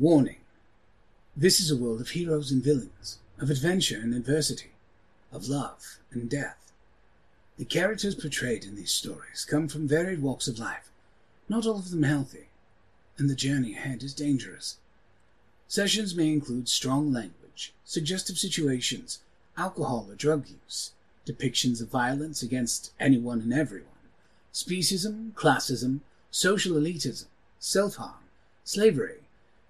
Warning. This is a world of heroes and villains, of adventure and adversity, of love and death. The characters portrayed in these stories come from varied walks of life, not all of them healthy, and the journey ahead is dangerous. Sessions may include strong language, suggestive situations, alcohol or drug use, depictions of violence against anyone and everyone, speciesism, classism, social elitism, self harm, slavery,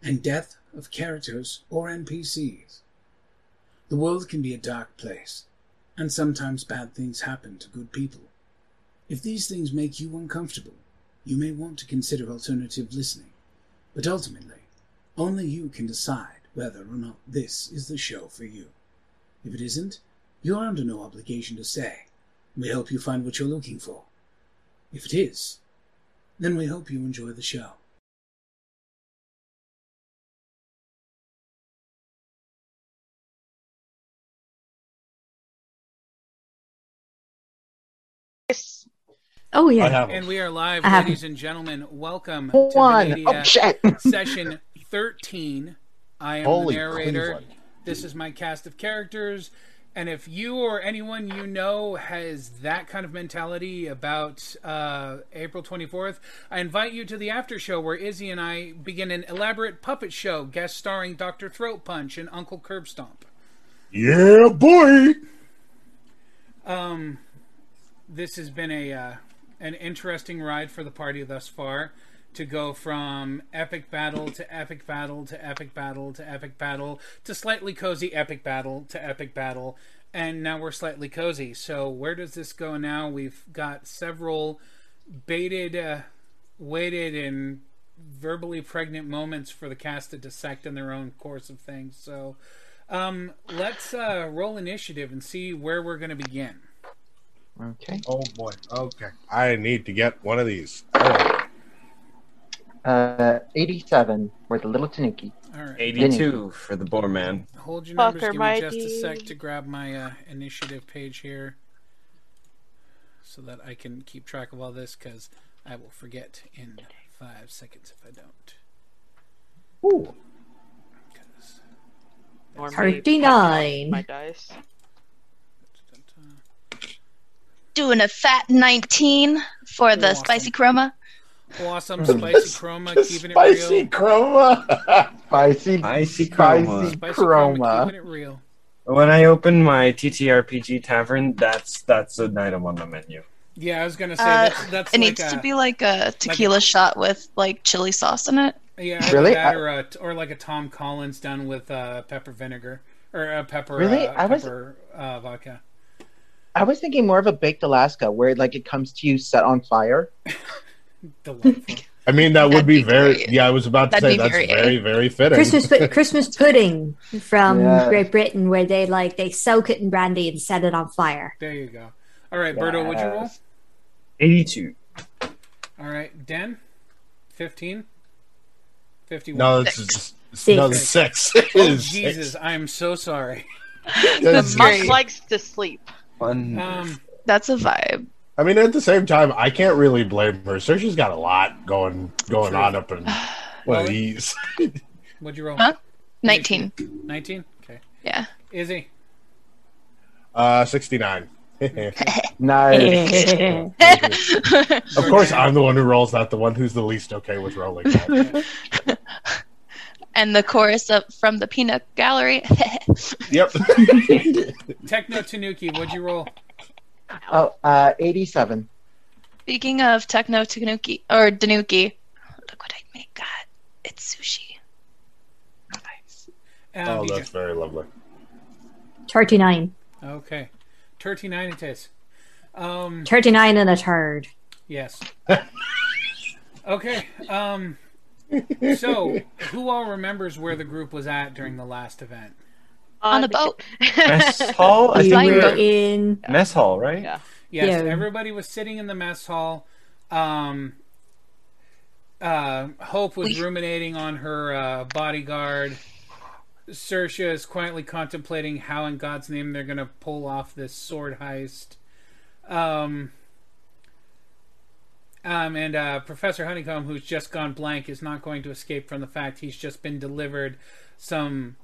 and death of characters or NPCs. The world can be a dark place, and sometimes bad things happen to good people. If these things make you uncomfortable, you may want to consider alternative listening, but ultimately, only you can decide whether or not this is the show for you. If it isn't, you are under no obligation to stay. We hope you find what you're looking for. If it is, then we hope you enjoy the show. Oh I yeah. have And we are live, I have- ladies and gentlemen. Welcome One. to Oh shit. session 13. I am Holy the narrator. Cleveland. This is my cast of characters. And if you or anyone you know has that kind of mentality about uh, April 24th, I invite you to the after show where Izzy and I begin an elaborate puppet show guest starring Dr. Throat Punch and Uncle Curb Stomp. Yeah, boy. Um, this has been a uh, an interesting ride for the party thus far. To go from epic battle to epic battle to epic battle to epic battle to slightly cozy epic battle to epic battle, and now we're slightly cozy. So where does this go now? We've got several baited, uh, weighted, and verbally pregnant moments for the cast to dissect in their own course of things. So um, let's uh, roll initiative and see where we're going to begin. Okay. Oh boy. Okay. I need to get one of these. Oh, Uh, 87 for the little Tanuki. All right. 82 for the Boar Man. Hold your numbers. Fucker Give me just a sec to grab my uh, initiative page here so that I can keep track of all this because I will forget in five seconds if I don't. Ooh. 'Cause- Or me Thirty-nine. My dice. Doing a fat 19 for the Awesome. spicy chroma. Awesome spicy chroma, the keeping it spicy real. chroma. Spicy, Icy spicy Chroma. Spicy chroma, chroma. keeping it real. When I open my TTRPG tavern, that's that's an item on the menu. Yeah, I was gonna say Uh, that's, that's It like needs a, to be like a tequila shot with like chili sauce in it. yeah, Really? that I- or a, or like a Tom Collins done with uh, pepper vinegar or uh, pepper Really? uh, I was- uh, vodka. I was thinking more of a baked Alaska, where like it comes to you set on fire. I mean, that would That'd be be very. great. Yeah, I was about to That'd say that's very- very, very fitting. Christmas Christmas pudding from Yeah. Great Britain, where they like they soak it in brandy and set it on fire. There you go. All right, Berto, what'd you roll? 82. All right, Den, fifteen. Fifty-one. no, this is Six. no the six. oh, Jesus, I am so sorry. The That's monk likes to sleep. One. Um, That's a vibe. I mean, at the same time, I can't really blame her. Saoirse's got a lot going going True. on up in one of these. what'd you roll? Huh? 19. Nineteen. Okay. Yeah. Izzy. Uh, sixty nine. Nice. of course, I'm the one who rolls, not the one who's the least okay with rolling. That. and the chorus up from the peanut gallery. yep. Techno Tanuki, what'd you roll? oh, uh, 87. Speaking of techno tanuki or danuki, look what I made. God, it's sushi. Um, Oh, DJ. that's very lovely. Thirty-nine. Okay. Thirty-nine it is. Um, Thirty-nine and a third. yes. Okay. Um, so, who all remembers where the group was at during the last event? On the boat. Mess hall? I We think we were were in. mess hall, right? Yeah. Yes, Yeah. everybody was sitting in the mess hall. Um, uh, Hope was We- ruminating on her uh, bodyguard. Sersha is quietly contemplating how, in God's name, they're going to pull off this sword heist. Um, Um, and uh, Professor Honeycomb, who's just gone blank, is not going to escape from the fact he's just been delivered some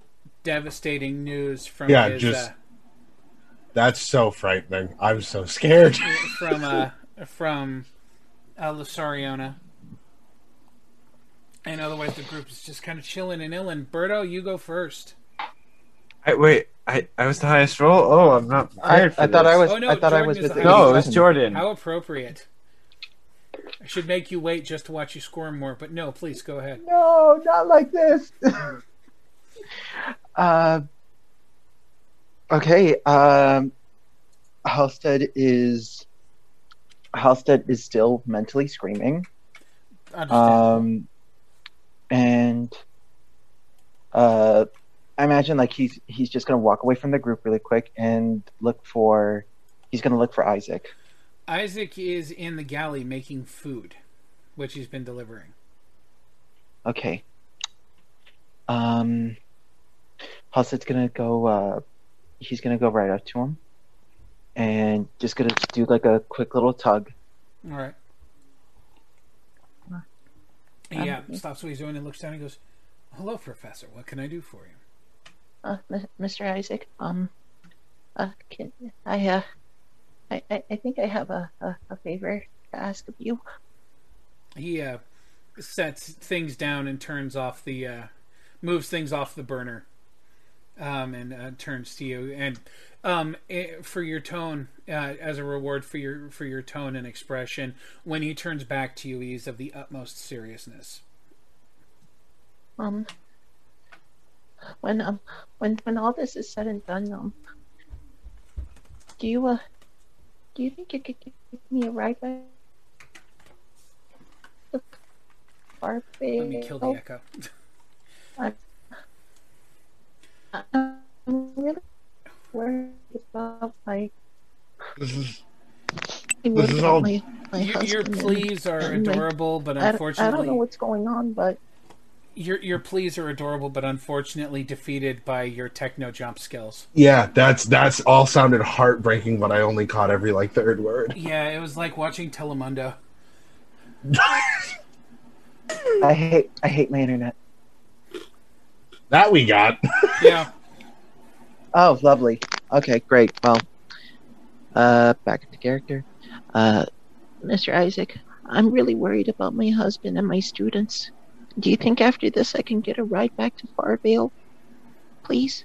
devastating news from Yeah, his just- uh, That's so frightening. I'm so scared. from uh, from uh, Lasariona. And otherwise, the group is just kind of chilling and illing. Berto, you go first. I, wait, I, I was the highest roll. Oh, I'm not I, for I thought I was. Oh, no, I thought I Jordan was is with the the. No, it was Jordan. How appropriate. I should make you wait just to watch you squirm more, but no, please go ahead. No, not like this. uh, okay. Um, Halstead is Halstead is still mentally screaming. Um, and uh, I imagine like he's he's just gonna walk away from the group really quick and look for. He's gonna look for Isaac. Isaac is in the galley making food, which he's been delivering. Okay. Um, Halstead's gonna go. Uh, he's gonna go right up to him, and just gonna do like a quick little tug. All right. He uh, stops what he's doing and looks down and goes, Hello, Professor. What can I do for you? Uh, Mr. Isaac, um, uh, can I, uh, I, I, I think I have a, a, a favor to ask of you. He uh, sets things down and turns off the, uh, moves things off the burner, um, and uh, turns to you. And um, eh, for your tone, uh, as a reward for your for your tone and expression, when he turns back to you, he's of the utmost seriousness. Um, when, um, when, when all this is said and done, um, do you, uh, do you think you could give me a ride back? to Let me kill the echo. I'm really worried about my. This is This is all- my, my Your, your pleas are adorable, but I don't, I don't know what's going on, but your your pleas are adorable, but unfortunately defeated by your techno jump skills. yeah. That's that's all sounded heartbreaking, but I only caught every like third word. Yeah, it was like watching Telemundo. I hate. I hate my internet. That we got. Yeah, Oh, lovely. Okay, great. Well, uh, back into character. Uh, Mr. Isaac, I'm really worried about my husband and my students. Do you think after this I can get a ride back to Farvale? Please?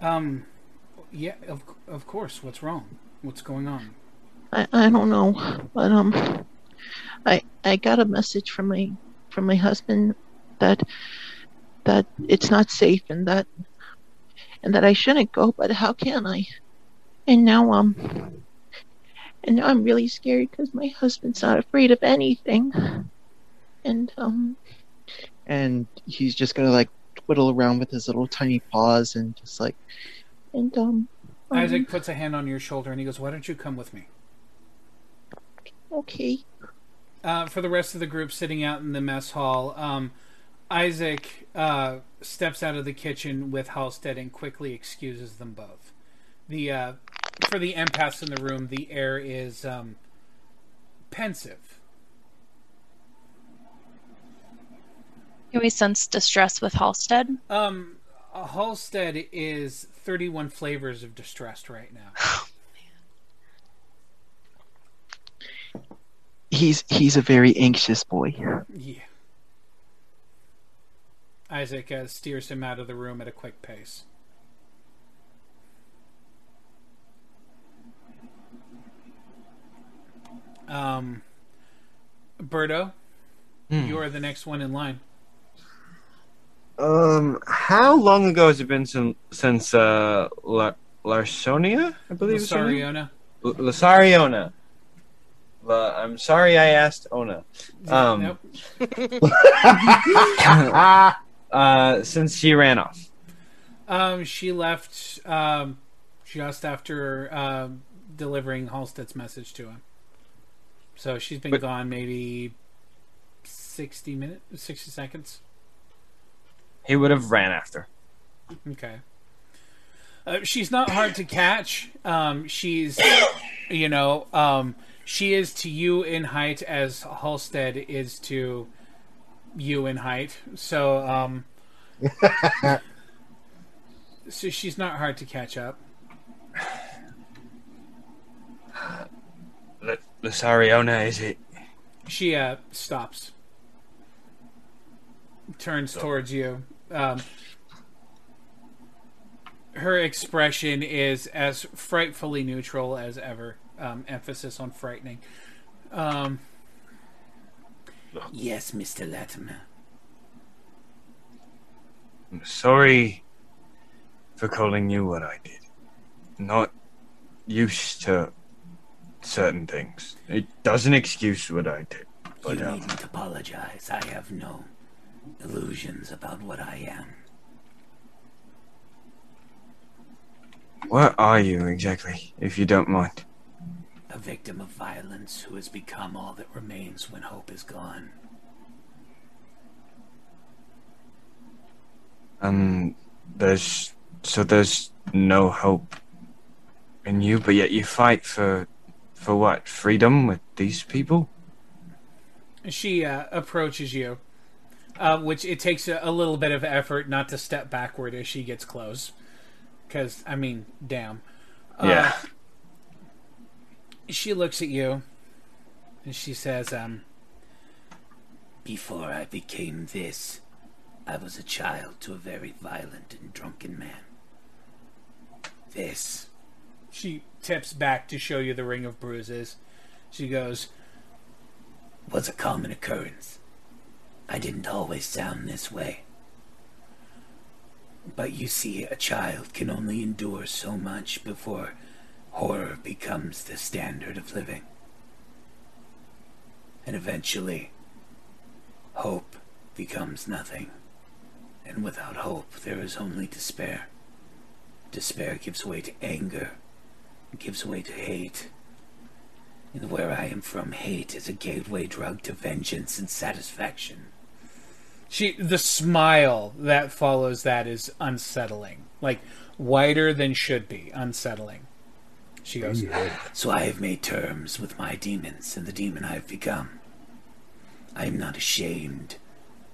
um, yeah, of of course. What's wrong? What's going on? I, I don't know, but um, I I got a message from my from my husband that that it's not safe and that and that I shouldn't go, but how can I? And now um, and now I'm really scared because my husband's not afraid of anything, and um, and he's just gonna like twiddle around with his little tiny paws and just like and um, um, Isaac puts a hand on your shoulder and he goes, "Why don't you come with me?" okay, Uh, for the rest of the group sitting out in the mess hall, um, Isaac uh, steps out of the kitchen with Halstead and quickly excuses them both. The uh, for the empaths in the room, the air is um, pensive. Can we sense distress with Halstead? Um, Halstead is thirty-one flavors of distressed right now. he's he's a very anxious boy. Yeah. Isaac uh, steers him out of the room at a quick pace. Um, Berto, Hmm. you are the next one in line. Um, how long ago has it been since since uh La- Larsonia? I believe her. L- Lasariona. La- I'm sorry I asked Ona. Um, Nope. uh, since she ran off. Um, she left um, just after um delivering Halstead's message to him. So she's been But- gone maybe sixty minutes, sixty seconds. He would have ran after. Okay. Uh, she's not hard to catch. Um, she's, you know, um, she is to you in height as Halstead is to you in height. So, um, so she's not hard to catch up. L- Lasariona, is it? She uh, stops, turns towards you. Um, her expression is as frightfully neutral as ever. Um, emphasis on frightening. Um, Yes, Mr. Latimer. I'm sorry for calling you what I did. Not used to certain things. It doesn't excuse what I did. But you um, needn't apologize. I have no illusions about what I am. what are you exactly, if you don't mind? A victim of violence who has become all that remains when hope is gone. Um, there's so there's no hope in you, but yet you fight for for what? Freedom with these people? she uh, approaches you, uh, which it takes a, a little bit of effort not to step backward as she gets close. Because, I mean, damn. Uh, Yeah. She looks at you and she says, um, Before I became this, I was a child to a very violent and drunken man. This, she tips back to show you the ring of bruises. She goes, was a common occurrence. I didn't always sound this way. But you see, a child can only endure so much before horror becomes the standard of living. And eventually, hope becomes nothing. And without hope, there is only despair. Despair gives way to anger, gives way to hate. And where I am from, hate is a gateway drug to vengeance and satisfaction. She, the smile that follows that is unsettling. Like, wider than should be, unsettling. She goes, So I have made terms with my demons and the demon I have become. I am not ashamed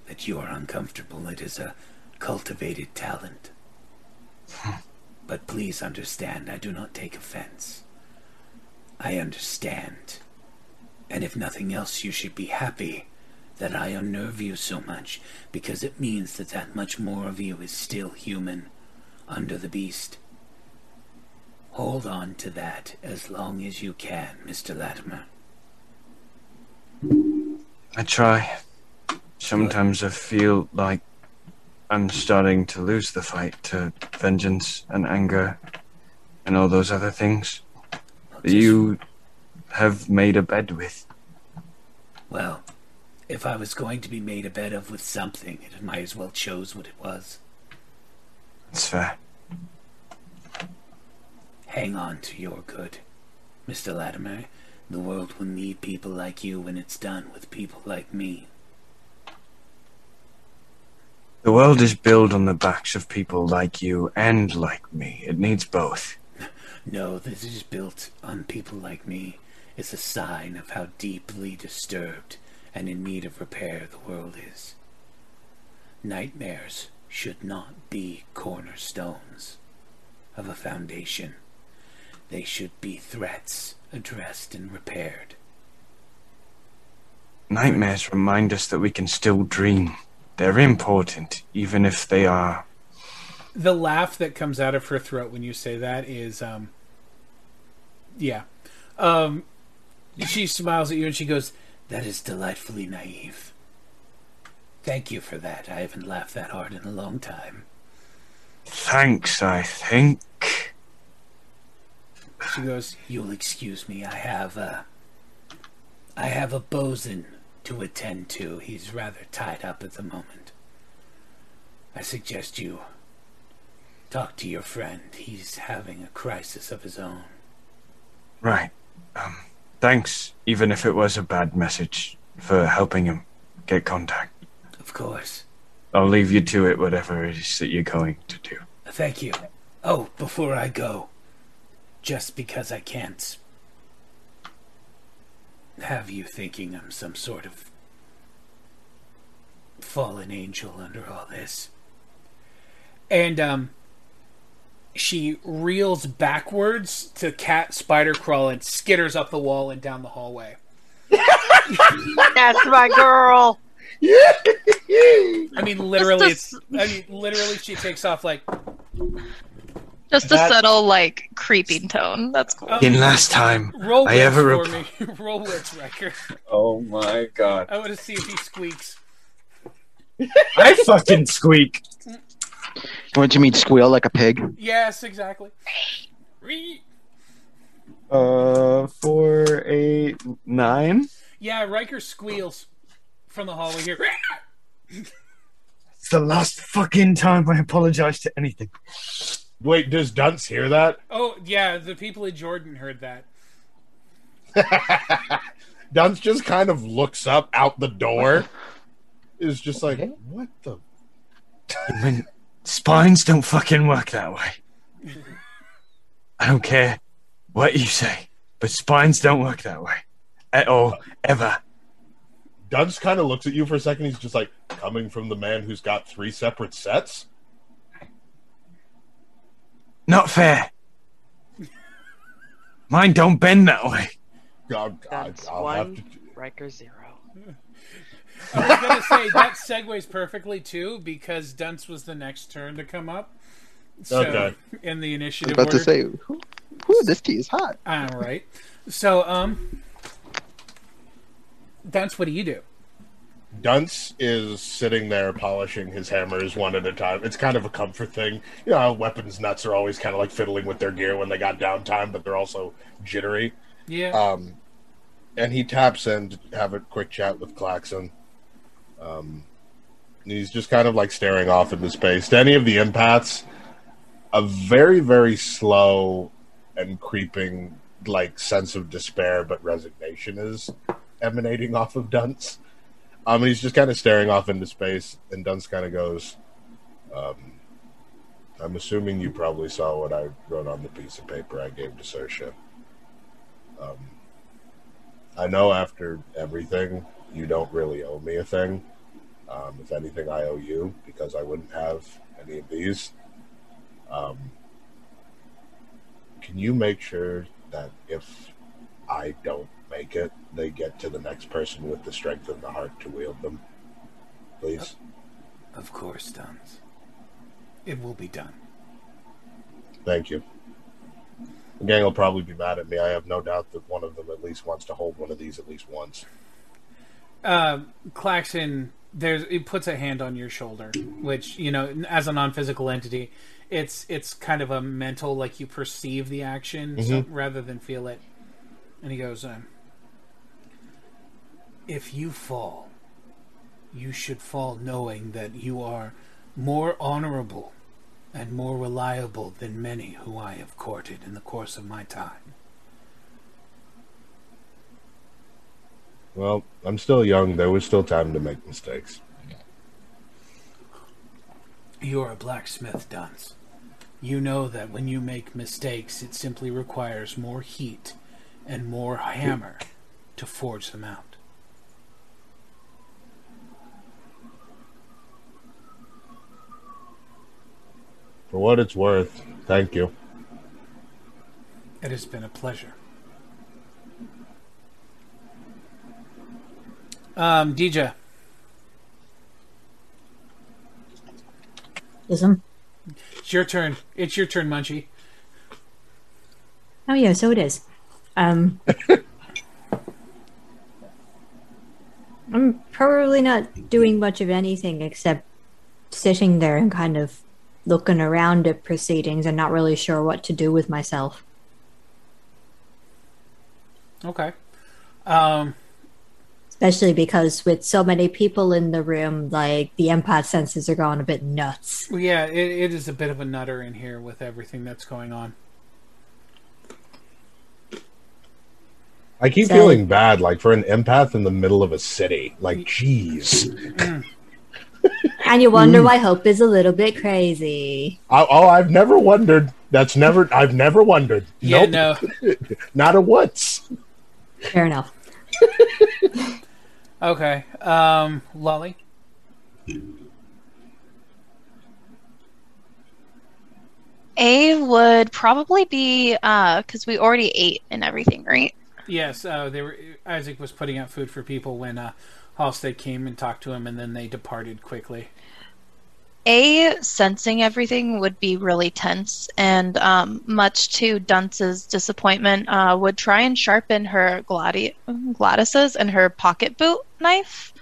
that you are uncomfortable. It is a cultivated talent. but please understand, I do not take offense. I understand. And if nothing else, you should be happy that I unnerve you so much, because it means that that much more of you is still human under the beast. Hold on to that as long as you can, Mr. Latimer. I try. Sometimes I feel like I'm starting to lose the fight to vengeance and anger and all those other things that you have made a bed with. Well, if I was going to be made a bed of with something, it might as well chose what it was. It's fair. Hang on to your good, Mr. Latimer. The world will need people like you when it's done with people like me. The world is built on the backs of people like you and like me. It needs both. No, this is built on people like me. It's a sign of how deeply disturbed and in need of repair the world is. Nightmares should not be cornerstones of a foundation. They should be threats addressed and repaired. Nightmares remind us that we can still dream. They're important, even if they are. the laugh that comes out of her throat when you say that is um yeah um she smiles at you and she goes That is delightfully naive. Thank you for that. I haven't laughed that hard in a long time. Thanks, I think. she goes You'll excuse me. I have a. I have a bosun to attend to. He's rather tied up at the moment. I suggest you talk to your friend. He's having a crisis of his own. Right. Um, thanks, even if it was a bad message, for helping him get contact. Of course. I'll leave you to it, whatever it is that you're going to do. Thank you. Oh, before I go, just because I can't have you thinking I'm some sort of fallen angel under all this. And um she reels backwards to cat spider crawl and skitters up the wall and down the hallway. That's my girl. I mean literally Just it's I mean literally she takes off like Just a That- subtle, like, creeping tone. That's cool. um, In last time, roll I ever for rep- me. roll wits record. Oh my god. I want to see if he squeaks. I fucking squeak. What do you mean, squeal like a pig? Yes, exactly. Ree. Uh, four, eight, nine. Yeah, Riker squeals from the hallway here. It's the last fucking time I apologize to anything. Wait, does Dunce hear that? Oh, yeah, the people in Jordan heard that. Dunce just kind of looks up out the door. Is just like, what the? I mean, spines don't fucking work that way. I don't care what you say, but spines don't work that way. At all, ever. Dunce kind of looks at you for a second. He's just like, coming from the man who's got three separate sets. Not fair. Mine don't bend that way. God, God, That's I'll have one. to. Riker zero. I was gonna say that segues perfectly too because Dunce was the next turn to come up. So, Okay. In the initiative. I was initiative about to say, who, who this tea is hot. All right. So, um, Dunce, what do you do? Dunce is sitting there polishing his hammers one at a time. It's kind of a comfort thing. You know, weapons nuts are always kind of like fiddling with their gear when they got downtime, but they're also jittery. Yeah. Um, and he taps in to have a quick chat with Klaxon. Um, he's just kind of like staring off into space. To any of the empaths, a very, very slow and creeping like sense of despair but resignation is emanating off of Dunce. Um, he's just kind of staring off into space, and Dunce kind of goes, um, "I'm assuming you probably saw what I wrote on the piece of paper I gave to Sersha. Um, I know after everything, you don't really owe me a thing. Um, if anything, I owe you because I wouldn't have any of these. Um, can you make sure that if I don't make it, they get to the next person with the strength and the heart to wield them? Please. Of course, Dunce. It will be done. Thank you. The gang will probably be mad at me. I have no doubt that one of them at least wants to hold one of these at least once. Uh, Klaxon, there's it puts a hand on your shoulder, which you know, as a non-physical entity, it's it's kind of a mental, like you perceive the action so, rather than feel it. And he goes, um, "If you fall, you should fall knowing that you are more honorable and more reliable than many who I have courted in the course of my time." Well, I'm still young. There was still time to make mistakes. You're a blacksmith, Dunce. You know that when you make mistakes, it simply requires more heat and more hammer to forge them out. For what it's worth, thank you. It has been a pleasure. Um, DJ, Ism. it's your turn. It's your turn, Munchie. Oh yeah, so it is. Um, I'm probably not doing much of anything except sitting there and kind of looking around at proceedings and not really sure what to do with myself. Okay. Um, Especially because with so many people in the room, like the empath senses are going a bit nuts. well, yeah, it, it is a bit of a nutter in here with everything that's going on. I keep So- feeling bad, like for an empath in the middle of a city. Like, mm. jeez. And you wonder mm. why Hope is a little bit crazy. I, oh, I've never wondered. That's never. I've never wondered. Yeah, nope, no. not a once. Fair enough. Okay. Um, Lolly. A would probably be uh because we already ate and everything, right? Yes, uh, they were. Isaac was putting out food for people when uh, Halstead came and talked to him, and then they departed quickly. A sensing everything would be really tense, and um, much to Dunce's disappointment, uh, would try and sharpen her gladi- Gladys's and her pocket boot knife.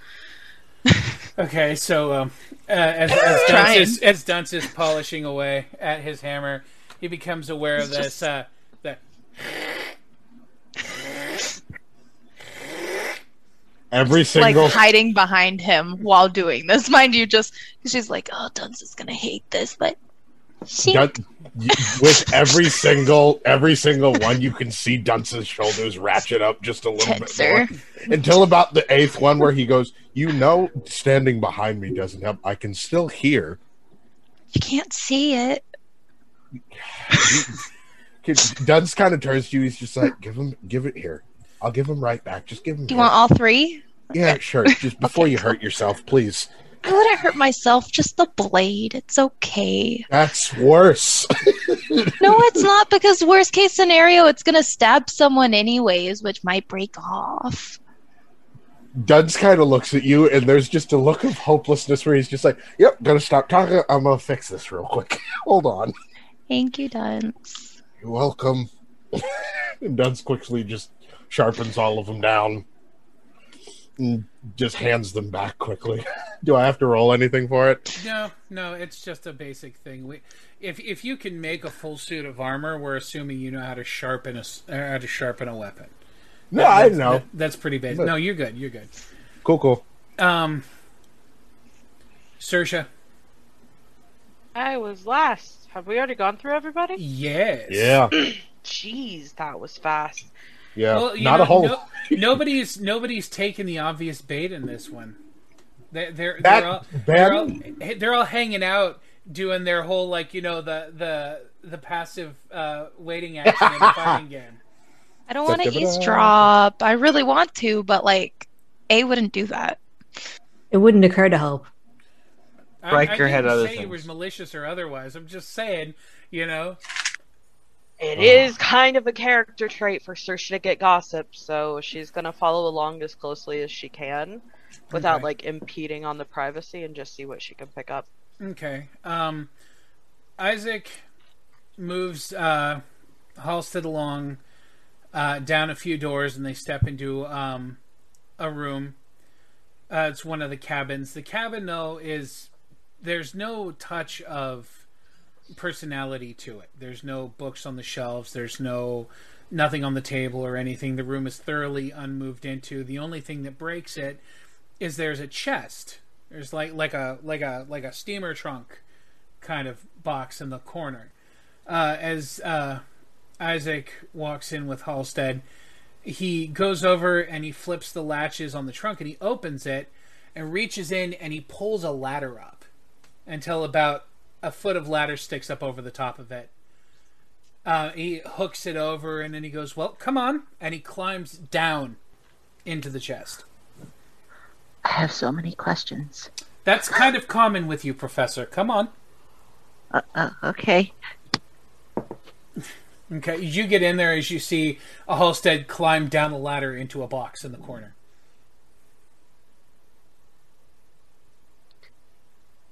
Okay, so um, uh, as, as, Dunce is, as Dunce is polishing away at his hammer, he becomes aware of this. just- Uh, the Every like single hiding behind him while doing this, mind you. Just 'cause she's like, "Oh, Dunce is gonna hate this," but she Dun- with every single every single one, you can see Dunce's shoulders ratchet up just a little bit more until about the eighth one, where he goes, "You know, standing behind me doesn't help. I can still hear." You can't see it. Dunce kind of turns to you. He's just like, "Give him, give it here. I'll give him right back. Just give him." Do you here." want all three? Yeah, sure. Just before you hurt yourself, please. I wouldn't hurt myself. Just the blade. It's okay. That's worse. No, it's not because worst case scenario, it's gonna stab someone anyways, which might break off. Duds kind of looks at you, and there's just a look of hopelessness where he's just like, "Yep, gonna stop talking. I'm gonna fix this real quick. Hold on." Thank you, Dunce. You're welcome. and Dunce quickly just sharpens all of them down, and just hands them back quickly. Do I have to roll anything for it? no, no, it's just a basic thing. We, if if you can make a full suit of armor, we're assuming you know how to sharpen a s- uh, how to sharpen a weapon. No, That- I that's- know. that- that's pretty basic. But- No, you're good. You're good. Cool, cool. Um, Sersha. I was last. Have we already gone through everybody? Yes. Yeah, Jeez, that was fast. Yeah. Well, you Not know, a whole. no- nobody's nobody's taken the obvious bait in this one. They, they're That- they're all, they're all they're all hanging out doing their whole like you know the the the passive uh, waiting action in the fighting game. I don't want to eavesdrop. I really want to, but like, A wouldn't do that. It wouldn't occur to help. I- Riker I, had didn't other say it was malicious or otherwise. I'm just saying, you know. It is kind of a character trait for Saoirse to get gossip, so she's gonna follow along as closely as she can, without Okay. like impeding on the privacy, and just see what she can pick up. Okay. Um, Isaac moves uh, Halstead along uh, down a few doors, and they step into um, a room. Uh, it's one of the cabins. The cabin, though, is there's no touch of personality to it. There's no books on the shelves. There's no nothing on the table or anything. The room is thoroughly unmoved into. The only thing that breaks it is there's a chest. There's like like a like a like a steamer trunk kind of box in the corner. Uh, as uh, Isaac walks in with Halstead, he goes over and he flips the latches on the trunk and he opens it and reaches in and he pulls a ladder up until about a foot of ladder sticks up over the top of it. Uh, he hooks it over and then he goes, "Well, come on!" and he climbs down into the chest. I have so many questions. That's kind of common with you, Professor. Come on. Uh, uh, okay. Okay, you get in there as you see a Halstead climb down the ladder into a box in the corner.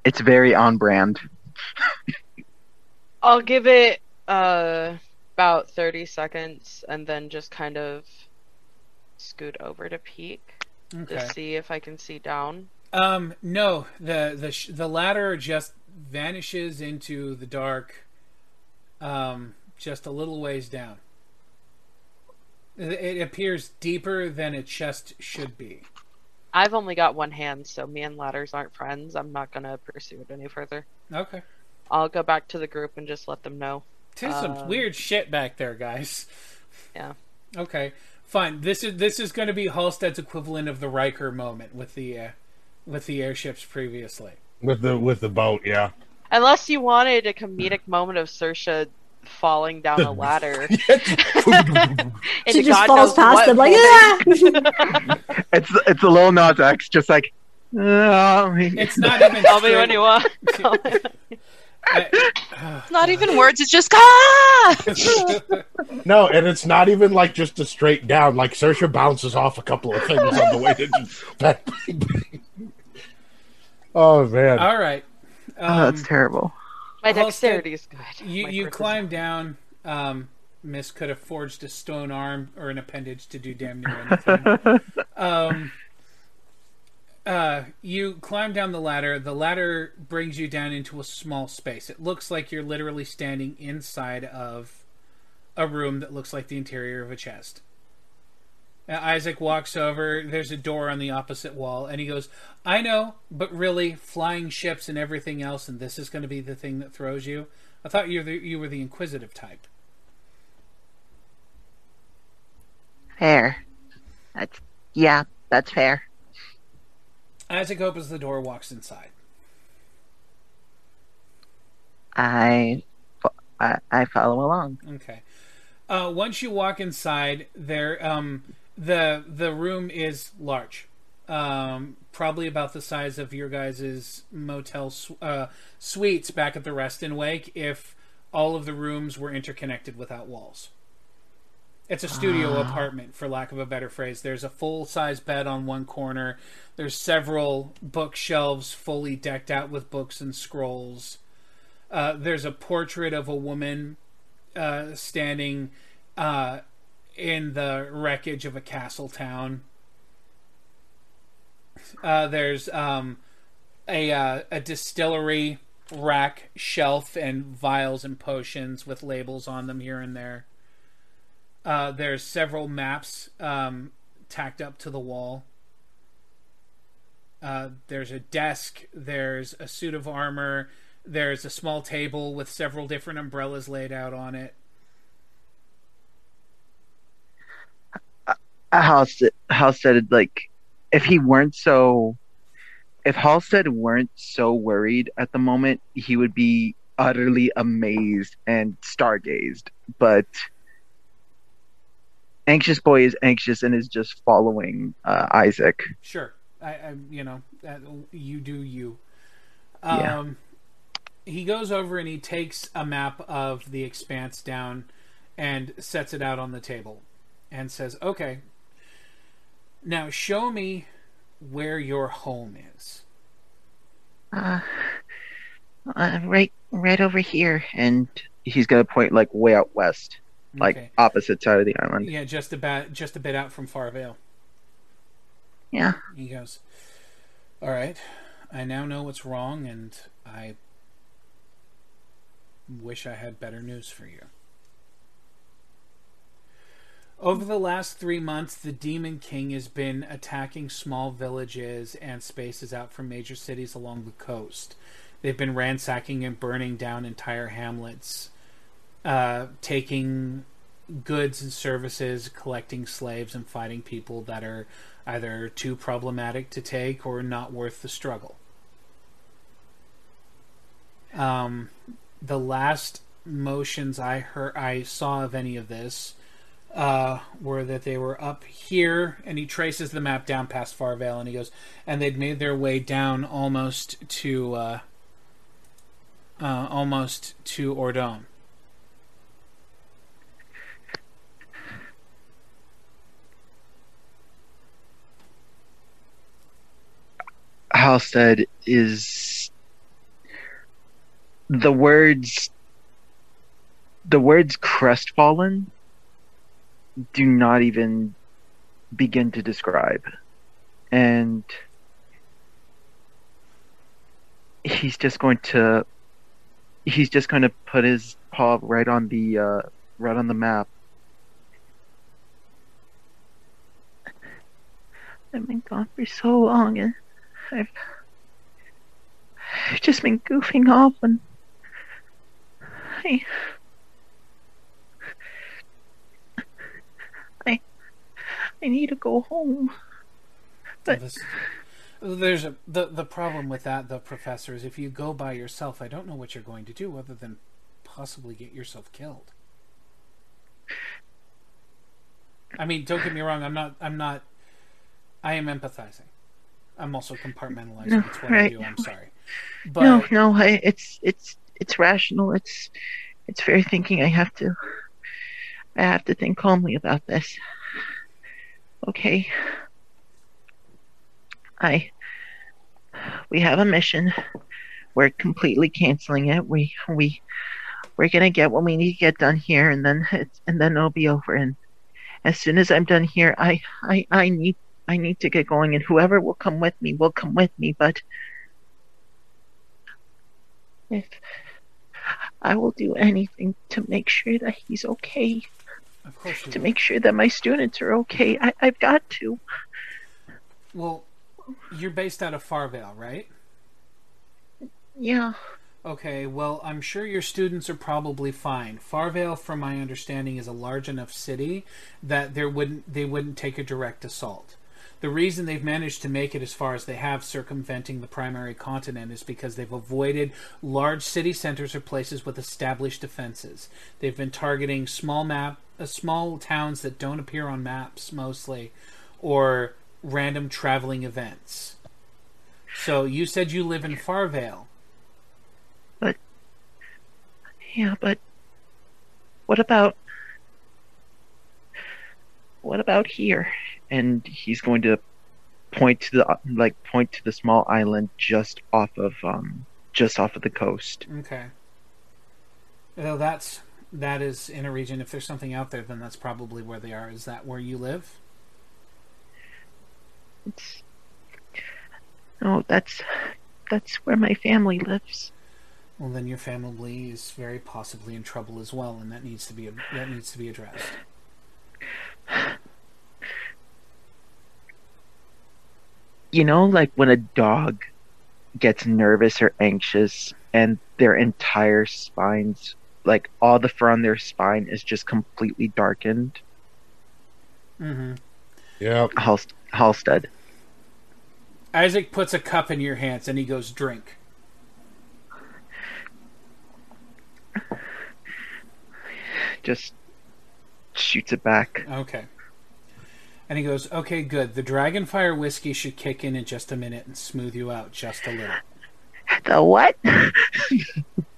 It's very on brand. I'll give it uh about thirty seconds, and then just kind of scoot over to peek Okay. to see if I can see down. Um, no, the the sh- the ladder just vanishes into the dark. Um, just a little ways down. It, it appears deeper than a chest should be. I've only got one hand, so me and ladders aren't friends. I'm not gonna pursue it any further. Okay, I'll go back to the group and just let them know. there's some Um, weird shit back there, guys. Yeah. Okay, fine. This is this is going to be Halstead's equivalent of the Riker moment with the uh, with the airships previously. with the with the boat. Yeah, Unless you wanted a comedic moment of Saoirse falling down a ladder. She just God falls past what them like, folding- ah! It's it's a little Nas X, just like. "Oh, It's not even. Tell me when you want. It's not even words, it's just ah! No, and it's not even like just a straight down. Like Sersha bounces off a couple of things on the way to just. oh man! All right. oh, that's Um, terrible. My dexterity is good. You My you charisma- climb down. Um, Miss could have forged a stone arm or an appendage to do damn near anything. um, uh, you climb down the ladder. The ladder brings you down into a small space. It looks like you're literally standing inside of a room that looks like the interior of a chest. Uh, Isaac walks over. There's a door on the opposite wall, and he goes, "I know, but really, flying ships and everything else, and this is going to be the thing that throws you. I thought you were the, you were the inquisitive type." Fair. That's yeah, that's fair. Isaac opens the door, walks inside. I I, I follow along. Okay. Uh, once you walk inside, there, um, the the room is large, um, probably about the size of your guys' motel su- uh, suites back at the Rest and Wake. If all of the rooms were interconnected without walls, it's a studio apartment, for lack of a better phrase. There's a full size bed on one corner. There's several bookshelves fully decked out with books and scrolls. Uh, there's a portrait of a woman uh, standing uh, in the wreckage of a castle town. Uh, there's um, a uh, a distillery rack shelf and vials and potions with labels on them here and there. Uh, there's several maps um, tacked up to the wall. Uh, there's a desk. There's a suit of armor. There's a small table with several different umbrellas laid out on it. Halstead, Halstead, like, if he weren't so, if Halstead weren't so worried at the moment, he would be utterly amazed and stargazed. But anxious boy is anxious and is just following uh, Isaac. Sure, I, I you know, that, you do you. Yeah. Um, he goes over and he takes a map of the expanse down and sets it out on the table and says, "Okay, now show me where your home is." Uh, uh right right over here. And he's gonna point like way out west, like Okay. opposite side of the island. Yeah, just about just a bit out from Farvale. Yeah. He goes, All right, I now know what's wrong, and I wish I had better news for you. Over the last three months, the Demon King has been attacking small villages and spaces out from major cities along the coast. They've been ransacking and burning down entire hamlets, uh, taking goods and services, collecting slaves, and fighting people that are either too problematic to take or not worth the struggle. Um, the last motions I heard, I saw of any of this, uh, were that they were up here, and he traces the map down past Farvale, and he goes, and they'd made their way down almost to, uh, uh, almost to Ordon. Halstead is the words the words crestfallen do not even begin to describe. And he's just going to he's just going to put his paw right on the uh, right on the map. I've been gone for so long and I've I've just been goofing off and I I I need to go home. But This- there's a the the problem with that, the professor, is if you go by yourself, I don't know what you're going to do other than possibly get yourself killed. I mean, don't get me wrong. I'm not. I'm not. I am empathizing. I'm also compartmentalizing. No, It's what I right. do. I'm sorry, but no, no, I, it's it's it's rational. It's it's fair thinking. I have to I have to think calmly about this. Okay. I we have a mission. We're completely canceling it. We we we're gonna get what we need to get done here, and then it's and then it'll be over. And as soon as I'm done here, I I I need I need to get going, and whoever will come with me will come with me. But if I will do anything to make sure that he's okay, of course to will. make sure that my students are okay. I, I've got to. Well, you're based out of Farvale, right? Yeah. Okay, well, I'm sure your students are probably fine. Farvale, from my understanding, is a large enough city that there wouldn't they wouldn't take a direct assault. The reason they've managed to make it as far as they have circumventing the primary continent is because they've avoided large city centers or places with established defenses. They've been targeting small map uh, small towns that don't appear on maps mostly or random traveling events. So you said you live in Farvale. But yeah, but what about what about here? And he's going to point to the like point to the small island just off of um just off of the coast. Okay. Well, that's that is in a region. If there's something out there, then that's probably where they are. Is that where you live? It's no, that's that's where my family lives. Well, then your family is very possibly in trouble as well, and that needs to be that needs to be addressed. You know, like when a dog gets nervous or anxious and their entire spines like all the fur on their spine is just completely darkened. Mm-hmm. Yep. Halst- Halstead. Isaac puts a cup in your hands and he goes, "Drink." just shoots it back. Okay. And he goes, "Okay, good. The Dragonfire whiskey should kick in in just a minute and smooth you out just a little." The what?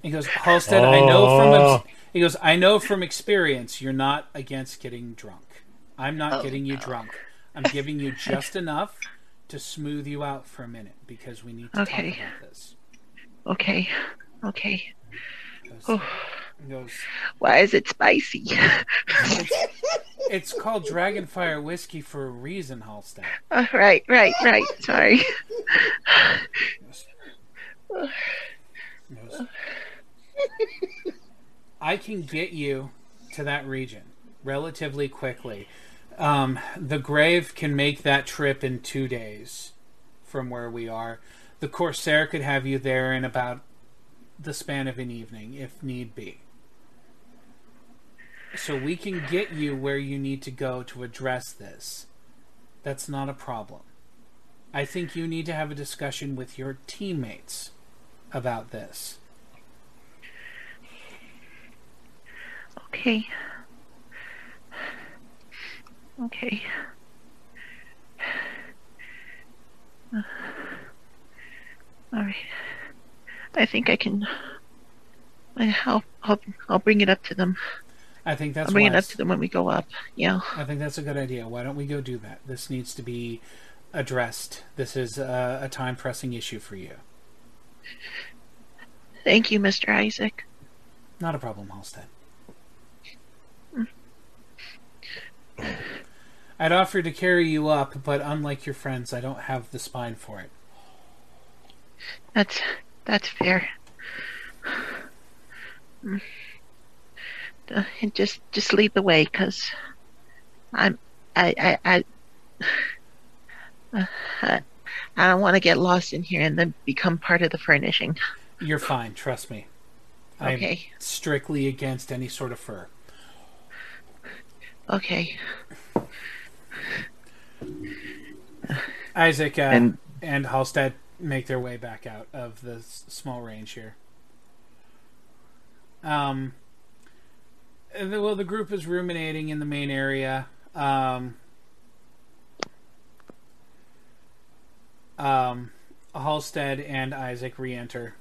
He goes, Halstead, I know from Oh. ex- he goes, I know from experience you're not against getting drunk. I'm not Oh, getting you drunk. I'm giving you just enough to smooth you out for a minute because we need to Okay. talk about this. Okay. Okay. He goes, Oh, he goes, why is it spicy? it's, called Dragonfire whiskey for a reason, Halstead. Uh, right, right, right. Sorry. He goes, I can get you to that region relatively quickly. Um, the Grave can make that trip in two days from where we are. The Corsair could have you there in about the span of an evening, if need be. So we can get you where you need to go to address this. That's not a problem. I think you need to have a discussion with your teammates about this. Okay. Okay. Uh, all right. I think I can. I'll I'll I'll bring it up to them. I think that's I'll bring it up to them when we go up. Yeah. I think that's a good idea. Why don't we go do that? This needs to be addressed. This is a, a time pressing issue for you. Thank you, Mr. Isaac. Not a problem, Halstead. Hmm. I'd offer to carry you up, but unlike your friends, I don't have the spine for it. That's that's fair. Hmm. Mm. Uh, and just just lead the way, cause I'm I I I. Uh, I I don't want to get lost in here and then become part of the furnishing. You're fine, trust me. I'm Okay. strictly against any sort of fur. Okay. Isaac uh, and, And Halstead make their way back out of the s- small range here. Um, and the, well, the group is ruminating in the main area. Um, um, Halstead and Isaac re-enter.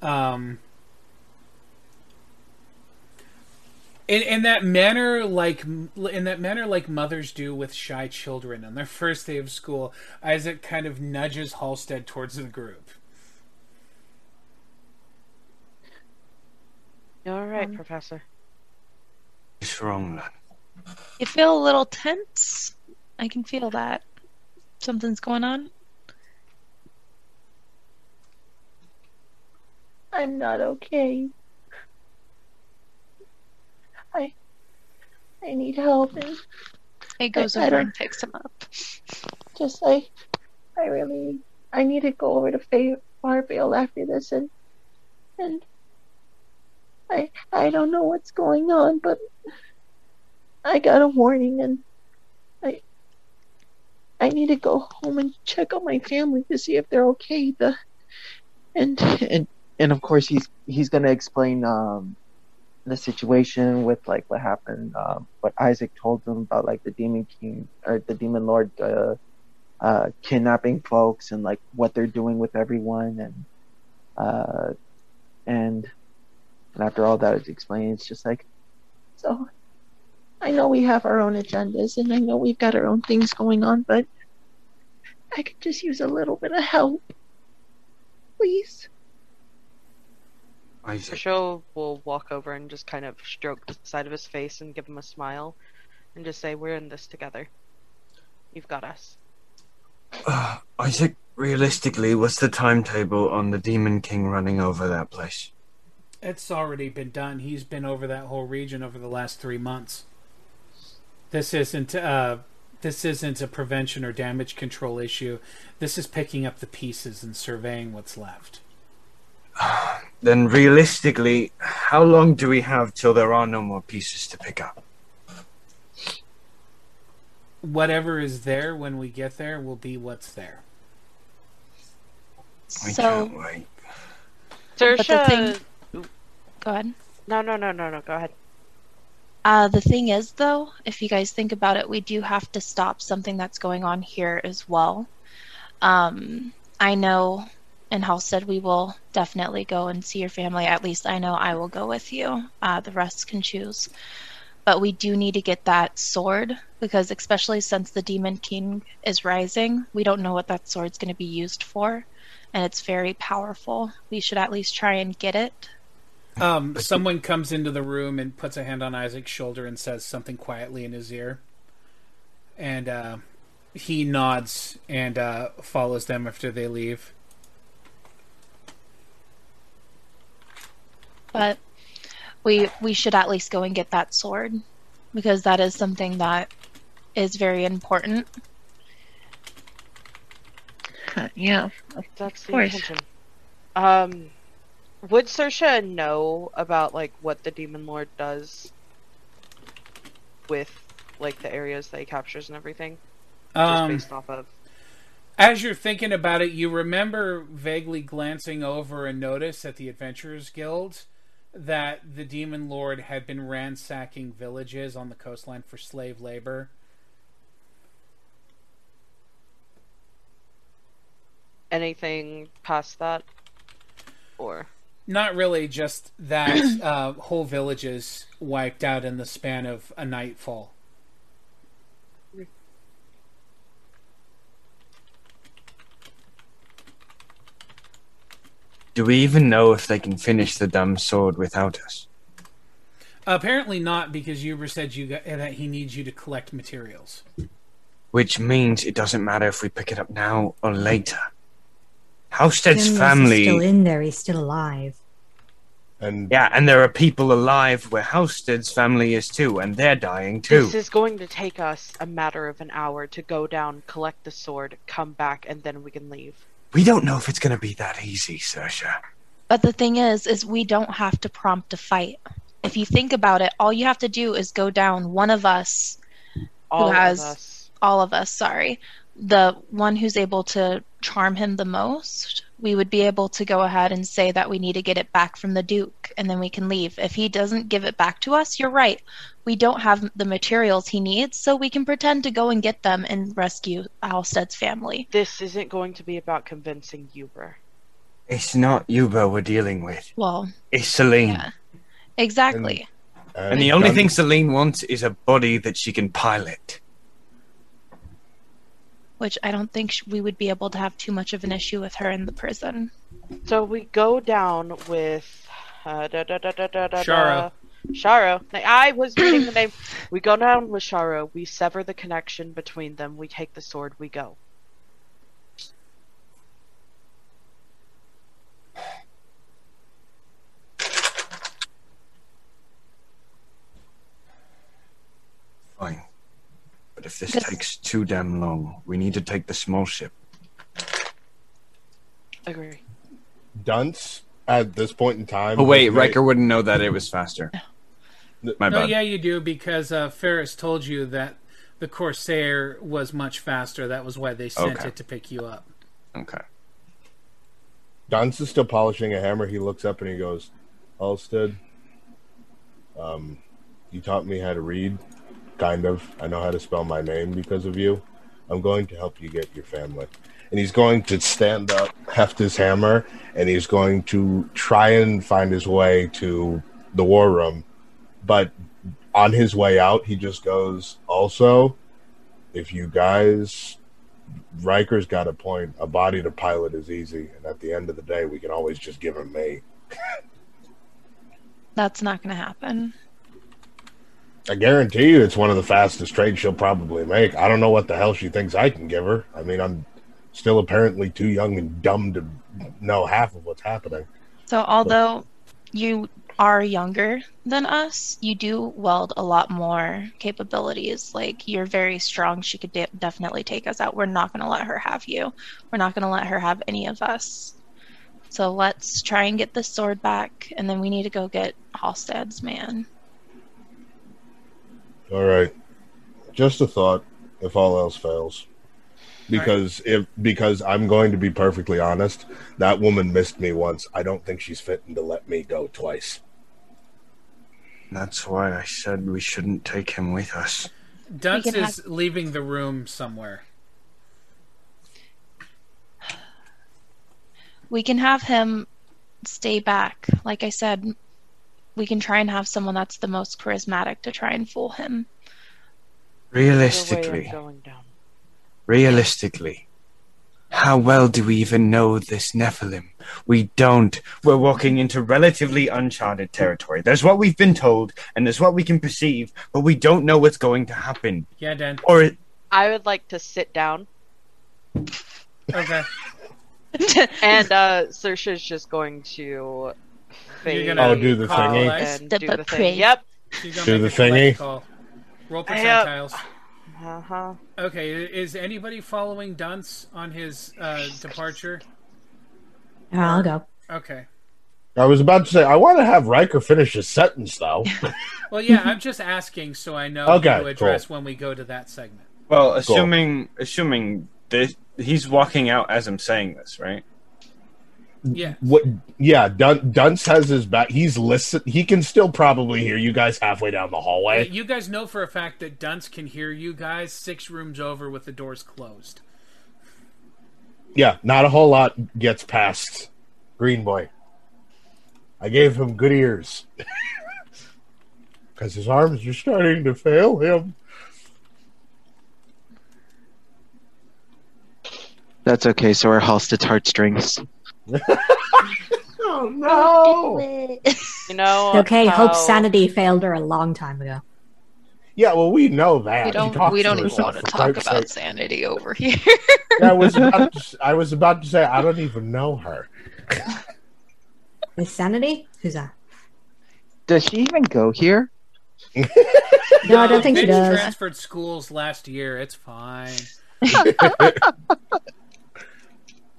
Um, in in that manner, like in that manner, like mothers do with shy children on their first day of school, Isaac kind of nudges Halstead towards the group. You all right, Um, Professor? What's wrong, then? You feel a little tense. I can feel that. Something's going on. I'm not okay. I I need help and It goes I- I over don't- and picks him up. just I I really I need to go over to Fay Farvale after this and and I I don't know what's going on but I got a warning and I I need to go home and check on my family to see if they're okay. The and and and of course he's he's gonna explain um the situation with like what happened um what Isaac told him about like the demon king or the demon lord uh uh kidnapping folks and like what they're doing with everyone and uh and and after all that is explained it's just like so I know we have our own agendas and I know we've got our own things going on, but I could just use a little bit of help. Please. Isaac, Show will walk over and just kind of stroke the side of his face and give him a smile, and just say, "We're in this together. You've got us." uh, Isaac, realistically, what's the timetable on the Demon King running over that place? It's already been done. He's been over that whole region over the last three months. This isn't uh, this isn't a prevention or damage control issue. This is picking up the pieces and surveying what's left. Then, realistically, how long do we have till there are no more pieces to pick up? Whatever is there when we get there will be what's there. I So, can't wait. the thing- go ahead. no, no, no, no, no. Go ahead. Uh, the thing is, though, if you guys think about it, we do have to stop something that's going on here as well. Um, I know and in Halstead we will definitely go and see your family. At least I know I will go with you. Uh, the rest can choose. But we do need to get that sword because, especially since the Demon King is rising, we don't know what that sword's going to be used for. And it's very powerful. We should at least try and get it. Um, someone comes into the room and puts a hand on Isaac's shoulder and says something quietly in his ear. And uh, he nods and uh, follows them after they leave. but we we should at least go and get that sword because that is something that is very important. Yeah. That's the course. intention. Um, would Sersha know about like what the demon lord does with like the areas that he captures and everything, just Um, based off of? As you're thinking about it, you remember vaguely glancing over a notice at the Adventurers Guild that the Demon Lord had been ransacking villages on the coastline for slave labor. Anything past that, or Not really, just that uh, whole villages wiped out in the span of a nightfall. Do we even know if they can finish the dumb sword without us? Apparently not, because Uber said you got, that he needs you to collect materials. Which means it doesn't matter if we pick it up now or later. Halstead's Unless He's family. still in there. He's still alive. And Yeah, and there are people alive where Halstead's family is too, and they're dying too. this is going to take us a matter of an hour to go down, collect the sword, come back, and then we can leave. We don't know if it's going to be that easy, Sersha. But the thing is, is we don't have to prompt a fight. If you think about it, all you have to do is go down one of us, All has- of us. all of us, sorry, the one who's able to charm him the most, we would be able to go ahead and say that we need to get it back from the Duke and then we can leave. If he doesn't give it back to us, you're right. We don't have the materials he needs, so we can pretend to go and get them and rescue Halstead's family. This isn't going to be about convincing Uber. It's not Yuba we're dealing with. Well, It's Celine. yeah. Exactly. And uh, the only Dun- thing Celine wants is a body that she can pilot. Which I don't think we would be able to have too much of an issue with her in the prison. So we go down with uh, da, da, da, da, da, da, Sharo. Sharo. I was reading the name. We go down with Sharo. We sever the connection between them. We take the sword. We go. Fine. But if this This- takes too damn long, we need to take the small ship. Agree. Dunce at this point in time. Oh wait, has made- Riker wouldn't know that it was faster. My No, bad. yeah, you do because uh, Ferris told you that the Corsair was much faster. That was why they sent Okay. it to pick you up. Okay. Dunce is still polishing a hammer. He looks up and he goes, Halstead, um, you taught me how to read, kind of. I know how to spell my name because of you. I'm going to help you get your family. And he's going to stand up, heft his hammer, and he's going to try and find his way to the war room. But on his way out, he just goes, Also, if you guys Riker's got a point. A body to pilot is easy, and at the end of the day, we can always just give him me. That's not going to happen. I guarantee you, it's one of the fastest trades she'll probably make. I don't know what the hell she thinks I can give her. I mean, I'm still apparently too young and dumb to know half of what's happening. So, although you are younger than us, you do weld a lot more capabilities. Like, you're very strong. She could de- definitely take us out. We're not going to let her have you. We're not going to let her have any of us. So, let's try and get this sword back, and then we need to go get Halstead's man. All right, just a thought. If all else fails, because if because I'm going to be perfectly honest, that woman missed me once. I don't think she's fitting to let me go twice. That's why I said we shouldn't take him with us. Dunce can is leaving the room somewhere. We can have him stay back. Like I said, we can try and have someone that's the most charismatic to try and fool him. Either way, I'm Realistically, realistically, how well do we even know this Nephilim? We don't. We're walking into relatively uncharted territory. There's what we've been told, and there's what we can perceive, but we don't know what's going to happen. Yeah, Dan. Or it, I would like to sit down, Okay. and uh, Saoirse's just going to fade gonna Oh, do the thingy? Elias? and do up the pray. thing. Yep. She's gonna Do the thingy? Call. Roll percentiles. Uh huh. Okay, is anybody following Dunce on his uh, departure? I'll go. Okay. I was about to say I want to have Riker finish his sentence though. Well, yeah, I'm just asking so I know Okay, who to address when we go to that segment. well, assuming assuming this, he's walking out as I'm saying this, right? Yeah. What? Yeah, Dun- Dunce has his back. He's listen. He can still probably hear you guys halfway down the hallway. You guys know for a fact that Dunce can hear you guys six rooms over with the doors closed. Yeah, not a whole lot gets past Green Boy. I gave him good ears because his arms are starting to fail him. That's okay. So are Halstead's heartstrings. Oh no! You know. Okay, how... Hope's sanity failed her a long time ago. Yeah, well, we know that. We don't. We don't even want to talk about sake. sanity over here. I was about to, I was about to say I don't even know her. With sanity? Who's that? Does she even go here? No, I don't think she does. transferred schools last year. It's fine.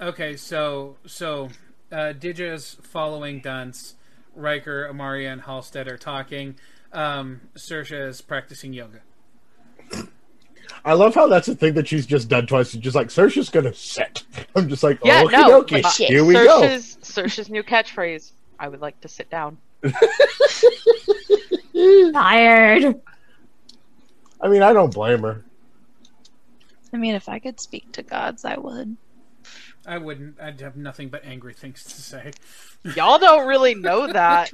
Okay, so so uh, Dija's following Dunce. Riker, Amaria, and Halstead are talking. Um, Saoirse is practicing yoga. I love how that's a thing that she's just done twice. She's just like, Sersha's gonna sit. I'm just like, Yeah, okie no. dokie, uh, here we go. Saoirse's, Saoirse's new catchphrase. I would like to sit down. Tired. I mean, I don't blame her. I mean, if I could speak to gods, I would. I wouldn't. I'd have nothing but angry things to say. Y'all don't really know that.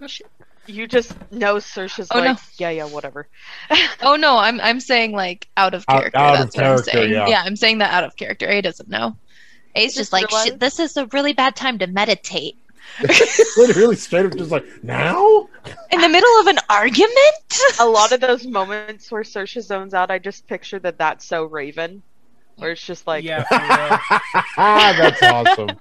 You just know Saoirse's Oh, like, no. yeah, yeah, whatever. Oh no, I'm I'm saying like out of character. out of that's what character, I'm saying. yeah. I'm saying that out of character. A doesn't know. A's Just just like realized- "Shit, this is a really bad time to meditate Literally straight up, just like now. in the middle of an argument. A lot of those moments where Saoirse zones out, I just picture that that's so Raven. Where it's just like, yeah. That's awesome.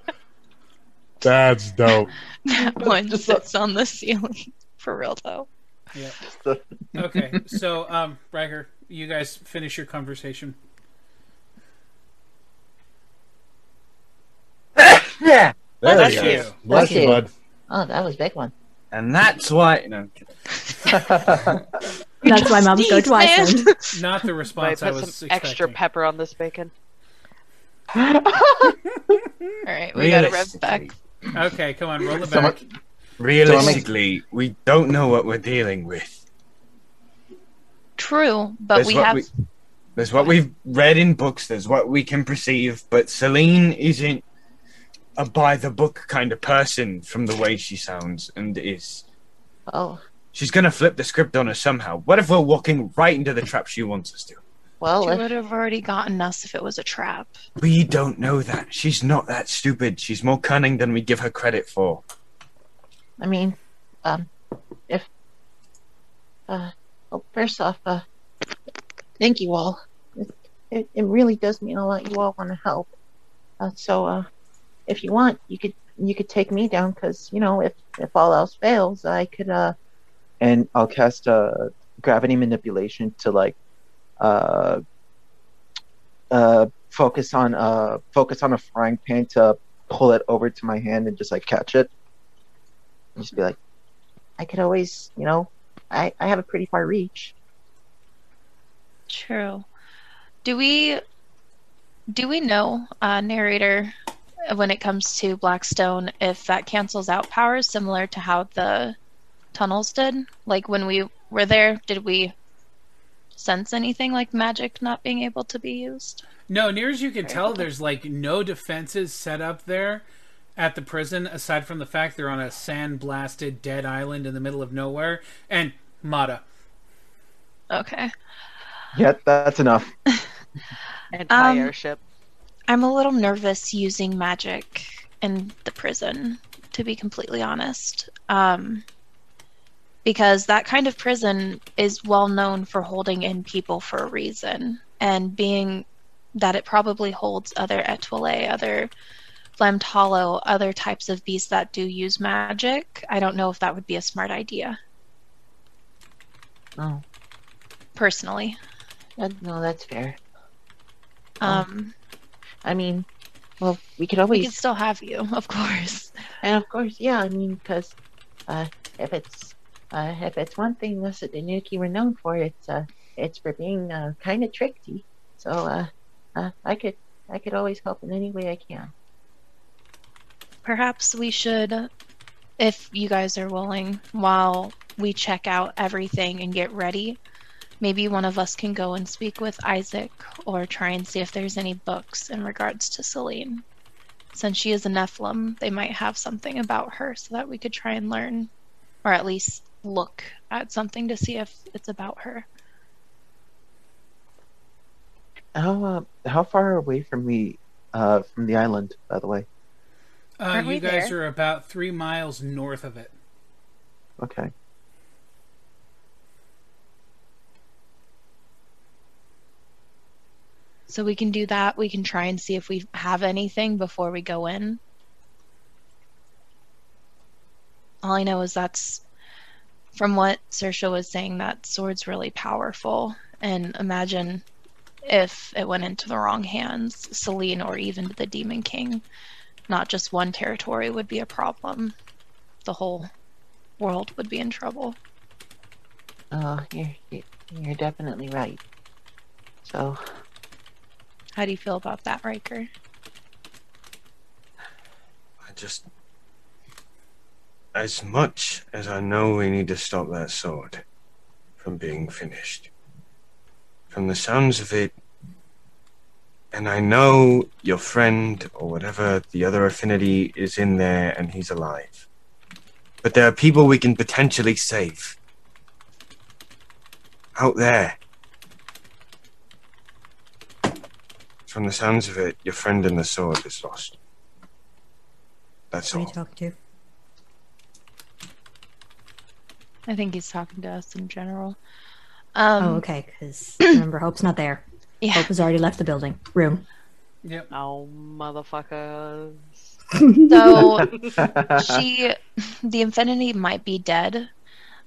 That's dope. that one just sits on the ceiling. For real though. Yeah. Okay, so um, Riker, you guys finish your conversation. Yeah. There Bless you you. go. Bless you, you. bud. Oh, that was a big one. And that's why. No, I'm. That's why mums go Sneeze, twice. Not the I response I, put was some expecting. extra pepper on this bacon. All right, we gotta rev back. Okay, come on, roll it Someone- back. Realistically, we don't know what we're dealing with. True, but There's we what have. we- There's what we've read in books. There's what we can perceive. But Celine isn't a by the book kind of person from the way she sounds and is. Oh, She's gonna flip the script on us somehow. What if we're walking right into the trap she wants us to? well, She if, would have already gotten us if it was a trap. We don't know that. She's not that stupid. She's more cunning than we give her credit for. I mean, um, if, uh, well, first off, uh, thank you all. It, it, it really does mean a lot. You all want to help. Uh, so, uh, if you want, you could you could take me down because you know if if all else fails, I could uh and I'll cast uh, gravity manipulation to like uh, uh, focus on uh, focus on a frying pan to pull it over to my hand and just like catch it. and just be like, I could always, you know, I I have a pretty far reach. True. Do we do we know, uh, narrator, when it comes to Blackstone, if that cancels out powers similar to how the tunnels did? Like when we were there, did we sense anything like magic not being able to be used? No, near as you can tell, there's like no defenses set up there at the prison aside from the fact they're on a sand blasted dead island in the middle of nowhere. And Mata. Okay. Yeah, that's enough. Anti Um, airship. I'm a little nervous using magic in the prison, to be completely honest. Um, because that kind of prison is well known for holding in people for a reason, and being that it probably holds other Etoile, other Flamed Hollow, other types of beasts that do use magic. I don't know if that would be a smart idea, Oh, personally. that, no, that's fair. Um, I mean, well, we could always. we could still have you, of course. And of course, yeah, I mean, because uh, if it's uh, if it's one thing us at the Nuki were known for, it's uh, it's for being uh, kind of tricky. So uh, uh, I could I could always help in any way I can. Perhaps we should, if you guys are willing, while we check out everything and get ready, maybe one of us can go and speak with Isaac or try and see if there's any books in regards to Celine. Since she is a Nephilim, they might have something about her so that we could try and learn, or at least look at something to see if it's about her. How uh, how far away from me uh, from the island, by the way? Uh, Aren't you guys there? are about three miles north of it. Okay. So we can do that. We can try and see if we have anything before we go in. All I know is that's from what Sersha was saying, that sword's really powerful. And imagine if it went into the wrong hands, Celine or even the Demon King. Not just one territory would be a problem. The whole world would be in trouble. Oh, you're you're you're definitely right. So How do you feel about that, Riker? I just. As much as I know we need to stop that sword from being finished, from the sounds of it, and I know your friend or whatever the other affinity is in there and he's alive. But there are people we can potentially save. Out there. From the sounds of it, your friend in the sword is lost. That's Who are all. you talking to? I think he's talking to us in general. Um, oh, okay. Because remember, Hope's not there. Yeah. Hope has already left the building room. Yep. Oh, motherfuckers. So she, the Infinity might be dead.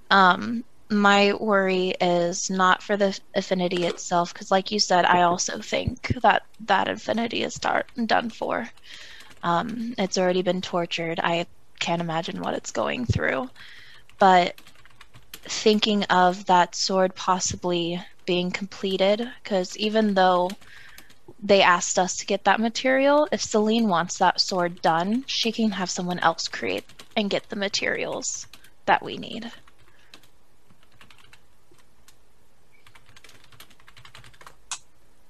Um, my worry is not for the Affinity itself, because like you said, I also think that that affinity is start done for. Um, it's already been tortured. I can't imagine what it's going through. But thinking of that sword possibly being completed, because even though they asked us to get that material. If Celine wants that sword done, she can have someone else create and get the materials that we need.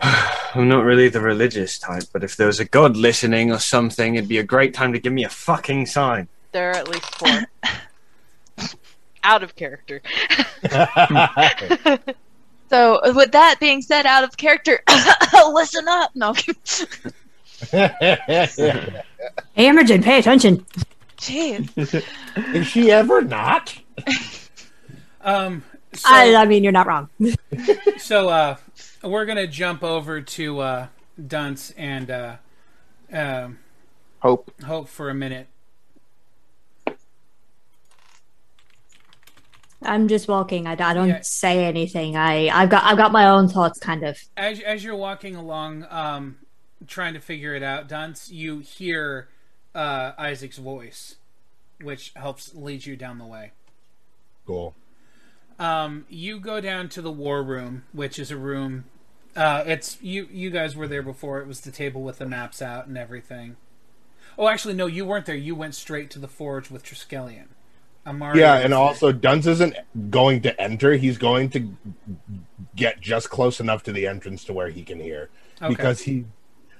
I'm not really the religious type, but if there was a god listening or something, it'd be a great time to give me a fucking sign. There are at least four. Out of character. So, with that being said, out of character, listen up. No, Hey, Imogen, pay attention. jeez. Is she ever not? Um. So, I, I mean, you're not wrong. so uh, we're gonna jump over to uh, Dunce and uh, um, Hope. Hope for a minute. I'm just walking. I, I don't Yeah. say anything. I I've got I've got my own thoughts, kind of. As as you're walking along, um, trying to figure it out, Dunce, you hear uh, Isaac's voice, which helps lead you down the way. Cool. Um, you go down to the war room, which is a room. Uh, it's you. You guys were there before. It was the table with the maps out and everything. Oh, actually, no, you weren't there. You went straight to the forge with Triskelion. Amari Yeah, and there. also Dunce isn't going to enter. He's going to get just close enough to the entrance to where he can hear Okay. because he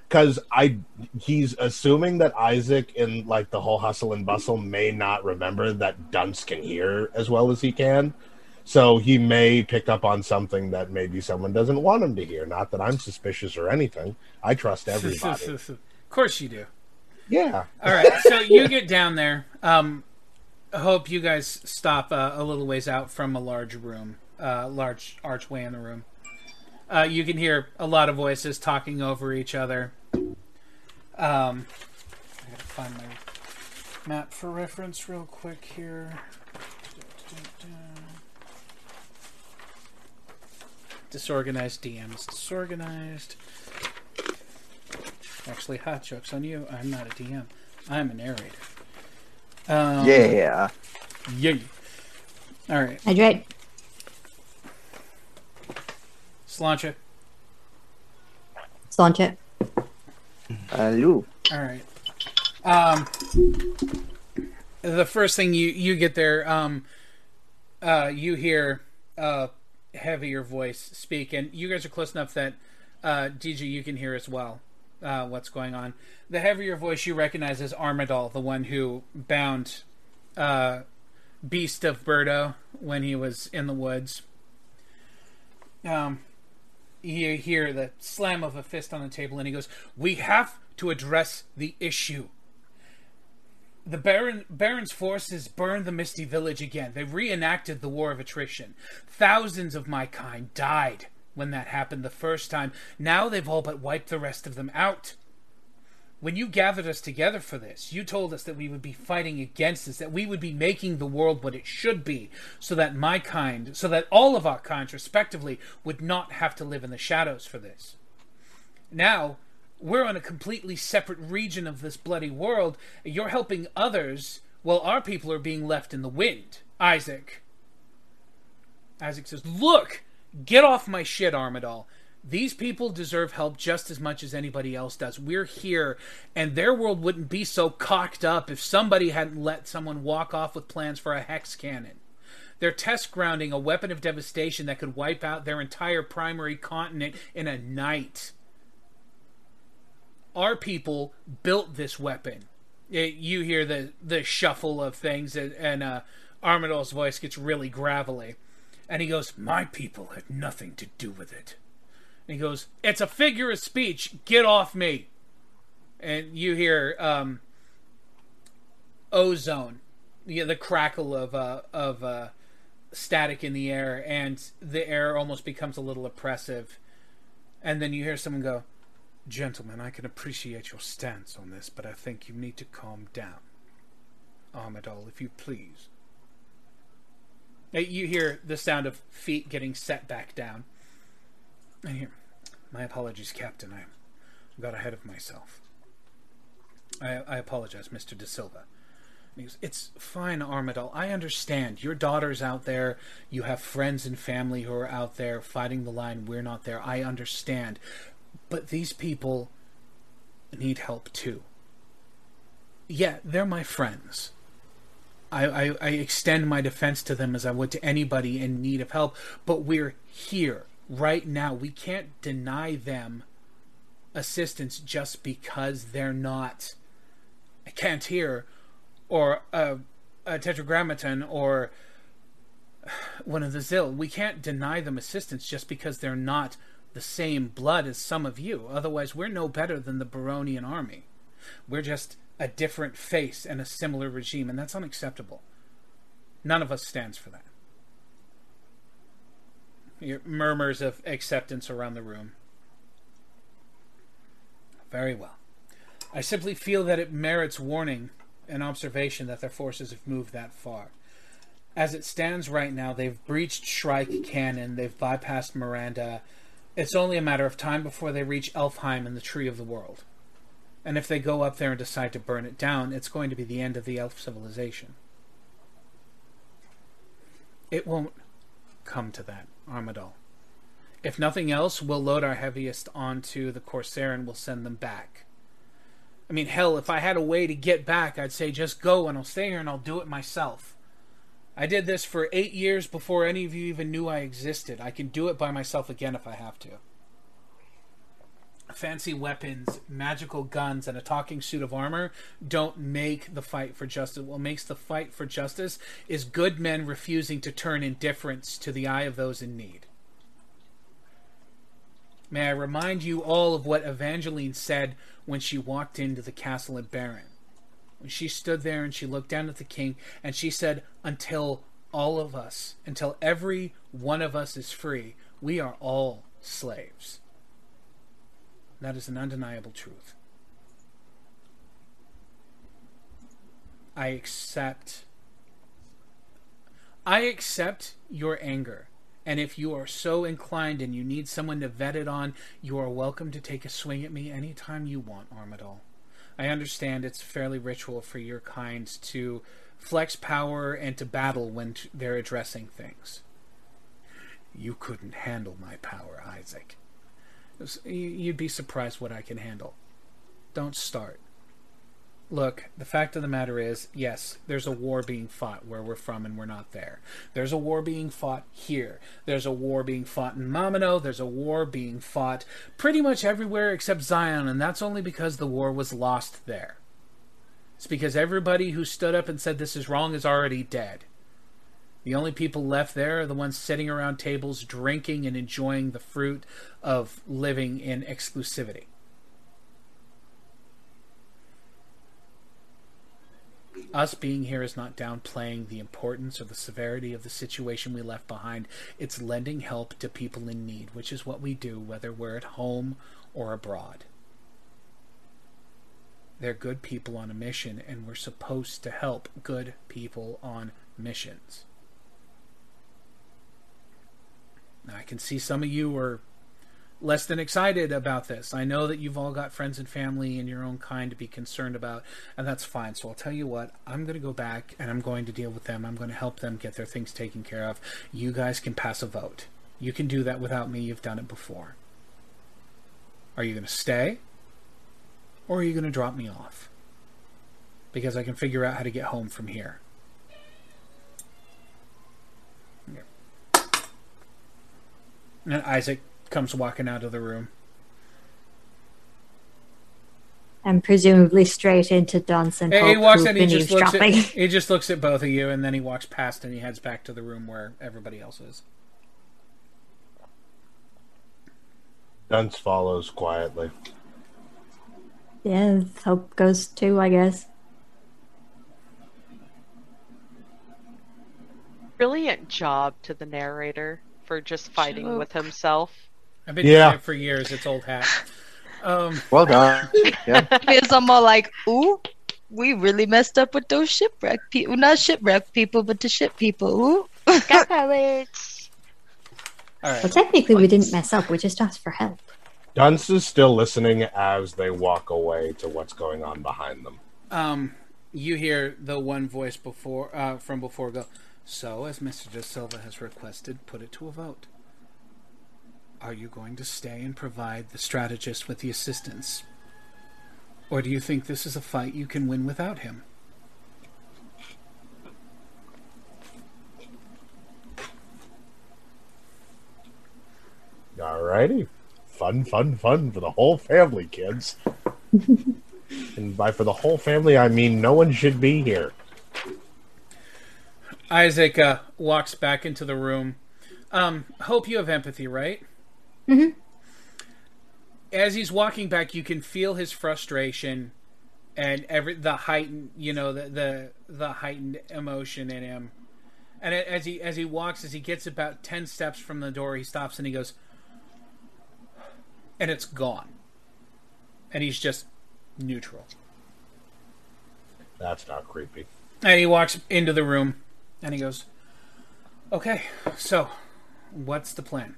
because I he's assuming that Isaac in like the whole hustle and bustle may not remember that Dunce can hear as well as he can. So he may pick up on something that maybe someone doesn't want him to hear. Not that I'm suspicious or anything. I trust everybody. of course you do. yeah. All right, so you get down there. Um, I hope you guys stop uh, a little ways out from a large room, uh, large archway in the room. Uh, you can hear a lot of voices talking over each other. Um, I gotta find my map for reference real quick here. Disorganized DMs. Disorganized. Actually, hot jokes on you. I'm not a DM. I'm a narrator. Um, Yeah. Yay. All right. Hydrate. Slancha. Launch it. Hello. All right. Um, the first thing you you get there, um, uh, you hear a heavier voice speak, and you guys are close enough that uh, DJ you can hear as well. Uh, what's going on? The heavier voice you recognize as Armadal, the one who bound uh, Beast of Birdo when he was in the woods. Um, you hear the slam of a fist on the table, and he goes, "We have to address the issue. The Baron Baron's forces burned the Misty Village again. They reenacted the War of Attrition. Thousands of my kind died when that happened the first time. Now they've all but wiped the rest of them out." When you gathered us together for this, you told us that we would be fighting against this, that we would be making the world what it should be, so that my kind, so that all of our kinds, respectively, would not have to live in the shadows for this. Now, we're on a completely separate region of this bloody world. You're helping others while our people are being left in the wind. Isaac. Isaac says, Look! Get off my shit, Armadal. These people deserve help just as much as anybody else does. We're here, and their world wouldn't be so cocked up if somebody hadn't let someone walk off with plans for a hex cannon. They're test grounding a weapon of devastation that could wipe out their entire primary continent in a night. Our people built this weapon. It, you hear the, the shuffle of things, and, and uh, voice gets really gravelly. And he goes, My people had nothing to do with it. And he goes, It's a figure of speech. Get off me. And you hear um, ozone, yeah, the crackle of uh, of uh, static in the air, and the air almost becomes a little oppressive. And then you hear someone go, Gentlemen, I can appreciate your stance on this, but I think you need to calm down. Armadale, if you please. You hear the sound of feet getting set back down. Hear, my apologies, Captain. I got ahead of myself. I, I apologize, Mr. De Silva. It's fine, Armadale. I understand. Your daughter's out there. You have friends and family who are out there fighting the line. We're not there. I understand. But these people need help too. Yeah, they're my friends. I, I, I extend my defense to them as I would to anybody in need of help. But we're here right now. We can't deny them assistance just because they're not a Cantir or a, a Tetragrammaton or one of the Zill. We can't deny them assistance just because they're not the same blood as some of you. Otherwise, we're no better than the Baronian army. We're just a different face and a similar regime, and that's unacceptable. None of us stands for that. Your murmurs of acceptance around the room. Very well. I simply feel that it merits warning and observation that their forces have moved that far. As it stands right now, they've breached Shrike Cannon, they've bypassed Miranda. It's only a matter of time before they reach Elfheim and the Tree of the World. And if they go up there and decide to burn it down, it's going to be the end of the elf civilization. It won't come to that, Armadale. If nothing else, we'll load our heaviest onto the Corsair and we'll send them back. I mean, hell, if I had a way to get back, I'd say just go and I'll stay here and I'll do it myself. I did this for eight years before any of you even knew I existed. I can do it by myself again if I have to fancy weapons, magical guns, and a talking suit of armor don't make the fight for justice. What makes the fight for justice is good men refusing to turn indifference to the eye of those in need. May I remind you all of what Evangeline said when she walked into the castle at Baron. She stood there and she looked down at the king and she said, Until all of us, until every one of us is free, we are all slaves. That is an undeniable truth. I accept. I accept your anger. And if you are so inclined and you need someone to vet it on, you are welcome to take a swing at me anytime you want, Armadale. I understand it's fairly ritual for your kind to flex power and to battle when t- they're addressing things. You couldn't handle my power, Isaac. You'd be surprised what I can handle. Don't start. Look, the fact of the matter is, yes, there's a war being fought where we're from and we're not there. There's a war being fought here. There's a war being fought in Mamino. There's a war being fought pretty much everywhere except Zion, and that's only because the war was lost there. It's because everybody who stood up and said this is wrong is already dead. The only people left there are the ones sitting around tables drinking and enjoying the fruit of living in exclusivity. Us being here is not downplaying the importance or the severity of the situation we left behind. It's lending help to people in need, which is what we do, whether we're at home or abroad. They're good people on a mission, and we're supposed to help good people on missions. I can see some of you are less than excited about this. I know that you've all got friends and family and your own kind to be concerned about, and that's fine. So I'll tell you what, I'm going to go back and I'm going to deal with them. I'm going to help them get their things taken care of. You guys can pass a vote. You can do that without me. You've done it before. Are you going to stay? Or are you going to drop me off? Because I can figure out how to get home from here. And Isaac comes walking out of the room. And presumably straight into Dunce and He, he walks who've in. He just looks at he just looks at both of you, and then he walks past and he heads back to the room where everybody else is. Dunce follows quietly. yeah, Hope goes too, I guess. Brilliant job to the narrator for just fighting Joke. with himself. I've been Yeah. doing it for years. It's old hat. Um, Well done. Yeah. It's almost like, ooh, we really messed up with those shipwreck people. Not shipwreck people, but the ship people. Ooh. Got pirates. all right. Well, technically, we didn't mess up. We just asked for help. Dunce is still listening as they walk away to what's going on behind them. Um, you hear the one voice before uh, from before go. So, as Mr. De Silva has requested, put it to a vote. Are you going to stay and provide the strategist with the assistance? Or do you think this is a fight you can win without him? Alrighty. Fun, fun, fun for the whole family, kids. and by for the whole family, I mean no one should be here. Isaac uh, walks back into the room. Um, hope you have empathy, right? Mhm. As he's walking back, you can feel his frustration and every the heightened, you know, the the, the heightened emotion in him. And as he as he walks, as he gets about ten steps from the door, he stops and he goes, and it's gone. And he's just neutral. That's not creepy. And he walks into the room and he goes, Okay, so what's the plan?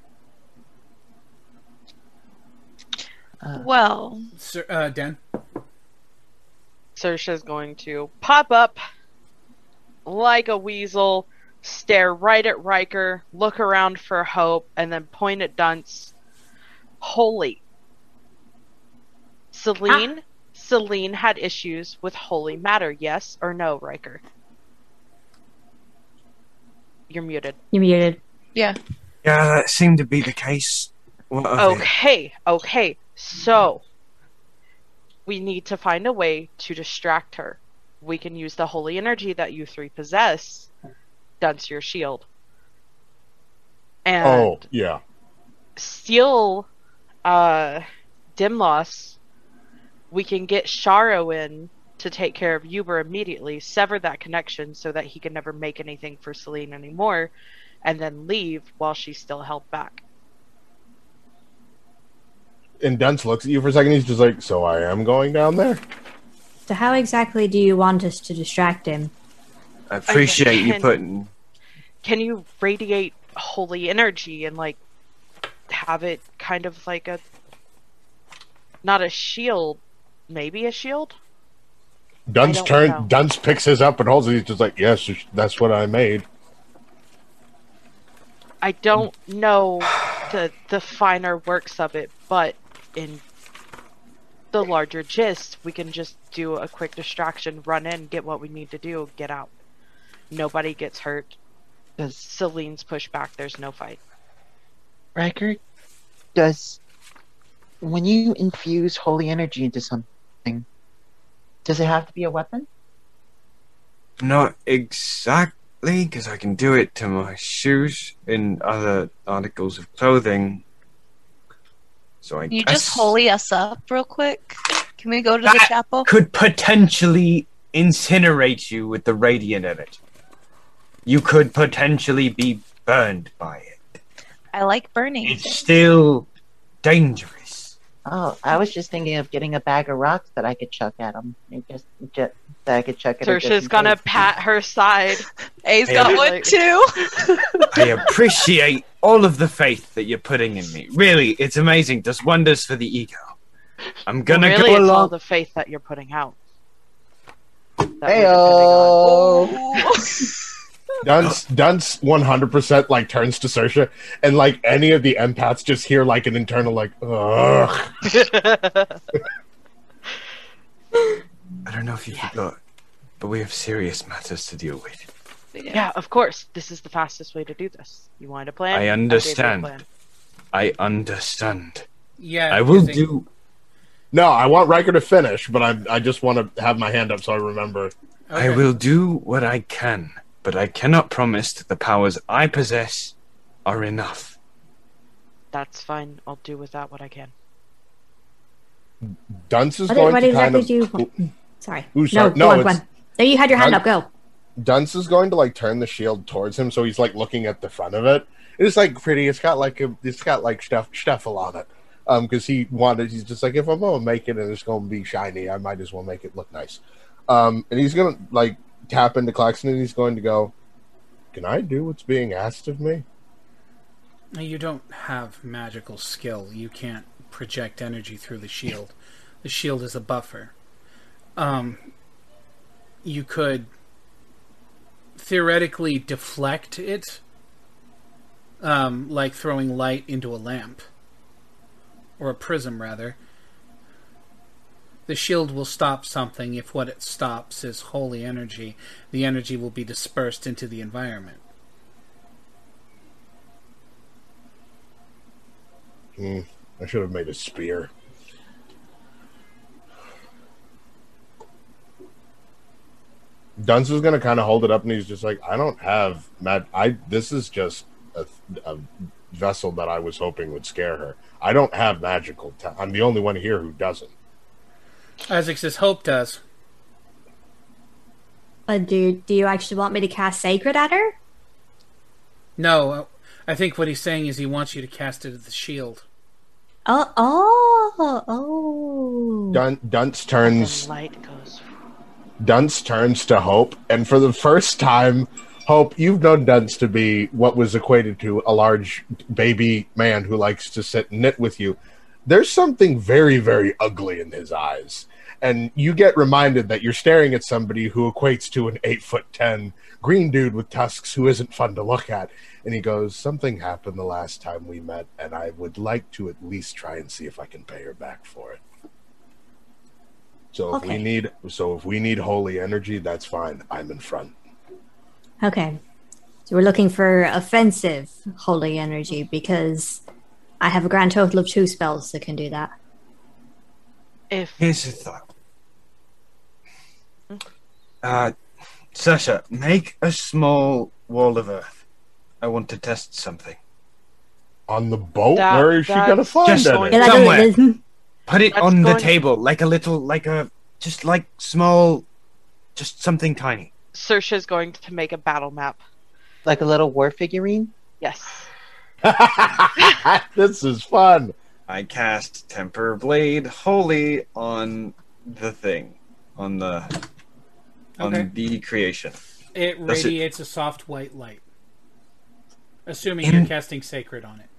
Well, Sir, uh, Den? Sersha's going to pop up like a weasel, stare right at Riker, look around for Hope, and then point at Dunce. Holy. Celine? Celine had issues with holy matter, yes or no, Riker? You're muted. You're muted. yeah. Yeah, that seemed to be the case. What it? Okay, okay. So, we need to find a way to distract her. We can use the holy energy that you three possess, dunce your shield, and Oh, yeah. steal uh, Dimlos. We can get Sharo in to take care of Uber immediately, sever that connection so that he can never make anything for Celine anymore, and then leave while she's still held back. And Dunce looks at you for a second. He's just like, "So I am going down there." So, how exactly do you want us to distract him? I appreciate you can- putting. can you radiate holy energy and like have it kind of like a not a shield maybe a shield Dunce don't turn. know. Dunce picks his up and holds it. He's just like, "Yes, that's what I made." i don't know the the finer works of it but in the larger gist we can just do a quick distraction run in get what we need to do get out nobody gets hurt Does celine's pushed back there's no fight Riker, does when you infuse holy energy into something, does it have to be a weapon? Not exactly, because I can do it to my shoes and other articles of clothing. So I You just holy us up real quick. Can we go to the chapel? could potentially incinerate you with the radiant in it. You could potentially be burned by it. I like burning. It's still dangerous. Oh, I was just thinking of getting a bag of rocks that I could chuck at him. Just, just that I could chuck at him. just Tersha's in gonna case. pat her side A's Hey, got I'm one too. I appreciate all of the faith that you're putting in me. Really, it's amazing. Does wonders for the ego. I'm gonna really, go it's all along. the faith that you're putting out. That Dunce Dunce one hundred percent like turns to Sersha, and like any of the empaths just hear like an internal like ugh. I don't know if you forgot, but we have serious matters to deal with. yeah, of course. This is the fastest way to do this. You want a plan? I gave you a understand. plan. I understand. Yeah, I will do. No, I want Riker to finish, but I I just want to have my hand up so I remember. I will do what I can, but I cannot promise that the powers I possess are enough. That's fine. I'll do with that what I can. Dunce is What, going what to exactly kind of do you? Sorry. Ooh, no, sorry. go No, on, go it's- on. There you had your hand Dun- up. Go. Dunce is going to like turn the shield towards him, so he's like looking at the front of it. It's like pretty. It's got like a, it's got like stuff Steffel on it. Um, because he wanted, he's just like, if I'm gonna make it and it's gonna be shiny, I might as well make it look nice. Um, and he's gonna like tap into Claxon and he's going to go, "Can I do what's being asked of me?" You don't have magical skill. You can't project energy through the shield. The shield is a buffer. Um, you could theoretically deflect it, um, like throwing light into a lamp or a prism, rather. The shield will stop something if what it stops is holy energy. The energy will be dispersed into the environment. Hmm. I should have made a spear. Dunce is gonna kind of hold it up, and he's just like, "I don't have mad. I this is just a, a vessel that I was hoping would scare her. I don't have magical. Ta- I'm the only one here who doesn't. Isaac says Hope does. Uh, do do you actually want me to cast sacred at her? No, uh, I think what he's saying is he wants you to cast it at the shield. Oh, oh, oh. Dun- Dunce turns. light goes. Dunce turns to Hope, and for the first time, Hope, you've known Dunce to be what was equated to a large baby man who likes to sit and knit with you. There's something very, very ugly in his eyes. And you get reminded that you're staring at somebody who equates to an eight foot ten green dude with tusks who isn't fun to look at. And he goes, Something happened the last time we met, and I would like to at least try and see if I can pay her back for it. So if we need so if we need holy energy, that's fine. I'm in front. Okay. So we're looking for offensive holy energy because I have a grand total of two spells that can do that. If Here's a thought. Uh, Sasha, make a small wall of earth. I want to test something. On the boat? That- Where is she gonna that's find just it? going- Yeah, that- Somewhere. that- Put it That's on the going- table, like a little, like a, just like small, just something tiny. Sersha's going to make a battle map. Like a little war figurine. Yes. this is fun. I cast Temper Blade Holy on the thing, on the, on Okay. the creation. It Does it- radiates a soft white light. Assuming In- you're casting sacred on it.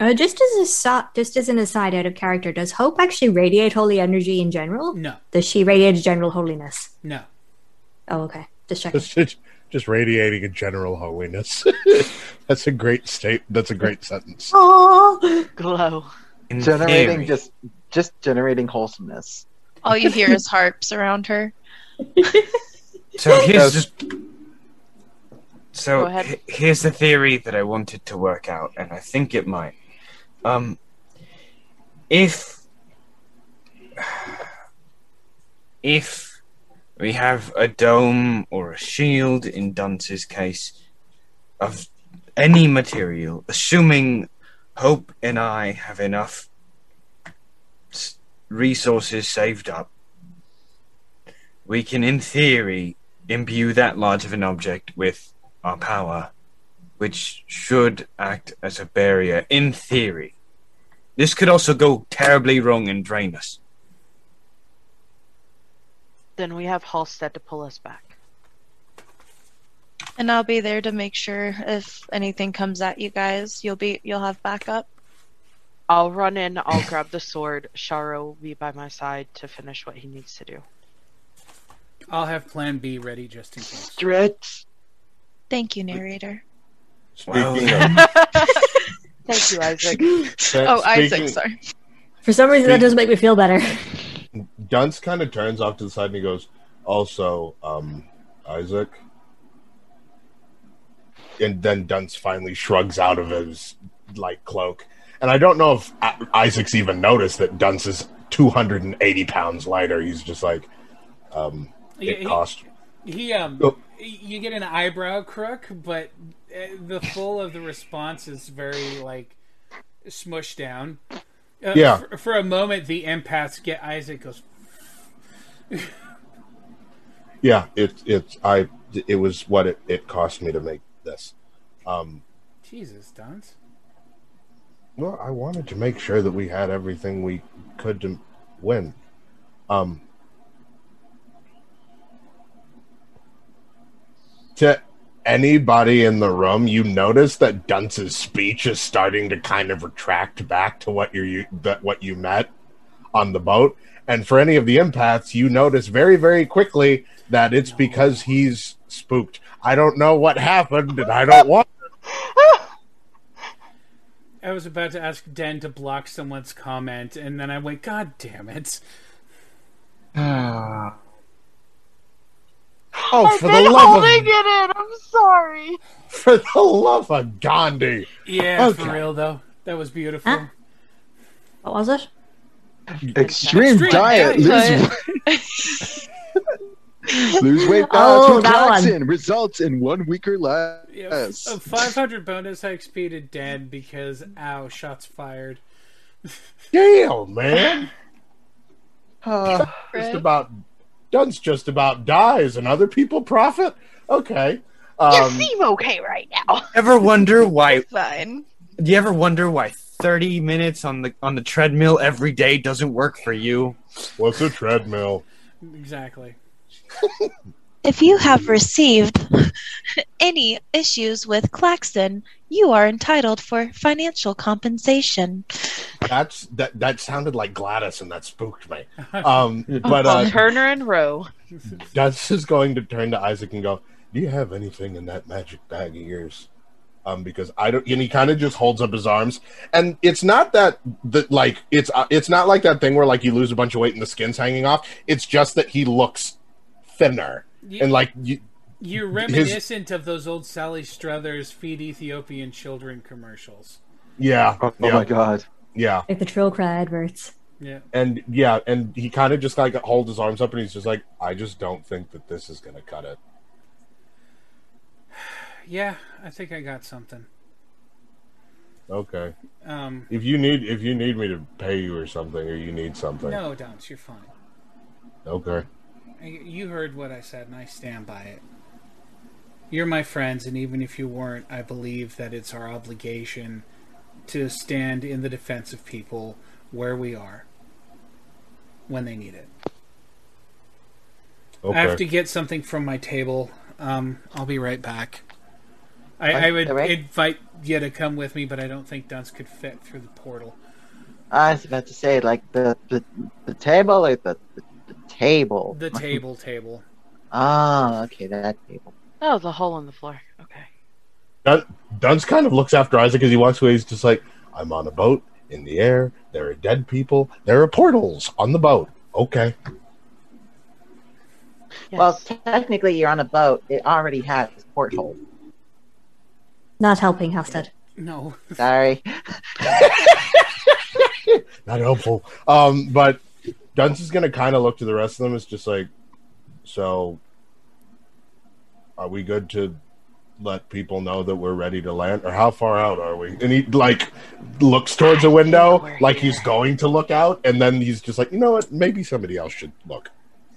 Uh, just as a so- just as an aside out of character, does Hope actually radiate holy energy in general? No, Does she radiate general holiness? no. Oh, okay. Just checking. Just, just radiating a general holiness. that's a great state. That's a great sentence. Oh, Glow. In Generating theory. just just generating wholesomeness. All you hear is harps around her. So here's just. So Go ahead. he- here's the theory that I wanted to work out, and I think it might. Um, if if we have a dome or a shield in Dunce's case of any material, assuming Hope and I have enough resources saved up, we can, in theory, imbue that large of an object with our power, which should act as a barrier, in theory. This could also go terribly wrong and drain us. Then we have Halstead to pull us back. And I'll be there to make sure if anything comes at you guys, you'll be you'll have backup. I'll run in, I'll grab the sword. Sharo will be by my side to finish what he needs to do. I'll have Plan B ready just in case. Stretch. Thank you, narrator. Speaking Well, of, Thank you, Isaac. Oh, Isaac, speaking- sorry. For some reason, that doesn't make me feel better. Dunce kind of turns off to the side and he goes, "Also, um, Isaac." And then Dunce finally shrugs out of his like cloak, and I don't know if Isaac's even noticed that Dunce is two hundred and eighty pounds lighter. He's just like, um, it he- cost. He um, Oh. you get an eyebrow crook, but uh, the full of the response is very like smushed down. Uh, Yeah. For, for a moment, the empaths get Isaac goes. Yeah, it it I it was what it, it cost me to make this. Um, Jesus, Dunce. Well, I wanted to make sure that we had everything we could to win. Um, to anybody in the room, you notice that Dunce's speech is starting to kind of retract back to what you that what you met on the boat. And for any of the empaths, you notice very, very quickly that it's because he's spooked. I don't know what happened, and I don't want. I was about to ask Den to block someone's comment, and then I went, God damn it. Oh, for the love holding of it in. I'm sorry. for the love of Gandhi! Yeah, for Okay. real though. That was beautiful. Huh? What was it? Extreme, Extreme diet. diet. Lose, lose weight Oh, uh, balance with that one. Results in one week or less. Yeah, f- uh, a 500 bonus XP to Den because, ow, shots fired. Damn, man! Oh, Just about Dunce just about dies, and other people profit. Okay. you Um, seem okay right now. ever wonder why? Fine. Do you ever wonder why thirty minutes on the on the treadmill every day doesn't work for you? what's a treadmill? Exactly. If you have received any issues with Klaxon, you are entitled for financial compensation. That's that. That sounded like Gladys, and that spooked me. Um, but on uh, Turner and Rowe. Dunce is going to turn to Isaac and go, "Do you have anything in that magic bag of yours?" Um, because I don't, and he kind of just holds up his arms, and it's not that that like it's uh, it's not like that thing where like you lose a bunch of weight and the skin's hanging off. It's just that he looks thinner, You, and like you, you're reminiscent of those old Sally Struthers feed Ethiopian children commercials. yeah, oh yeah, my god. yeah, Like the Trill Cry adverts. Yeah. and yeah, and he kind of just like holds his arms up, and he's just like, "I just don't think that this is gonna cut it." Yeah, I think I got something. Okay, Um, if you need if you need me to pay you or something, or you need something, no, don't. you're fine. okay. You heard what I said, and I stand by it. You're my friends, and even if you weren't, I believe that it's our obligation to stand in the defense of people where we are when they need it. Okay. I have to get something from my table. Um, I'll be right back. I, I would alright. invite you to come with me, but I don't think Dunce could fit through the portal. I was about to say, like the the, the table or the, the, the table. The table, table. Ah, okay, that table. Oh, the hole in the floor. Okay. Dun- Dunce kind of looks after Isaac as he walks away. He's just like, I'm on a boat in the air. There are dead people. There are portals on the boat. Okay. Yes. Well, technically, you're on a boat. It already has porthole. Not helping Halstead. No. Sorry. Not helpful. Um, but Dunce is going to kind of look to the rest of them. It's just like, so are we good to let people know that we're ready to land? Or how far out are we? And he, like, looks towards a window, like here. he's going to look out. And then he's just like, you know what? Maybe somebody else should look.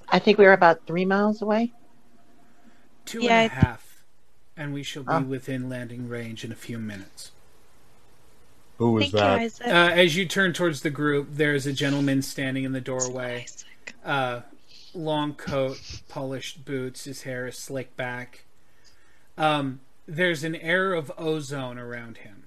I think we were about three miles away. Two and a half, and we shall be Ah. within landing range in a few minutes. Who was Thank that? you, Isaac. Uh, as you turn towards the group, there's a gentleman standing in the doorway. Isaac. Uh, long coat, polished boots, his hair is slicked back. Um, there's an air of ozone around him.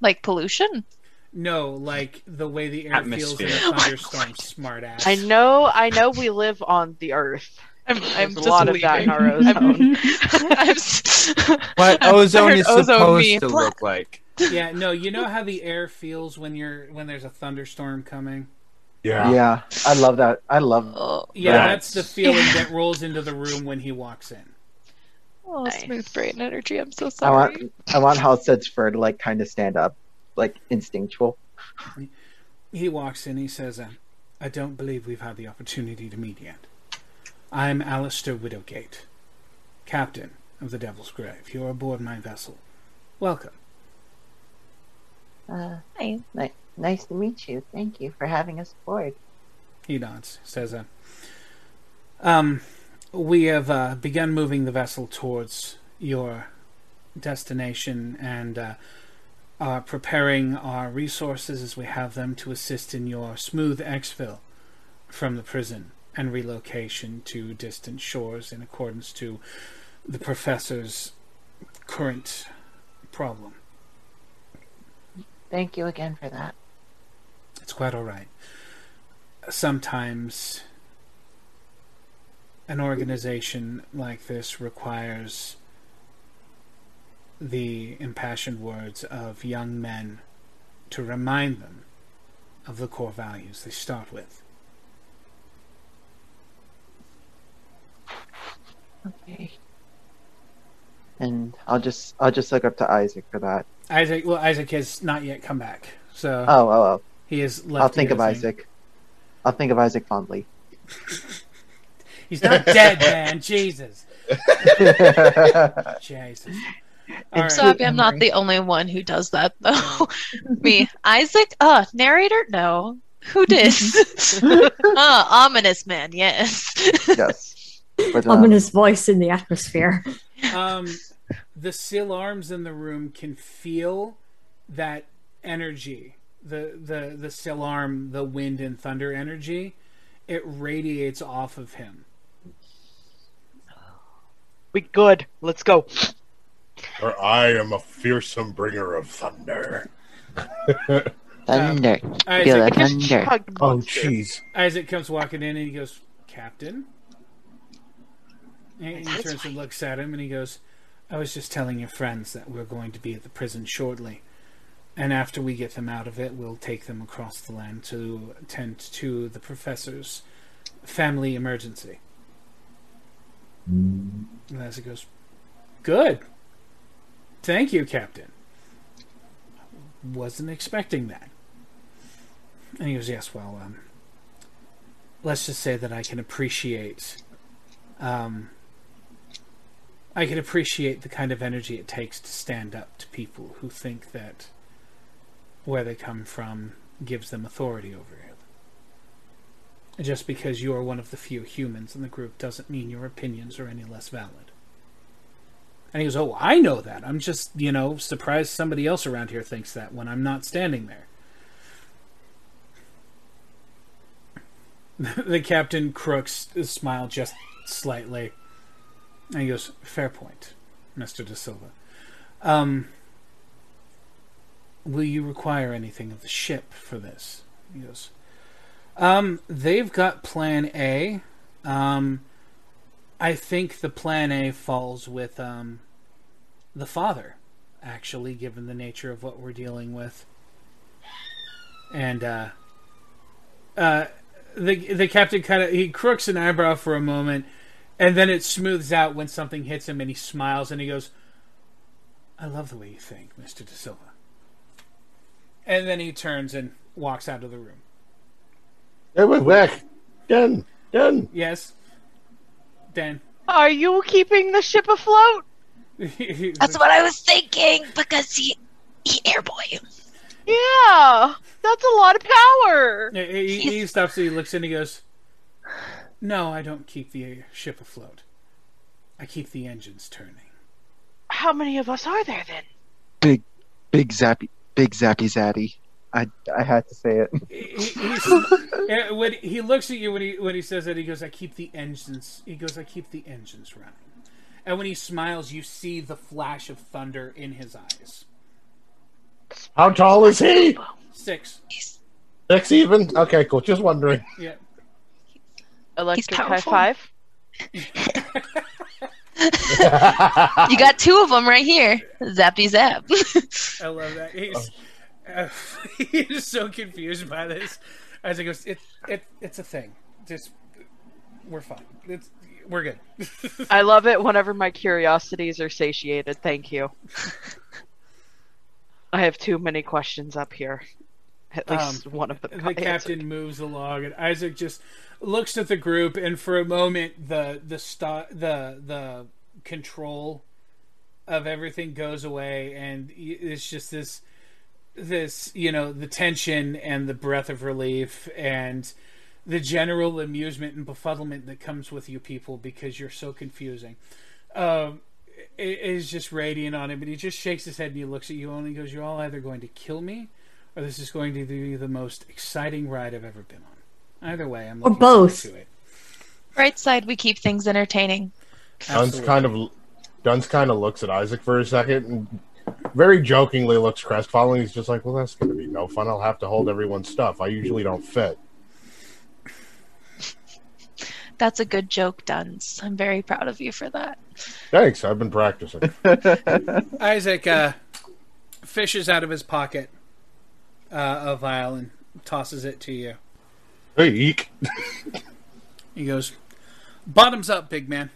Like pollution? No, like the way the air feels in a Atmosphere. thunderstorm. Smart ass. I know, I know. We live on the Earth. I'm, I'm just a lot of that in our ozone. I'm s- What ozone is ozone supposed me. to look like? Yeah, no. You know how the air feels when you're when there's a thunderstorm coming. Yeah. Yeah, I love that. I love. Oh, Yeah, That's- that's the feeling that rolls into the room when he walks in. oh, Nice. smooth brain energy. I'm so sorry. I sorry. want. I want Halstead's fur to like kind of stand up, like instinctual. He walks in. He says, uh, "I don't believe we've had the opportunity to meet yet. I'm Alistair Widowgate, captain of the Devil's Grave. You're aboard my vessel. Welcome." Uh, Hi. ni- nice to meet you. Thank you for having us aboard. He nods. Says, uh, "Um, we have uh, begun moving the vessel towards your destination and uh, are preparing our resources as we have them to assist in your smooth exfil from the prison and relocation to distant shores in accordance to the professor's current problem. Thank you again for that. It's quite all right. Sometimes an organization like this requires the impassioned words of young men to remind them of the core values they start with. Okay. And I'll just I'll just look up to Isaac for that. Isaac, well, Isaac has not yet come back, so Oh, oh, oh. he is left. I'll think of to Isaac. I'll think of Isaac fondly. He's not dead, man. Jesus, Jesus. All So right. happy I'm not the only one who does that though. Me, Isaac. Uh, narrator. No. Who dis? uh, ominous man. Yes. yes. But, um, Ominous voice in the atmosphere. um, the seal arms in the room can feel that energy. The the the seal arm, the wind and thunder energy, it radiates off of him. We good. Let's go. For I am a fearsome bringer of thunder. thunder. Isaac, Feel the I just thunder. Oh, monster. jeez. Isaac comes walking in and he goes, "Captain." And he turns and looks at him and he goes, "I was just telling your friends that we're going to be at the prison shortly." And after we get them out of it, we'll take them across the land to attend to the professor's family emergency. And as it goes, good. Thank you, Captain. Wasn't expecting that. And he goes, yes, well, um, let's just say that I can appreciate, um, I can appreciate the kind of energy it takes to stand up to people who think that where they come from gives them authority over you. Just because you are one of the few humans in the group doesn't mean your opinions are any less valid. And he goes, Oh, I know that. I'm just, you know, surprised somebody else around here thinks that when I'm not standing there. the captain crooks his smile just slightly. And he goes, Fair point, Mr. De Silva. Um, will you require anything of the ship for this? He goes, um, they've got plan A. Um, I think the plan A falls with, um, the father, actually, given the nature of what we're dealing with. And, uh, uh, the, the captain kind of, he crooks an eyebrow for a moment, and then it smooths out when something hits him, and he smiles, and he goes, I love the way you think, Mr. De Silva. And then he turns and walks out of the room. Hey, wait, back. Done. Done. Yes. Dan. Are you keeping the ship afloat? That's what I was thinking because he he airboy. Yeah, that's a lot of power. Yeah, He, he stops and he looks in and he goes, No, I don't keep the ship afloat. I keep the engines turning. How many of us are there then? Big, big zappy, big zappy zaddy. I, I had to say it. He, he's- when he looks at you when he when he says that he goes, I keep the engines. He goes, I keep the engines running. And when he smiles, you see the flash of thunder in his eyes. How tall is he? Six. Six even? Okay, cool. Just wondering. Yeah. Electric high powerful. five. You got two of them right here. Zappy zap. I love that. He's uh, he's so confused by this. As he goes, it it it's a thing. Just we're fine. It's we're good. I love it whenever my curiosities are satiated. Thank you. I have too many questions up here. At least one of them. Um, the got answered. captain moves along, and Isaac just looks at the group, and for a moment, the the sto- the the control of everything goes away, and it's just this this you know the tension and the breath of relief and the general amusement and befuddlement that comes with you people because you're so confusing. Um, it is just radiant on him, but he just shakes his head and he looks at you and he goes, "You're all either going to kill me, or this is going to be the most exciting ride I've ever been on. Either way, I'm Or both. to it." right side, we keep things entertaining. Dunce kind of Dunce kind of looks at Isaac for a second and very jokingly looks crestfallen. He's just like, "Well, that's going to be no fun. I'll have to hold everyone's stuff. I usually don't fit." That's a good joke, Dunce. I'm very proud of you for that. Thanks. I've been practicing. Isaac uh, fishes out of his pocket uh, a vial and tosses it to you. Hey, eek. He goes, "Bottoms up, big man."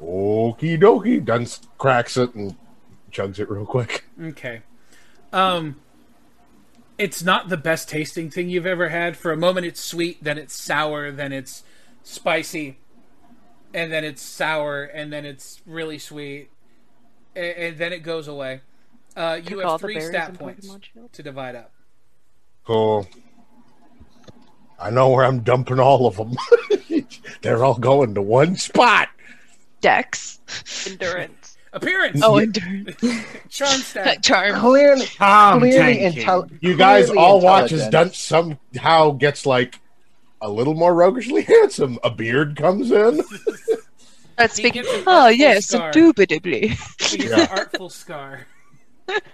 Okie dokie. Dunce cracks it and chugs it real quick. Okay. Um it's not the best tasting thing you've ever had. For a moment it's sweet, then it's sour, then it's spicy, and then it's sour, and then it's really sweet. And, and then it goes away. Uh, you Took have three stat points to divide up. Cool. I know where I'm dumping all of them. They're all going to one spot. Dex. Endurance. Appearance. Oh, endurance. Charm stat. Charm. Clearly, Tom clearly tanking. intel- You guys clearly all watch as intelligent. Dunce somehow gets like a little more roguishly handsome. A beard comes in. Let's He speak. gets an Oh ah, yes, scar. indubitably. He gets Yeah. an artful scar.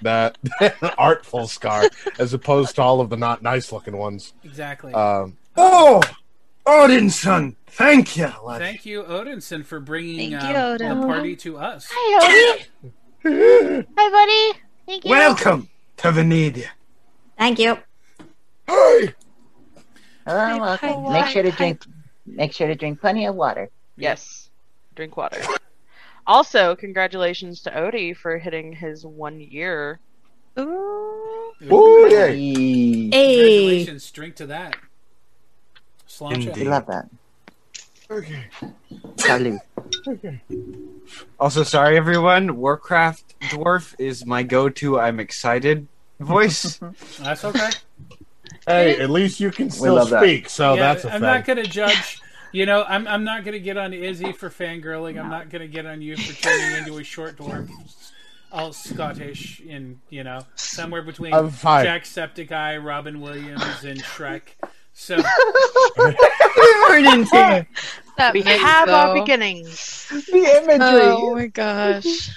That artful scar, as opposed to all of the not nice looking ones. Exactly. Um, Oh, Odinson, thank you. lad. Thank you, Odinson, for bringing Thank um, you, the party to us. Hi, Odie. Hi, buddy. Thank you. Welcome to Venedia. Thank you. hey, Oh, welcome. Make sure to drink. Make sure to drink plenty of water. Yes. Drink water. Also, congratulations to Odie for hitting his one year. Ooh. Ooh, yeah. Hey. Hey. Congratulations. Drink to that. Sláinte. We Indeed. love that. Okay. Salud. Also, sorry everyone. Warcraft dwarf is my go-to. I'm excited voice. That's okay. Hey, at least you can still love that. speak, so yeah, that's a I'm thing. not going to judge. You know, I'm, I'm not going to get on Izzy for fangirling. I'm not going to get on you for turning into a short dwarf, all Scottish, in you know somewhere between I'm fine. Jacksepticeye, Robin Williams, and Shrek. So we're into That We mix, have our beginnings. The imagery. Oh my gosh.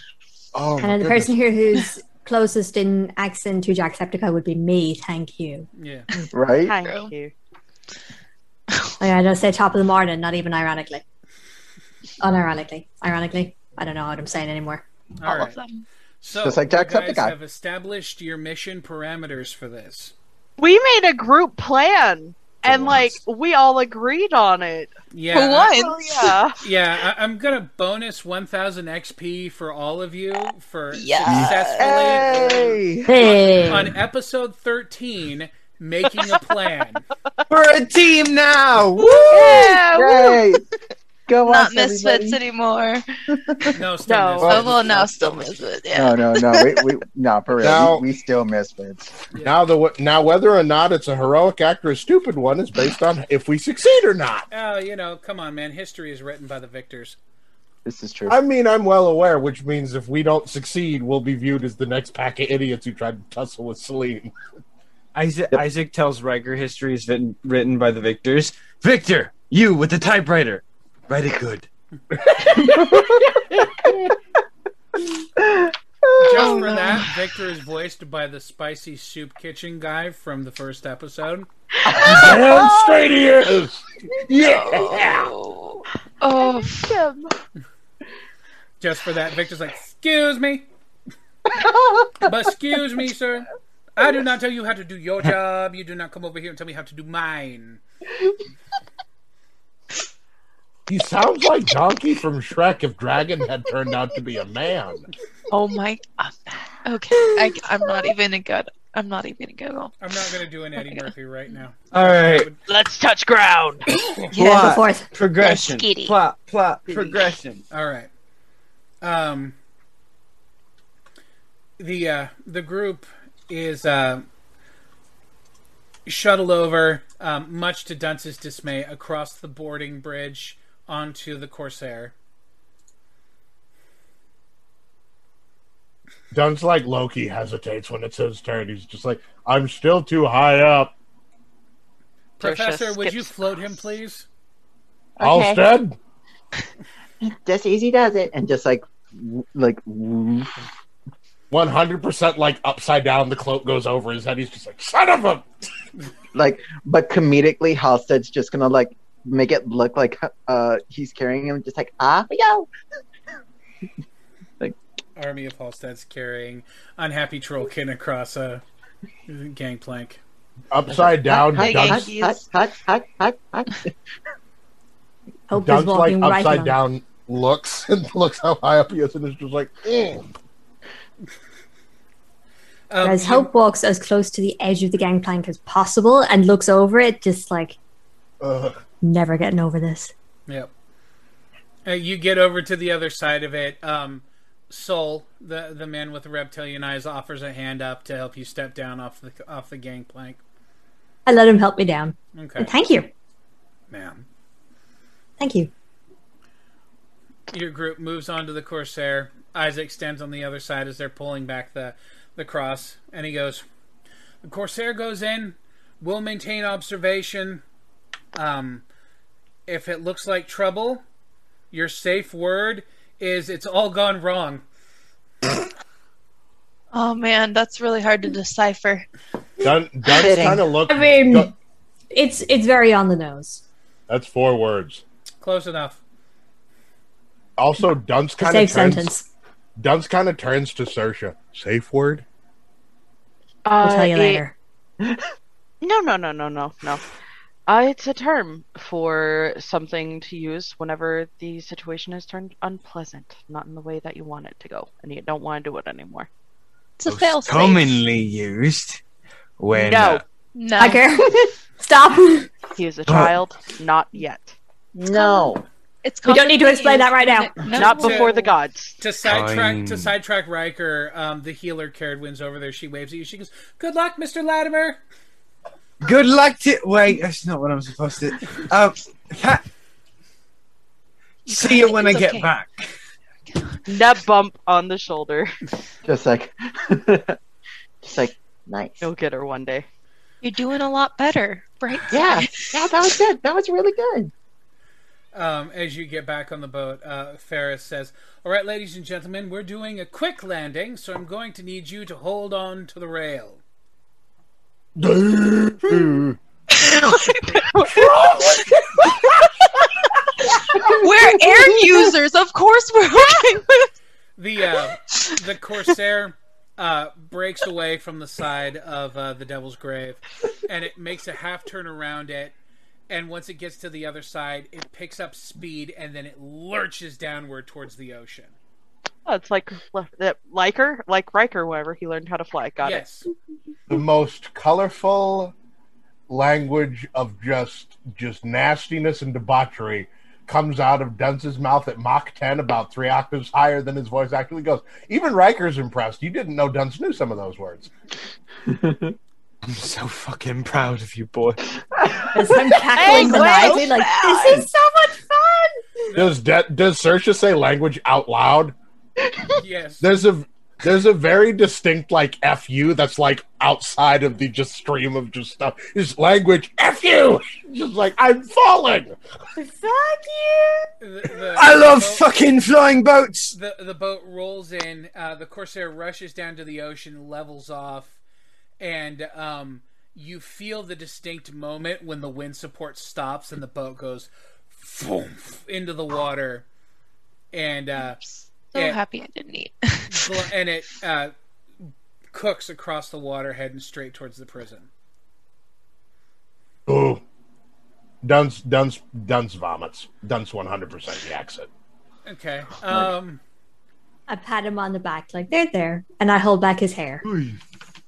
Oh, my And the person here who's closest in accent to Jacksepticeye would be me. Thank you. yeah, Right? Thank you. Like I just say top of the morning, not even ironically. Unironically. Ironically. I don't know what I'm saying anymore. all All right. of them. So Just like you guys Jacksepticeye. have established your mission parameters for this. We made a group plan, and like we all agreed on it. Yeah, Who I- won? Oh yeah. Yeah, I, I'm gonna bonus 1,000 XP for all of you for Yeah. successfully Hey. Hey. on episode 13 making a plan. We're a team now. Woo! Yeah. woo. Yay. Go on, Not misfits everybody. anymore. No, still No. missed. Oh, well, now still misfits. Yeah. No, no, no. We, we, no, for real. Now- we, we still misfits. Now the now whether or not it's a heroic act or a stupid one is based on if we succeed or not. Oh, you know, come on, man. History is written by the victors. This is true. I mean, I'm well aware, which means if we don't succeed, we'll be viewed as the next pack of idiots who tried to tussle with Celine. Isaac, Yep. Isaac tells Riker history is written, written by the victors. Victor, you with the typewriter, write it good. Just for oh, that, Victor is voiced by the spicy soup kitchen guy from the first episode. Damn straight he is. Yeah. Oh, oh. Him. Just for that, Victor's like, "Excuse me, but excuse me, sir. I do not tell you how to do your job. You do not come over here and tell me how to do mine." He sounds like Donkey from Shrek if Dragon had turned out to be a man. oh my. uh, Okay, I, I'm not even a good. I'm not even a good. go. I'm not going to do an Eddie Murphy right now. All right. Let's touch ground. Yeah, go Plot, forth. Progression. Let's. Plot, plot, progression. All right. Um. The uh, the group is uh, shuttled over, um, much to Dunce's dismay, across the boarding bridge onto the Corsair. Dunce like Loki hesitates when it's his turn. He's just like, I'm still too high up. Professor, Tertius would you skips float him, please? Okay. Alstead? Just easy does it, and just like, like, w- 100% like upside down. The cloak goes over his head. He's just like, son of a. like, but comedically, Halstead's just gonna like make it look like uh he's carrying him, just like ah yo. Like army of Halstead's carrying unhappy Trollkin across a gangplank. Upside down. Hey, hut, Dunce, guys. hut, hut, hut, hut, hut. Hope is Dunce like walking right upside down looks and looks how high up he is and is just like, "Mm." Um, As you- Hope walks as close to the edge of the gangplank as possible and looks over it, just like Ugh. never getting over this. Yep. Uh, you get over to the other side of it. Um, Soul, the the man with the reptilian eyes, offers a hand up to help you step down off the off the gangplank. I let him help me down. Okay, Thank you. ma'am. Thank you. Your group moves on to the Corsair. Isaac stands on the other side as they're pulling back the the cross, and he goes, "The Corsair goes in. We'll maintain observation. Um, if it looks like trouble, your safe word is it's all gone wrong." Oh man, that's really hard to decipher. Dun, Dunce kind of look. I mean, Dun- it's it's very on the nose. that's four words. Close enough. Also, Dunce A kind of safe turns. sentence. Dunce kind of turns to Sersha. Safe word. I'll tell you Uh, it- later. No, no, no, no, no, no. Uh, it's a term for something to use whenever the situation is turned unpleasant, not in the way that you want it to go, and you don't want to do it anymore. It's a Most fail commonly used when No. uh, No. Hacker, stop. He is a child, not yet. No. It's We don't need to explain that right now. No. Not before the gods. To sidetrack to sidetrack Riker, um, the healer Cared wins over there. She waves at you. She goes, "Good luck, Mister Latimer." good luck to wait. That's not what I'm supposed to. Um, ha- see you when I get okay. back. That bump on the shoulder. Just like, just like nice. You'll get her one day. You're doing a lot better, right? Yeah, yeah, that was good. That was really good. Um, as you get back on the boat, uh, Ferris says, "All right, ladies and gentlemen, we're doing a quick landing, so I'm going to need you to hold on to the rail." We're air users, of course. We're with. The uh, the Corsair uh, breaks away from the side of uh, the Devil's Grave, and it makes a half turn around it. And once it gets to the other side, it picks up speed and then it lurches downward towards the ocean. Oh, it's like that Liker, like Riker, wherever he learned how to fly. Got yes. the most colorful language of just just nastiness and debauchery comes out of Dunce's mouth at Mach 10, about three octaves higher than his voice actually goes. Even Riker's impressed. You didn't know Dunce knew some of those words. I'm so fucking proud of you, boy. As I'm cackling Hey, maniacally, like this is so much fun. Does De- does Sersha say language out loud? Yes. There's a there's a very distinct like "fu" that's like outside of the just stream of just stuff. His language "fu," just like I'm falling. Fuck you! The, the, I love boat- fucking flying boats. The the boat rolls in. Uh, the corsair rushes down to the ocean, levels off, and um, you feel the distinct moment when the wind support stops and the boat goes into the water, and uh, So Yeah. happy I didn't eat. and it uh, cooks across the water, heading straight towards the prison. Ooh. Dunce, Dunce, Dunce vomits. Dunce 100% yaks it. Okay. Um. I pat him on the back, like, they're there. And I hold back his hair.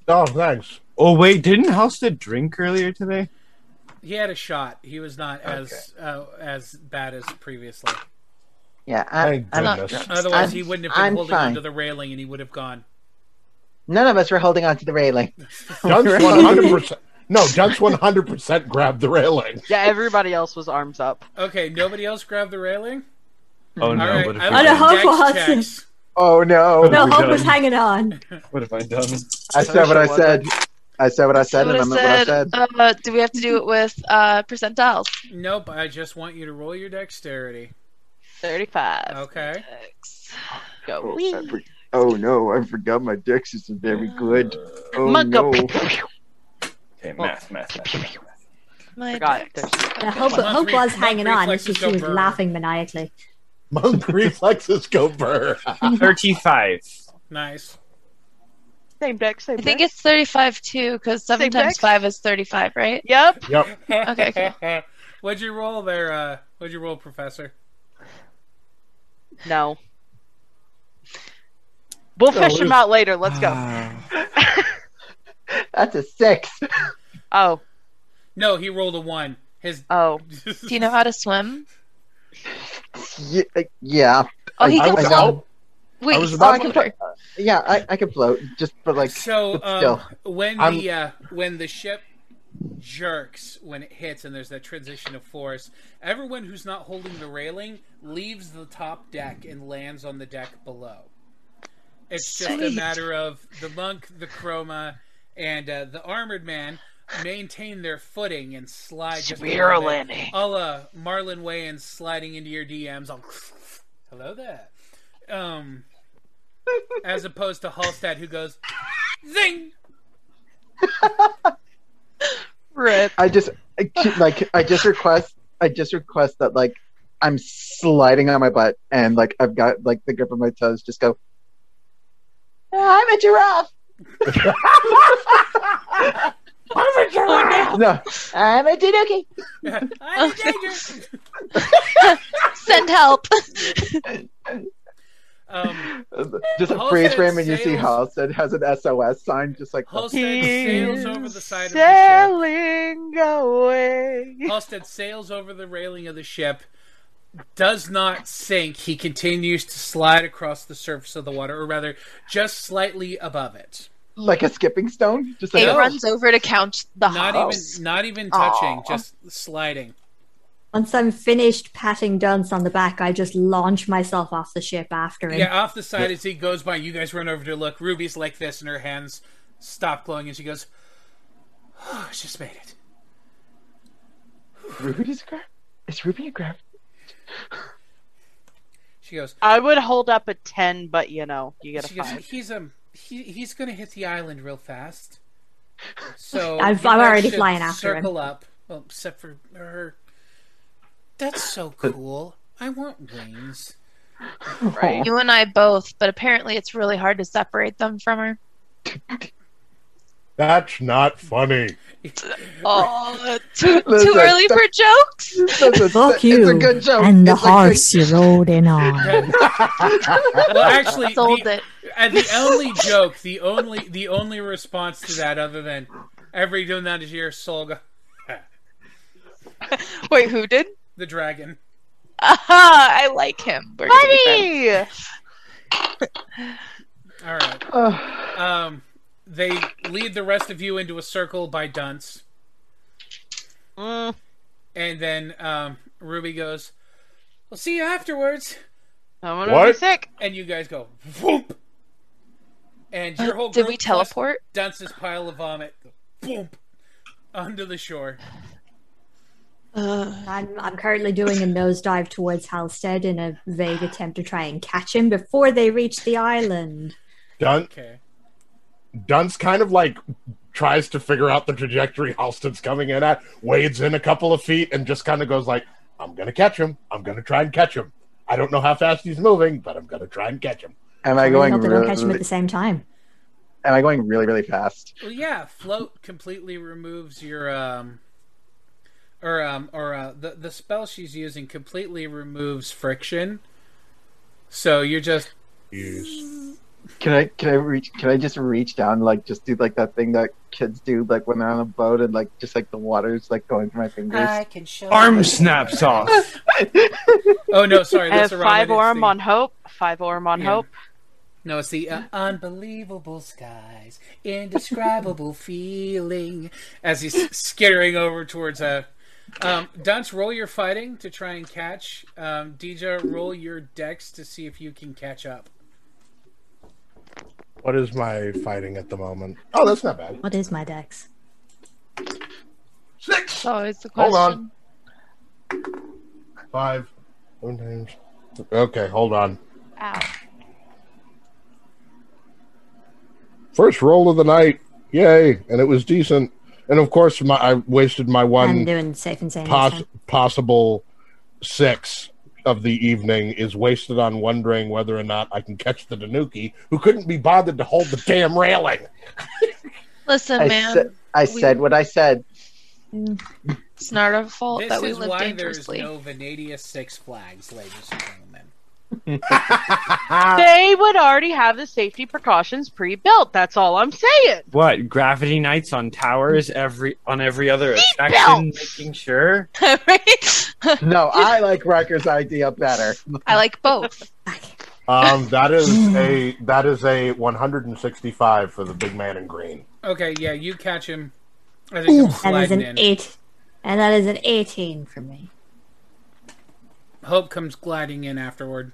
Oh, thanks. Oh wait, didn't Halstead drink earlier today? He had a shot. He was not as uh, as bad as previously. Yeah, I, I'm not drunk. Otherwise, I'm- he wouldn't have been I'm holding fine. onto the railing, and he would have gone. None of us were holding onto the railing. Dunce 100%. No, Dunce 100% grabbed the railing. Yeah, everybody else was arms up. Okay, nobody else grabbed the railing. Oh no! All right, what, I have Oh, no, done? Hope was- Oh no! No, Hope was hanging on. what have I done? I said what I Sure said. I said what I said, What and I I meant what I said, said. uh, do we have to do it with uh, percentiles? Nope. I just want you to roll your dexterity. 35. Okay. Go. Oh, I for- oh no, I forgot my dex isn't very good. Oh Mug no. Okay, math, math, math, math. math. My Forgot. dex. Yeah, Hope, Hope re- was hanging on. It's reflexes just go she was burr. laughing maniacally. Monk reflexes go burr. Thirty-five. Nice. Same deck, same I think it's 35 too, because 7 Same times dex? 5 is 35, right? Yep. Yep. Okay, What'd you roll there? Uh, what'd you roll, Professor? No. We'll No, fish him out later. Let's go. That's a six. oh. No, he rolled a one. His. Oh. Do you know how to swim? yeah, yeah. Oh, he I, can I, float. know. Wait, I was he's about a I can floater. flo- yeah, I, I can float. Just but like So but um, when I'm- the uh, when the ship jerks when it hits and there's that transition of force, everyone who's not holding the railing leaves the top deck and lands on the deck below. It's just a matter of the monk, the chroma, and uh, the armored man maintain their footing and slide just a We're little landing. I'll uh, Marlon Wayans sliding into your DMs. I'll hello there. Um, as opposed to Halstead who goes zing. Rip. I just I, like I just request I just request that like I'm sliding on my butt and like I've got like the grip of my toes. Just go. "Oh, I'm a giraffe. I'm a giraffe. No, I'm a tanuki. I'm in danger. Send help. Um, Just a Halstead freeze frame and you see sails- Halstead has an SOS sign just like Halstead sails over the side of the ship. Sailing away. Halstead sails over the railing of the ship, does not sink. He continues to slide across the surface of the water, or rather, just slightly above it. like a skipping stone. Just like It No. runs over to count the Not hops. even, not even touching, Aw. just sliding. Once I'm finished patting Dunce on the back, I just launch myself off the ship after him. Yeah, off the side as he goes by, you guys run over to look. Ruby's like this, and her hands stop glowing, and she goes, "Oh, I just made it." Ruby's a graph. Is Ruby a graph? She goes, I would hold up a 10, but you know, you get a she goes, 5. he's um he, he's gonna hit the island real fast. So I'm- I'm already flying after him. Circle up, well, except for her. That's so cool. I want wings. Right. You and I both, but apparently it's really hard to separate them from her. That's not funny. Oh, too, too early that- for jokes? Listen, Fuck it's a you good joke. and the It's a horse you rode in on. Well, actually, Sold the, it. and the only joke, the only the only response to that, other than every doing that is your soul Wait, who did? The dragon. Aha! I like him. We're gonna be friends. Buddy! All right. Ugh. Um, they lead the rest of you into a circle by Dunce, Mm, and then um, Ruby goes, "We'll see you afterwards." I'm gonna be What? sick. And you guys go, "Whoop!" and your Uh, whole did we teleport? Dunce's pile of vomit, boom, onto the shore. Uh, I'm, I'm currently doing a nosedive towards Halstead in a vague attempt to try and catch him before they reach the island. Dun- Okay. Dunce kind of like tries to figure out the trajectory Halstead's coming in at, wades in a couple of feet, and just kind of goes like, "I'm gonna catch him. I'm gonna try and catch him. I don't know how fast he's moving, but I'm gonna try and catch him." Am I I going? hope they don't catch him at the same time. am I going really, really fast? Well, yeah, float completely removes your um, or um, or uh, the the spell she's using completely removes friction. So you're just Use. Can I? Can I reach? Can I just reach down, like, just do like that thing that kids do, like when they're on a boat and like just like the water's like going through my fingers. I can show. Arm snaps off. Oh no, sorry, I that's have the wrong five one. Orm the- on hope. Five orm on Yeah. hope. No, it's the uh, unbelievable skies, indescribable feeling. As he's skittering over towards a. Um, Dunce, roll your fighting to try and catch. Um, Dija, roll your dex to see if you can catch up. What is my fighting at the moment? Oh, that's not bad. What is my dex? Six. so it's the question. Hold on. Five. Seven. Okay, hold on. Ow. First roll of the night. Yay. And it was decent. And of course, my, I wasted my I'm one doing safe and sane. pos- possible six of the evening is wasted on wondering whether or not I can catch the tanuki, who couldn't be bothered to hold the damn railing. Listen, I man, said, I we- said what I said. Mm. it's not our fault This that we is live why dangerously. there's no Venadia Six Flags, ladies and gentlemen. They would already have the safety precautions pre-built. That's all I'm saying. What gravity nights on towers every on every other attraction, belts. making sure. right? No, I like Rucker's idea better. I like both. Um, that is a that is a 165 for the big man in green. Okay, yeah, you catch him. I think I'm That is an in. eight, and that is an eighteen for me. Hope comes gliding in afterward.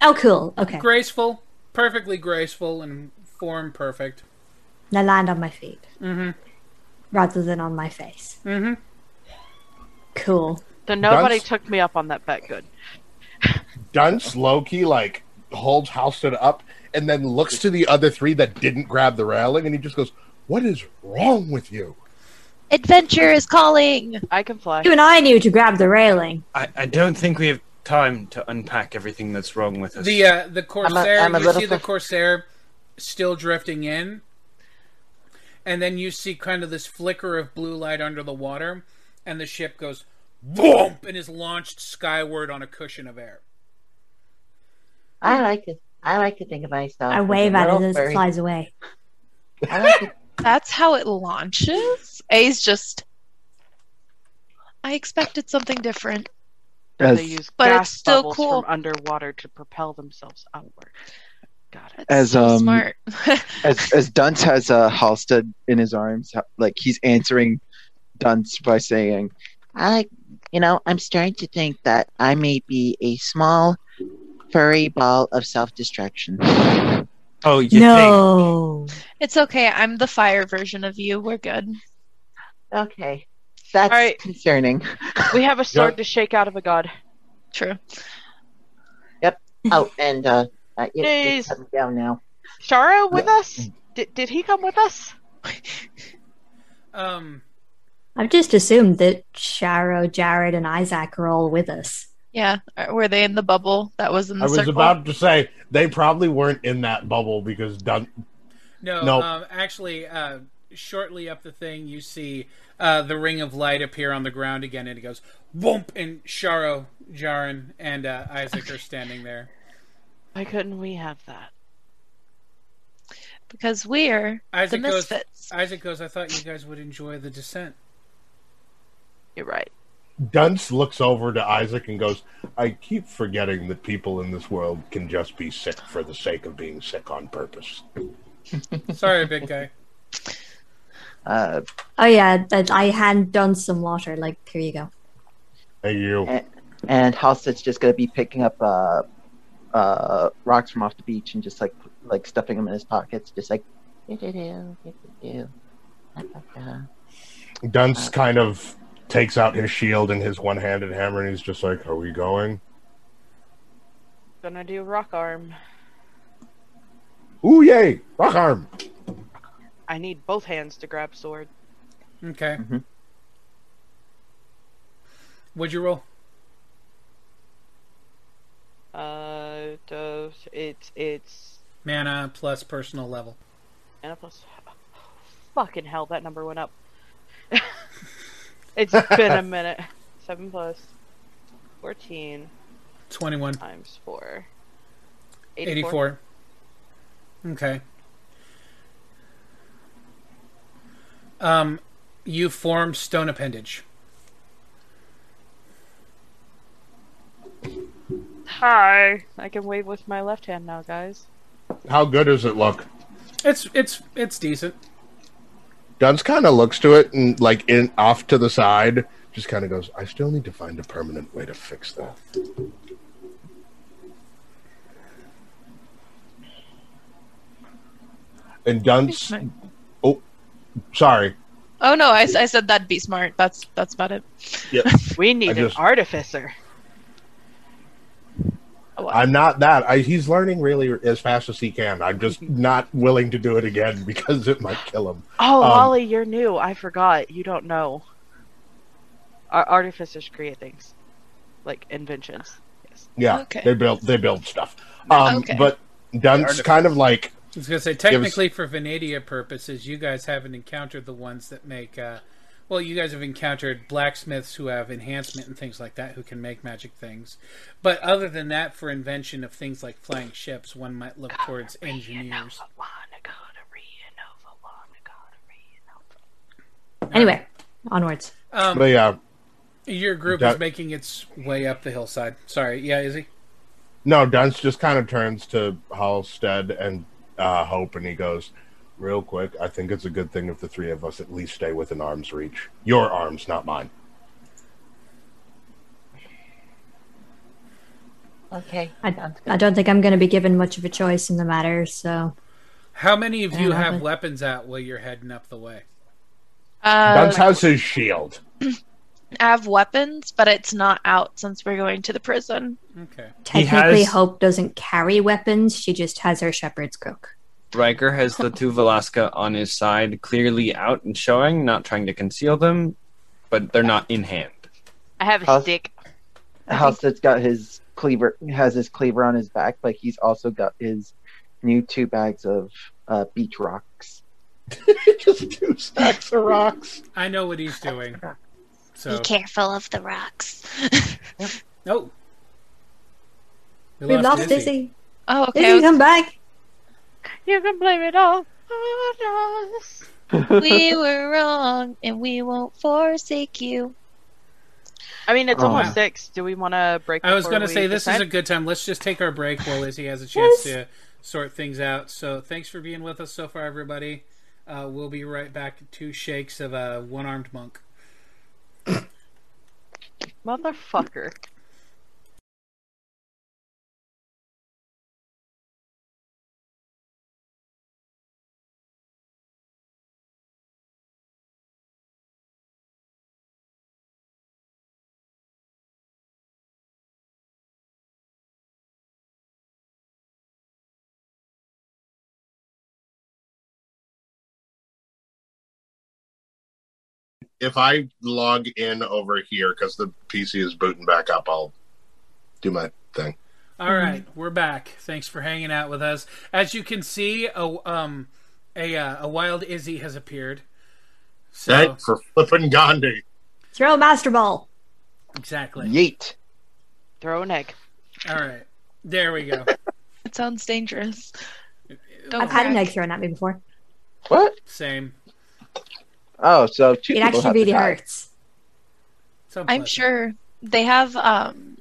Oh, cool. Okay, Graceful, perfectly graceful, and form perfect. now land on my feet Mm-hmm. rather than on my face. Mm-hmm. Cool. Then nobody Dunce? took me up on that bet. Good. Dunce Loki like holds Halstead up and then looks to the other three that didn't grab the railing and he just goes, "What is wrong with you?" Adventure is calling. I can fly. You and I knew to grab the railing. I, I don't think we have time to unpack everything that's wrong with us. The uh, the corsair, I'm a you see the corsair still drifting in, and then you see kind of this flicker of blue light under the water, and the ship goes boom and is launched skyward on a cushion of air. I like it. I like to think of myself. I wave at it as it furry- flies away. Like it. That's how it launches. A's just. I expected something different. Then As- they use But gas it's still bubbles cool. from underwater to propel themselves outward. Got it. As, so um, smart. as as Dunce has uh, Halstead in his arms, like he's answering Dunce by saying, I like, you know, I'm starting to think that I may be a small, furry ball of self-destruction. oh, you think? no. it's okay. I'm the fire version of you. We're good. Okay, that's All right. concerning. We have a sword to shake out of a god. True. Yep. Oh, and uh, uh you, you Days. cut down now. Shara with us? Did, did he come with us? Um, I've just assumed that Sharo, Jaren, and Isaac are all with us. Yeah. Uh, Were they in the bubble that was in the I was about to say they probably weren't in that bubble because Dun- no, Nope. um, actually, uh, shortly up the thing, you see uh, the ring of light appear on the ground again, and it goes boom, and Sharo, Jaren, and uh, Isaac are standing there. Why couldn't we have that? because we're Isaac the goes. misfits. Isaac goes. I thought you guys would enjoy the descent. You're right. Dunce looks over to Isaac and goes, "I keep forgetting that people in this world can just be sick for the sake of being sick on purpose." Sorry, big guy. Uh, Oh yeah, that I had done some water. Like here you go. Hey, you. and Halstead's just gonna be picking up uh, uh, rocks from off the beach and just like like stuffing them in his pockets, just like. Dunce kind of takes out his shield and his one-handed hammer, and he's just like, "Are we going?" Gonna do rock arm. Ooh, yay! Rock arm. I need both hands to grab sword. Okay. Mhm. What'd you roll? Uh, it's it's Mana plus personal level. Mana plus. Fucking hell, that number went up. it's been a minute. Seven plus fourteen 21. times four. 84. Okay. Um, you form stone appendage. Hi. I can wave with my left hand now, guys. How good does it look? It's it's it's decent. Dunce kind of looks to it and, like, in off to the side, just kind of goes, "I still need to find a permanent way to fix that." And Dunce, sorry. Oh no, I, I said that'd be smart. That's that's about it. Yep. We need I an artificer. I'm not that. I, he's learning really as fast as he can. I'm just not willing to do it again because it might kill him. Oh, Um, Wally, you're new. I forgot. You don't know. Ar- artificers create things, like inventions. Yes. Yeah, Okay. they build they build stuff. Um, Okay. But Dunce kind of like I was gonna say technically for Venadia purposes, you guys haven't encountered the ones that make. Uh, well, you guys have encountered blacksmiths who have enhancement and things like that, who can make magic things. But other than that, for invention of things like flying ships, one might look towards engineers. Anyway, onwards. Um, but yeah. your group is making its way up the hillside. Sorry, yeah, is he? No, Dunce just kind of turns to Halstead and uh, Hope, and he goes, "Real quick, I think it's a good thing if the three of us at least stay within arm's reach. Your arms, not mine." Okay. I, I don't think I'm going to be given much of a choice in the matter, so. How many of you have but- weapons out while you're heading up the way? Uh, Dunce has his shield. I have weapons, but it's not out since we're going to the prison. Okay. Technically, has- Hope doesn't carry weapons. She just has her shepherd's crook. Riker has the two Velasca on his side, clearly out and showing, not trying to conceal them, but they're not in hand. I have a How's- stick. Halstead's got his cleaver has his cleaver on his back, but he's also got his new two bags of uh, beach rocks. just two stacks of rocks. I know what he's doing. So Be careful of the rocks. no. We've lost Dizzy. Oh, okay. I Dizzy, was- come back. You can blame it all on us. we were wrong, and we won't forsake you. I mean, it's Oh. almost Wow. six. Do we want to break? I was going to say this is a good time. Let's just take our break while Izzy has a chance to sort things out. So thanks for being with us so far, everybody. Uh, we'll be right back. Two shakes of a one-armed monk. Motherfucker. If I log in over here because the PC is booting back up, I'll do my thing. All right, we're back. Thanks for hanging out with us. As you can see, a um, a uh, a wild Izzy has appeared. So Thanks for flipping Gandhi. Throw a master ball. exactly. Yeet. Throw an egg. All right, there we go. that sounds dangerous. Don't I've had an egg thrown at me before. What? Same. Oh, so two It actually really hurts. I'm sure they have um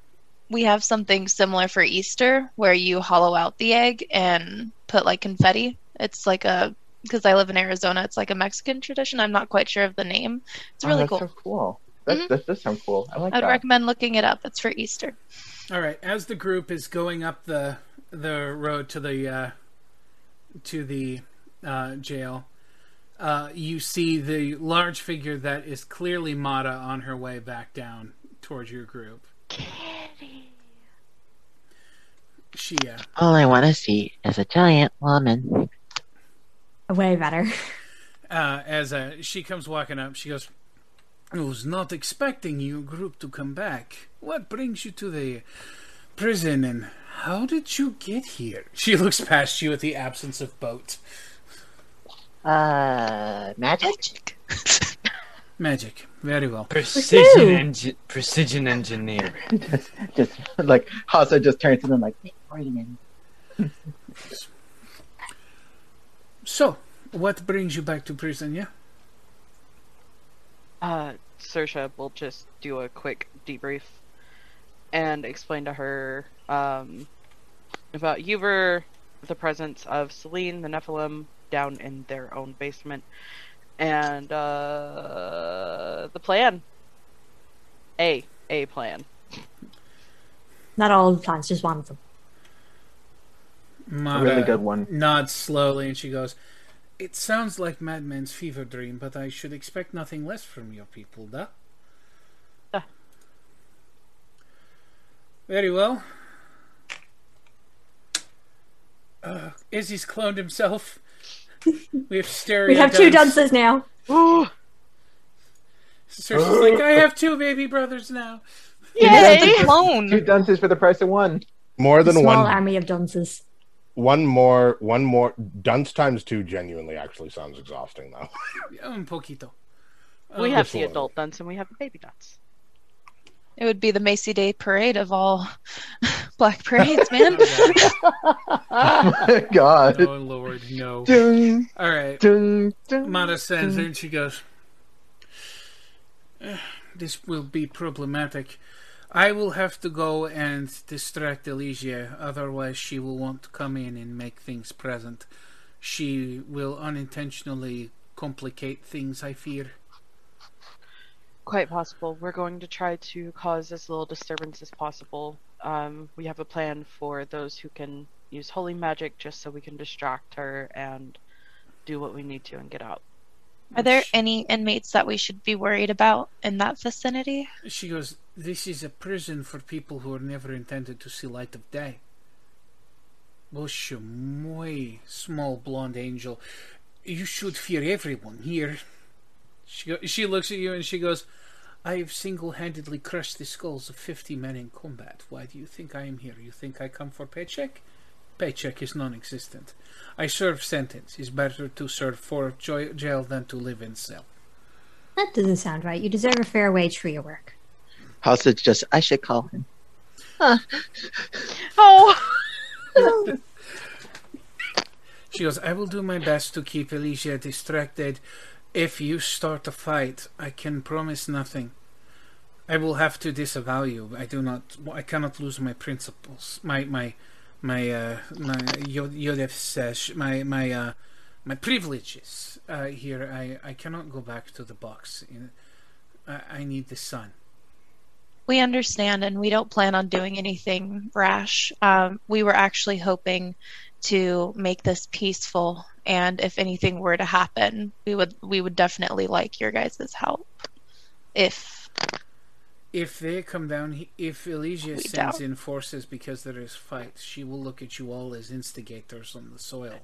we have something similar for Easter where you hollow out the egg and put like confetti. It's like a because I live in Arizona, it's like a Mexican tradition. I'm not quite sure of the name. It's Oh, really that's cool. So cool. That, Mhm. that does sound cool. I like I'd that. recommend looking it up. It's for Easter. All right, as the group is going up the the road to the uh, to the uh, jail, uh, you see the large figure that is clearly Mata on her way back down towards your group. Kitty. She, uh, All I want to see is a giant woman. Way better. uh, as uh, she comes walking up, she goes, I was not expecting your group to come back. What brings you to the prison and how did you get here? She looks past you at the absence of boat. Uh, magic? Magic. Very well. Precision, Woohoo! engi- precision engineering. just, just like Hasa just turns to them like, "Wait a minute." So, what brings you back to prison, yeah? Uh, Sersha will just do a quick debrief and explain to her um, about Uber, the presence of Selene, the Nephilim, down in their own basement, and uh, the plan. A a plan. Not all the plans, just one of them. Mata really good one. Nods slowly and she goes, It sounds like Madman's fever dream, but I should expect nothing less from your people, da? Uh. Very well. Uh, Izzy's cloned himself. We have stereo. We have two dunce. dunces now. Cersei's like, I have two baby brothers now. Yay! Two Clone. dunces for the price of one. More than small one. army of dunces. One more. One more. Dunce times two genuinely actually sounds exhausting though. Un poquito. We Um, have the adult dunce and we have the baby dunce. It would be the Macy Day parade of all black parades, man. oh my god. Oh lord, no. Dun, All right. dun, dun, Mata sends dun. her and she goes, "Eh, This will be problematic. I will have to go and distract Elysia, otherwise, she will want to come in and make things present. She will unintentionally complicate things, I fear. Quite possible. We're going to try to cause as little disturbance as possible. Um, we have a plan for those who can use holy magic just so we can distract her and do what we need to and get out. Are there any inmates that we should be worried about in that vicinity? She goes, This is a prison for people who are never intended to see light of day. Bosha, muy small blonde angel. You should fear everyone here. She, go, she looks at you and she goes, I have single handedly crushed the skulls of 50 men in combat. Why do you think I am here? You think I come for paycheck? Paycheck is non existent. I serve sentence. It's better to serve for jo- jail than to live in cell. That doesn't sound right. You deserve a fair wage for your work. How's it just, I should call him. Huh. Oh! She goes, I will do my best to keep Alicia distracted. If you start a fight, I can promise nothing. I will have to disavow you. I do not. I cannot lose my principles. My my my uh my Yo- Yodef says my my uh my privileges uh here. I I cannot go back to the box. I, I need the sun. We understand, and we don't plan on doing anything rash. Um, we were actually hoping to make this peaceful, and if anything were to happen, we would we would definitely like your guys' help. If If they come down, if Elysia We sends doubt. in forces because there is fight, she will look at you all as instigators on the soil.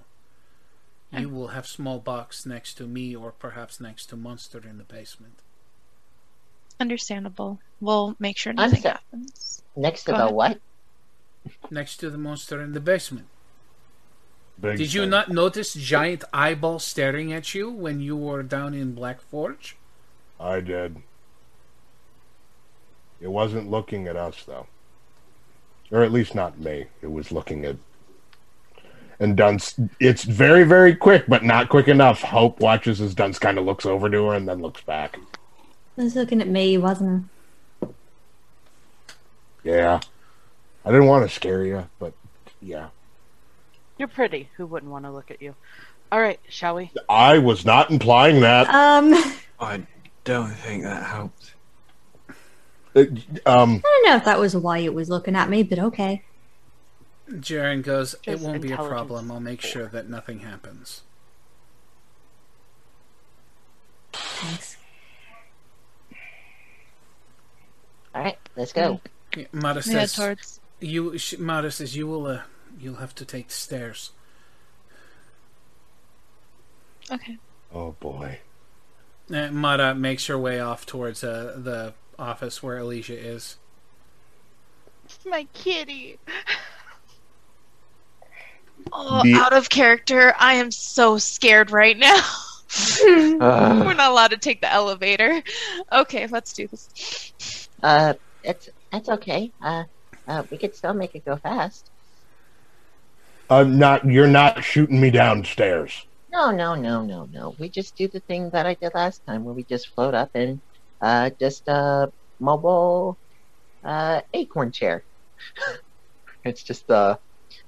You will have small box next to me, or perhaps next to Monster in the basement. understandable, we'll make sure I'm nothing so- happens. Next to Go the ahead. what? Next to the monster in the basement. Big Did you thing. not notice giant eyeball staring at you when you were down in Black Forge? I did. It wasn't looking at us though, or at least not me. It was looking at. And Dunce, it's very, very quick, but not quick enough. Hope watches as Dunce kind of looks over to her and then looks back. He was looking at me, wasn't Yeah, I didn't want to scare you, but yeah, You're pretty. Who wouldn't want to look at you? All right, shall we? I was not implying that. Um, I don't think that helped. Uh, um, I don't know if that was why it was looking at me, but okay. Jaren goes, "It won't be a problem. I'll make sure that nothing happens." Thanks. All right, let's go. Yeah, Mata We says, towards. "You." Sh- Mata says, "You will. Uh, you'll have to take the stairs." Okay. Oh boy. Uh, Mata makes her way off towards uh, the office where Alicia is. My kitty. Oh, The- out of character. I am so scared right now. We're not allowed to take the elevator. Okay, let's do this. Uh, it's it's okay. Uh, uh, we could still make it go fast. I'm not. You're not shooting me downstairs. No, no, no, no, no. We just do the thing that I did last time, where we just float up and uh, just a mobile uh, acorn chair. It's just uh,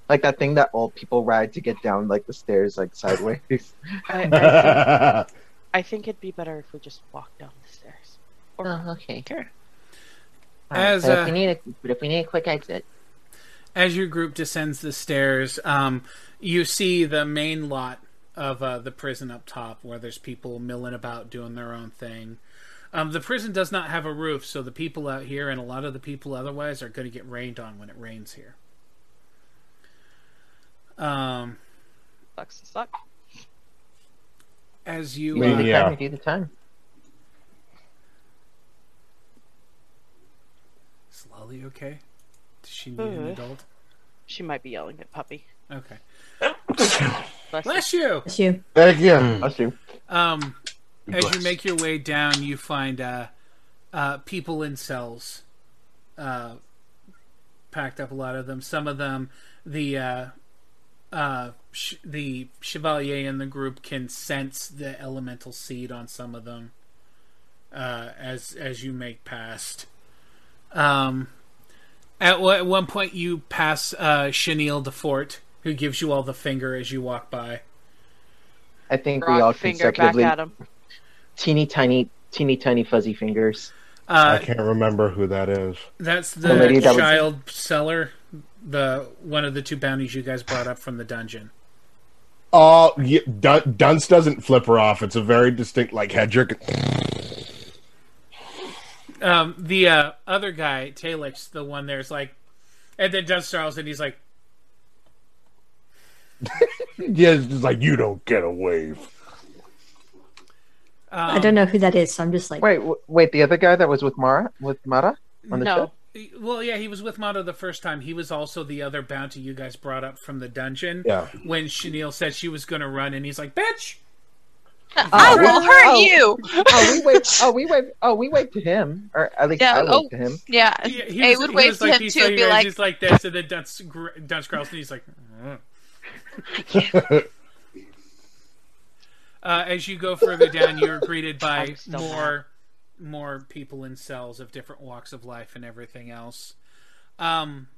like that thing that old people ride to get down like the stairs, like sideways. I, I, think, I think it'd be better if we just walk down the stairs. Oh, okay. Sure. As, but, if uh, we need a, but if we need a quick exit, As your group descends the stairs, um, you see the main lot of uh, the prison up top, where there's people milling about doing their own thing. Um, the prison does not have a roof, so the people out here and a lot of the people otherwise are going to get rained on when it rains here. Um, Sucks to suck. as you, You do uh, the Yeah. time, you do the time. is Lolly okay? Does she need an Uh. adult? She might be yelling at Puppy. Okay. Bless Bless you. It's you. Thank you. Us too. Um, as you make your way down, you find uh, uh, people in cells, uh, packed up. A lot of them. Some of them, the uh, uh, sh- the chevalier in the group can sense the elemental seed on some of them. Uh, as as you make past, um, at, one- at one point you pass uh, Chenille Defort, who gives you all the finger as you walk by. I think we all finger back consecutively at him. teeny tiny, teeny tiny fuzzy fingers. I Uh, can't remember who that is. That's The lady the that was- child seller, the one of the two bounties you guys brought up from the dungeon. Oh, yeah, Dun- Dunce doesn't flip her off. It's a very distinct like head jerk. Um, the uh, other guy, Talix, the one there's like, and then Dunce Charles, and he's like, Yeah, it's just like you don't get a wave. um, I don't know who that is, so I'm just like, Wait, w- wait, the other guy that was with Mara, with Mara on the No. ship. Well, yeah, he was with Mata the first time. He was also the other bounty you guys brought up from the dungeon. Yeah. When Chenille said she was going to run, and he's like, "Bitch!" I we- will hurt oh. you. Oh, we waved. Oh, we waved. Oh, we waved to him, or at least Yeah, I waved oh. to him. Yeah, Yeah, he it was- would he wave to like, him he's too. like, Be he's like, like this, and then Dunce, Gr- Dunce and he's like. "Uh." Uh, as you go further down, you're greeted by I'm still more more people in cells of different walks of life and everything else. Um,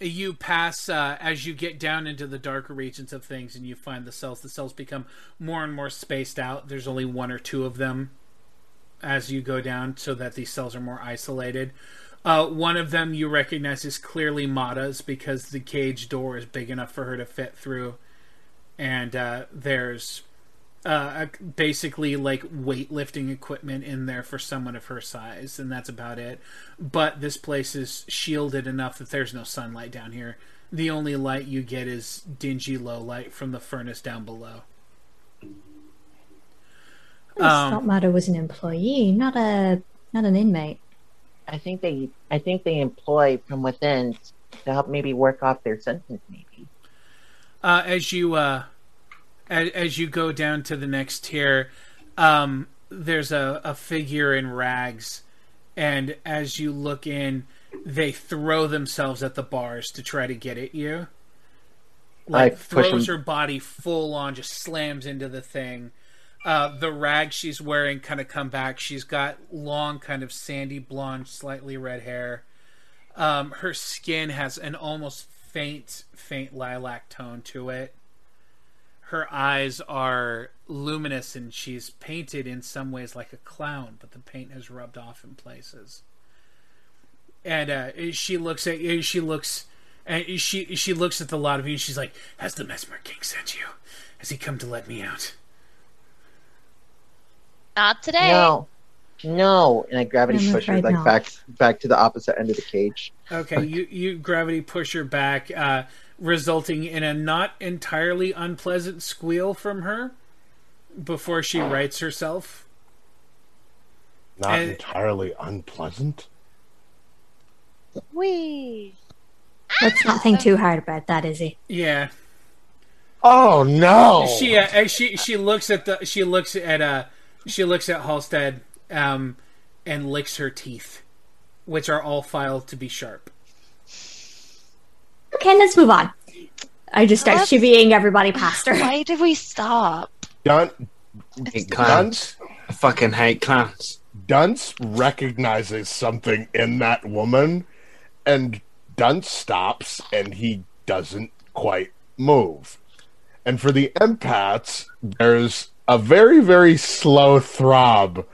you pass uh, as you get down into the darker regions of things, and you find the cells. The cells become more and more spaced out. There's only one or two of them as you go down, so that these cells are more isolated. Uh, one of them you recognize is clearly Mata's because the cage door is big enough for her to fit through and uh, there's uh, basically like weightlifting equipment in there for someone of her size, and that's about it. But this place is shielded enough that there's no sunlight down here. The only light you get is dingy low light from the furnace down below. I Um, thought Mata was an employee, not a not an inmate. I think they I think they employ from within to help maybe work off their sentence. Maybe. uh, as you uh, as, as you go down to the next tier, um, there's a, a figure in rags, and as you look in, they throw themselves at the bars to try to get at you. Like I throws her body full on, just slams into the thing. Uh, the rag she's wearing kind of come back. She's got long, kind of sandy blonde, slightly red hair. Um, her skin has an almost faint, faint lilac tone to it. Her eyes are luminous, and she's painted in some ways like a clown, but the paint has rubbed off in places. And uh, she looks at she looks And she she looks at the lot of you and she's like, "Has the Mesmer King sent you? Has he come to let me out?" Not today. No, no. And I gravity I'm push her like not. back back to the opposite end of the cage. Okay, you you gravity push her back, uh, resulting in a not entirely unpleasant squeal from her before she rights herself. Not And- entirely unpleasant. Wee. Let's not think too hard about that, Izzy. Yeah, Oh no! she uh, she she looks at the she looks at uh she looks at Halstead um and licks her teeth, which are all filed to be sharp. Okay, let's move on. I just start Let's- chivying everybody past her. Why did we stop? Dun- Hate clowns. I fucking hate clowns. Dunce recognizes something in that woman, and Dunce stops, and he doesn't quite move. And for the empaths, there's a very, very slow throb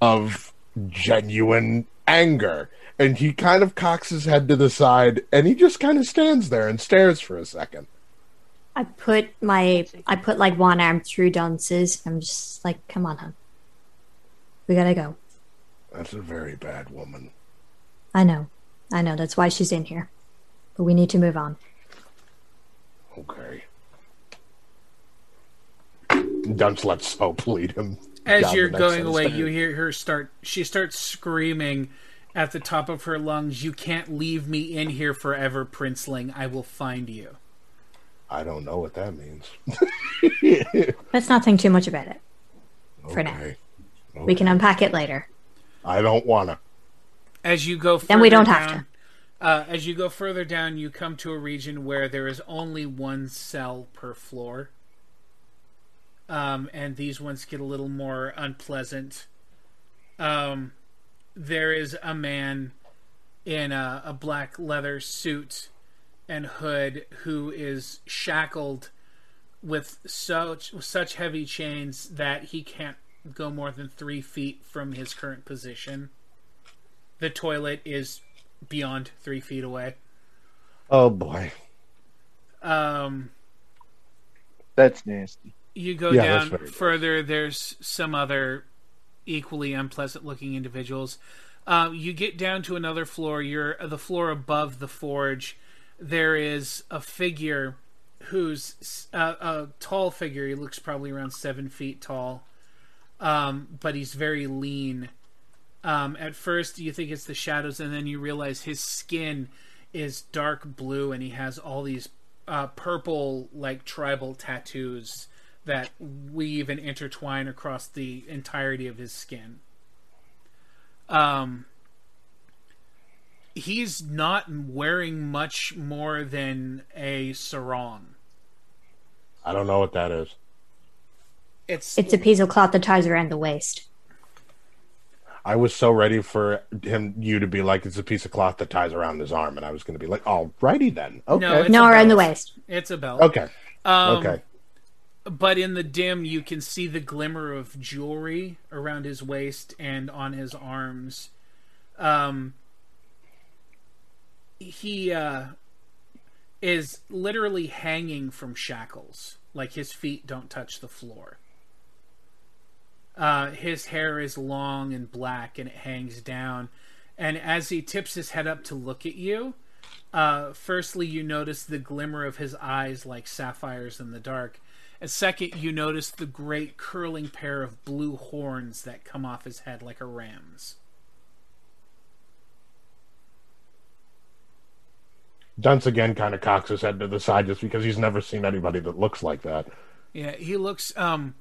of genuine anger. And he kind of cocks his head to the side, and he just kind of stands there and stares for a second. I put my I put like one arm through Dunce's. I'm just like, come on, hon. We gotta go. That's a very bad woman. I know. I know, that's why she's in here. But we need to move on. Okay. Dunce lets Soap lead him. As you're going away, stairs. you hear her start. She starts screaming at the top of her lungs, "You can't leave me in here forever, Princeling. I will find you." I don't know what that means. Let's not think too much about it. For now. Okay. We can unpack it later. I don't wanna. As you go, Then we further don't have down- Uh, as you go further down, you come to a region where there is only one cell per floor, um, and these ones get a little more unpleasant. Um, there is a man in a, a black leather suit and hood who is shackled with such with such heavy chains that he can't go more than three feet from his current position. The toilet is beyond three feet away. Oh boy. Um, That's nasty. you go Yeah, down further. There's some other equally unpleasant-looking individuals. Uh, you get down to another floor. You're the floor above the forge. There is a figure who's uh, a tall figure. He looks probably around seven feet tall, um, but he's very lean. Um, at first, you think it's the shadows, and then you realize his skin is dark blue, and he has all these uh, purple, like tribal tattoos that weave and intertwine across the entirety of his skin. Um, he's not wearing much more than a sarong. I don't know what that is. It's It's a piece of cloth that ties around the waist. I was so ready for him, you to be like, it's a piece of cloth that ties around his arm, and I was going to be like, alrighty then. Okay. no, it's No, around the waist. It's a belt. okay. Um, okay. But in the dim, you can see the glimmer of jewelry around his waist and on his arms. Um, he uh, is literally hanging from shackles, like his feet don't touch the floor. Uh, his hair is long and black, and it hangs down. And as he tips his head up to look at you, uh, firstly, you notice the glimmer of his eyes like sapphires in the dark. And second, you notice the great curling pair of blue horns that come off his head like a ram's. Dunce again kind of cocks his head to the side just because he's never seen anybody that looks like that. Yeah, he looks. Um,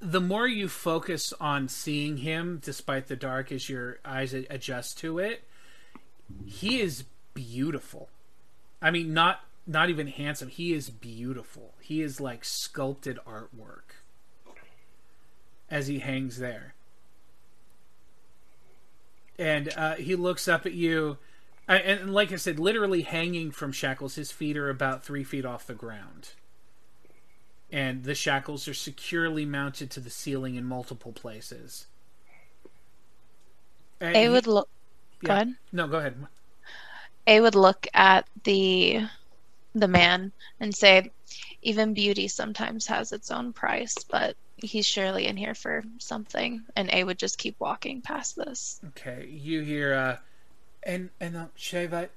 the more you focus on seeing him, despite the dark, as your eyes adjust to it, he is beautiful. I mean, not not even handsome. He is beautiful. He is like sculpted artwork as he hangs there. And uh, he looks up at you, I- and like I said, literally hanging from shackles. His feet are about three feet off the ground and the shackles are securely mounted to the ceiling in multiple places. And It would look. Go ahead. No, go ahead. A would look at the the man and say, even beauty sometimes has its own price, but he's surely in here for something. And A would just keep walking past this. Okay, you hear uh en enok shevet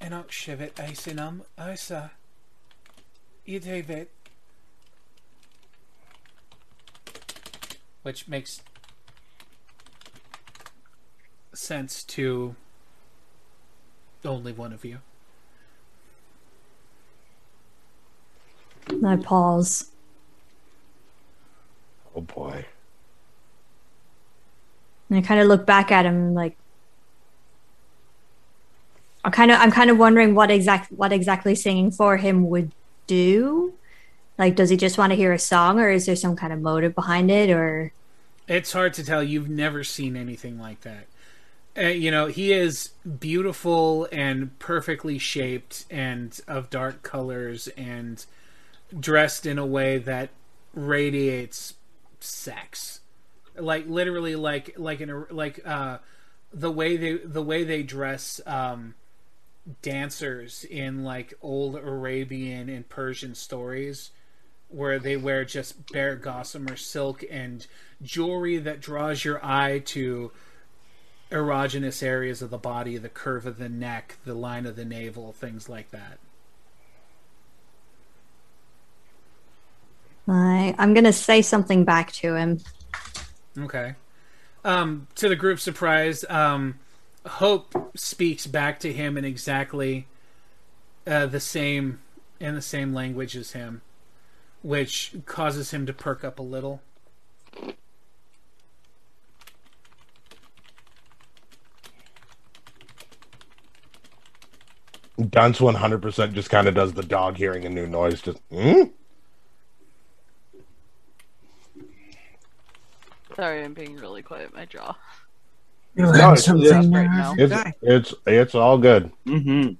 enok shevet aisinam isa idevet which makes sense to only one of you. I pause. Oh boy. And I kind of look back at him like I'm kind of I'm kind of wondering what exact what exactly singing for him would do. Like does he just want to hear a song or is there some kind of motive behind it or It's hard to tell. You've never seen anything like that. Uh, you know, he is beautiful and perfectly shaped and of dark colors and dressed in a way that radiates sex. Like literally like like in a, like uh the way they the way they dress um dancers in like old Arabian and Persian stories where they wear just bare gossamer silk and jewelry that draws your eye to erogenous areas of the body, the curve of the neck, the line of the navel, things like that. I I'm going to say something back to him. Okay. Um, to the group's surprise, um, Hope speaks back to him in exactly uh, the same in the same language as him, which causes him to perk up a little. Dunce 100% just kind of does the dog hearing a new noise. Just, hmm? Sorry, I'm being really quiet. My jaw. You No, it's, something it's, right now. now. it's, it's, it's all good. Mm-hmm.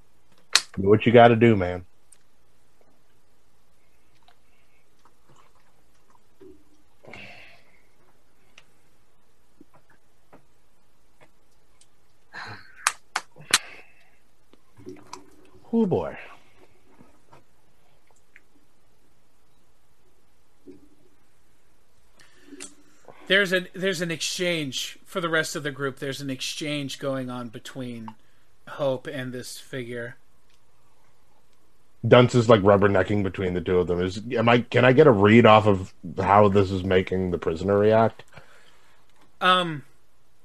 Do what you got to do, man. Oh boy. There's an there's an exchange for the rest of the group. There's an exchange going on between Hope and this figure. Dunce is like rubbernecking between the two of them. Is am I? Can I get a read off of how this is making the prisoner react? Um,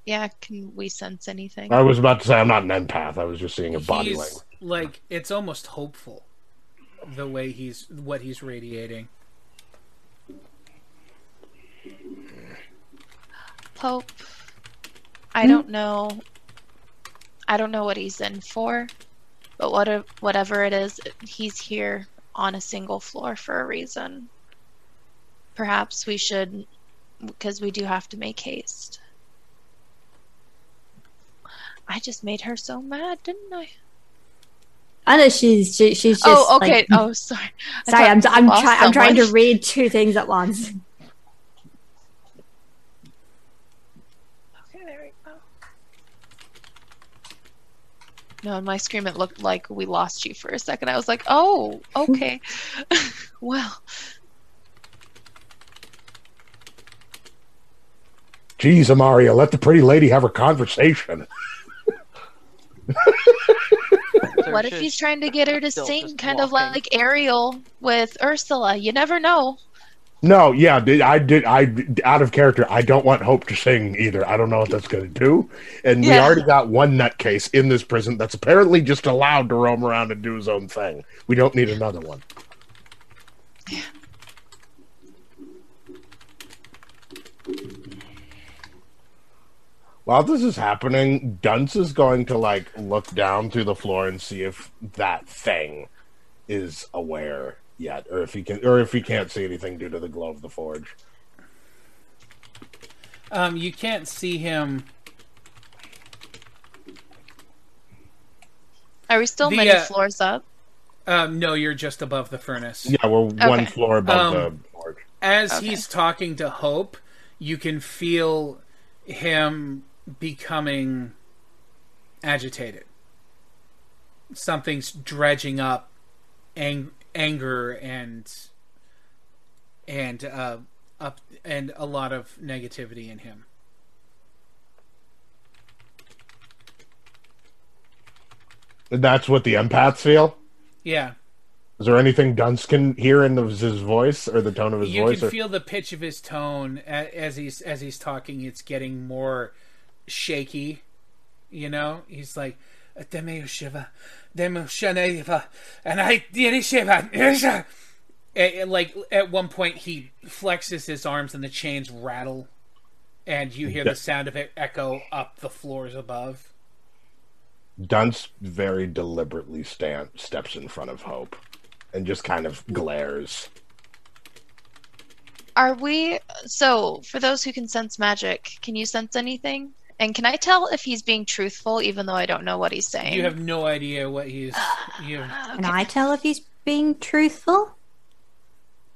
Yeah, can we sense anything? I was about to say I'm not an empath. I was just seeing a body he's language. like it's almost hopeful the way he's what he's radiating. Pope. I hmm? don't know. I don't know what he's in for, but what whatever it is, he's here on a single floor for a reason. Perhaps we should, because we do have to make haste. I just made her so mad, didn't I? I know she's she, she's oh, just oh, okay. like- oh, sorry. I Sorry, I'm I'm, try, I'm trying to read two things at once. Okay, there we go. No, in my scream, it looked like we lost you for a second. I was like, oh, okay. well, Jeez, Amaria, let the pretty lady have her conversation. what if he's trying to get her to sing just kind of walking. like Ariel with Ursula? You never know. No, yeah, I did. I out of character. I don't want Hope to sing either. I don't know what that's going to do. And we already got one nutcase in this prison that's apparently just allowed to roam around and do his own thing. We don't need another one. Yeah. While this is happening, Dunce is going to like look down through the floor and see if that thing is aware yet, or if he can, or if he can't see anything due to the glow of the forge. Um, you can't see him. Are we still The, many uh, floors up? Um, no, you're just above the furnace. Yeah, we're one floor above Um, the forge. As Okay. he's talking to Hope, you can feel him becoming agitated. Something's dredging up ang- anger and and uh, up and a lot of negativity in him. And That's what the empaths feel. Yeah, Is there anything Dunce can hear in his his voice or the tone of his you voice? You can or- feel the pitch of his tone as he's as he's talking. It's getting more shaky. You know, he's like, "Deme shiva, deme shaneva, and I did shiva." And- and, like at one point, he flexes his arms and the chains rattle, and you hear the sound of it echo up the floors above. Dunce very deliberately stand, steps in front of Hope and just kind of glares. Are we so for those who can sense magic, can you sense anything? And can I tell if he's being truthful even though I don't know what he's saying? You have no idea what he's. You have, Can I tell if he's being truthful?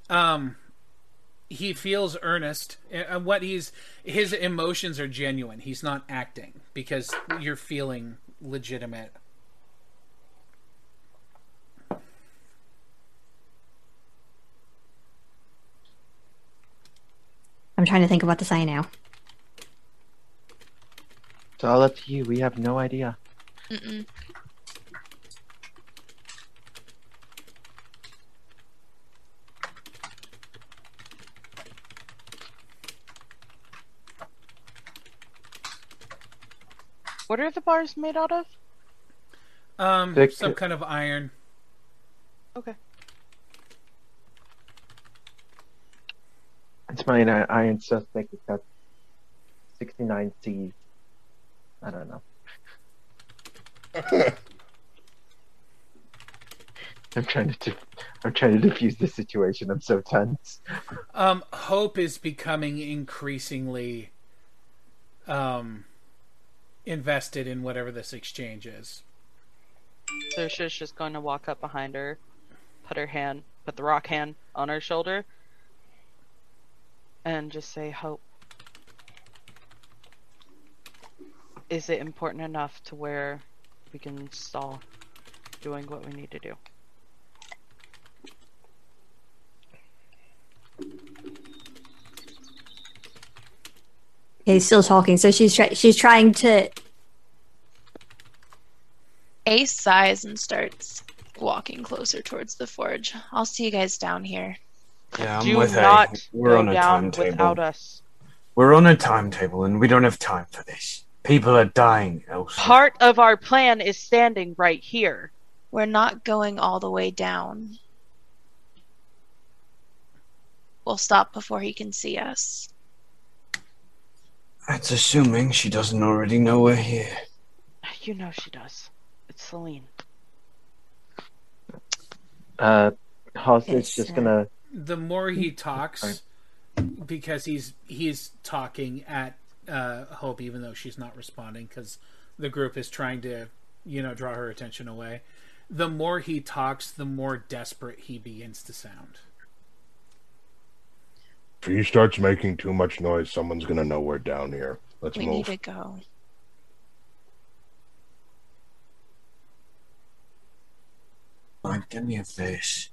um he feels earnest and what he's his emotions are genuine he's not acting because you're feeling legitimate I'm trying to think of what to say now. It's all up to you. We have no idea. Mm-mm. What are the bars made out of? um Thick- some kind of iron Okay. It's mine. I, iron so thick. It's got 69 C's. I don't know. I'm trying to. Dif- I'm trying to diffuse the situation. I'm so tense. um hope is becoming increasingly um invested in whatever this exchange is So she's just going to walk up behind her, put her hand, put the rock hand on her shoulder, and just say, Hope. Is it important enough to where we can stall doing what we need to do? He's still talking, so she's try- she's trying to. Ace sighs and starts walking closer towards the forge. I'll see you guys down here. Yeah, I'm do with not A. We're go on a down timetable. without us. We're on a timetable, and we don't have time for this. People are dying elsewhere. Part of our plan is standing right here. We're not going all the way down. We'll stop before he can see us. That's assuming she doesn't already know we're here. You know she does. It's Celine. Uh, Hoss is just gonna. the more he talks because he's he's talking at uh, Hope even though she's not responding because the group is trying to you know draw her attention away. The more he talks, the more desperate he begins to sound. If he starts making too much noise, someone's gonna know we're down here. Let's We move. need to go. Fine, give me a face.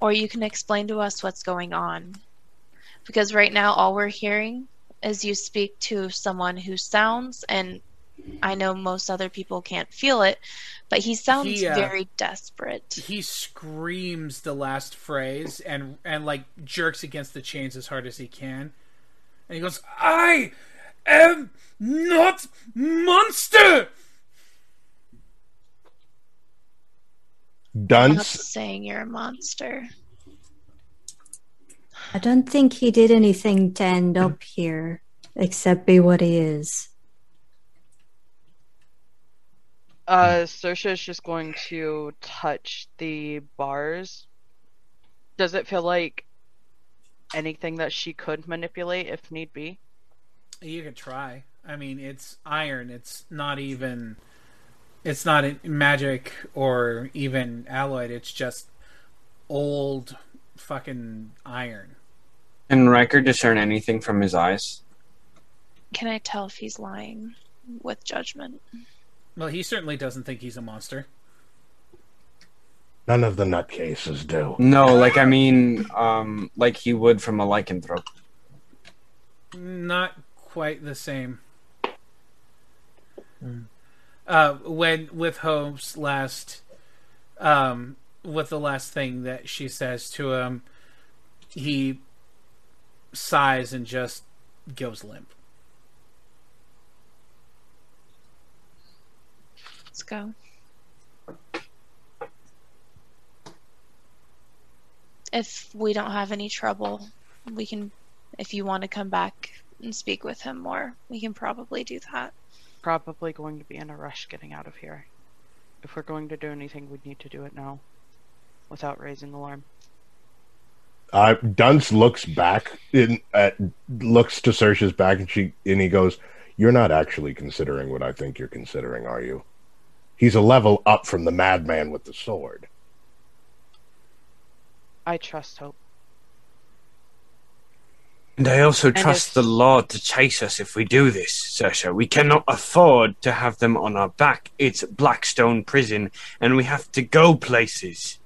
Or you can explain to us what's going on. Because right now, all we're hearing is you speak to someone who sounds, and I know most other people can't feel it, but he sounds He, uh, very desperate. He screams the last phrase and and like jerks against the chains as hard as he can, and he goes, "I am not monster." I'm not Dunce, saying you're a monster. I don't think he did anything to end up here, except be what he is. Uh, Sersha is just going to touch the bars. Does it feel like anything that she could manipulate if need be? You could try. I mean, it's iron. It's not even. It's not magic or even alloyed. It's just old fucking iron. Can Riker discern anything from his eyes? Can I tell if he's lying with judgment? Well, he certainly doesn't think he's a monster. None of the nutcases do. No, like I mean, um, like he would from a lycanthrope. Not quite the same. Uh, when with Hope's last, um, with the last thing that she says to him, he sighs and just goes limp. Let's go. If we don't have any trouble, we can. If you want to come back and speak with him more, we can probably do that. Probably going to be in a rush getting out of here. If we're going to do anything, we need to do it now, without raising alarm. Uh, Dunce looks back in at looks to Sersha's back, and she and he goes, "You're not actually considering what I think you're considering, are you? He's a level up from the madman with the sword." I trust Hope. And I also And trust if- the Lord to chase us if we do this, Sersha. We cannot afford to have them on our back. It's Blackstone Prison, and we have to go places.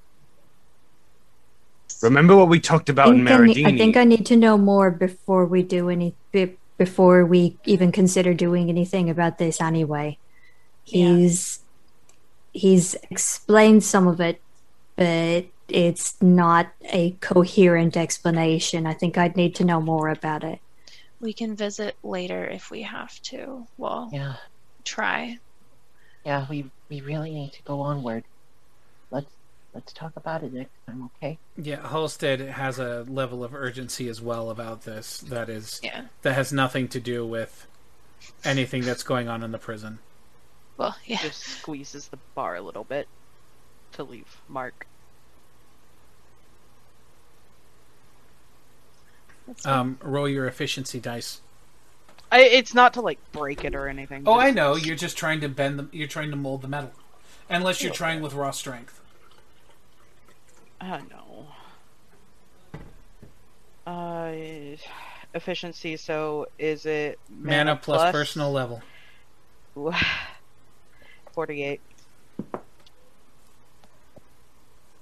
Remember what we talked about in think I, need, Maradini? I think I need to know more before we do any be- before we even consider doing anything about this anyway. He's he's explained some of it, but it's not a coherent explanation. I think I'd need to know more about it. We can visit later if we have to. Well, Yeah, try. yeah, we we really need to go onward. Let's let's talk about it next time, okay? Yeah, Halstead has a level of urgency as well about this. That is, Yeah. that has nothing to do with anything that's going on in the prison. Well, yeah. Just squeezes the bar a little bit to leave mark. Um, roll your efficiency dice. I, it's not to like break it or anything. Oh, just- I know. You're just trying to bend the. You're trying to mold the metal, unless you're trying with raw strength. Uh, no. Uh, efficiency. So is it Mana plus personal level. Forty-eight.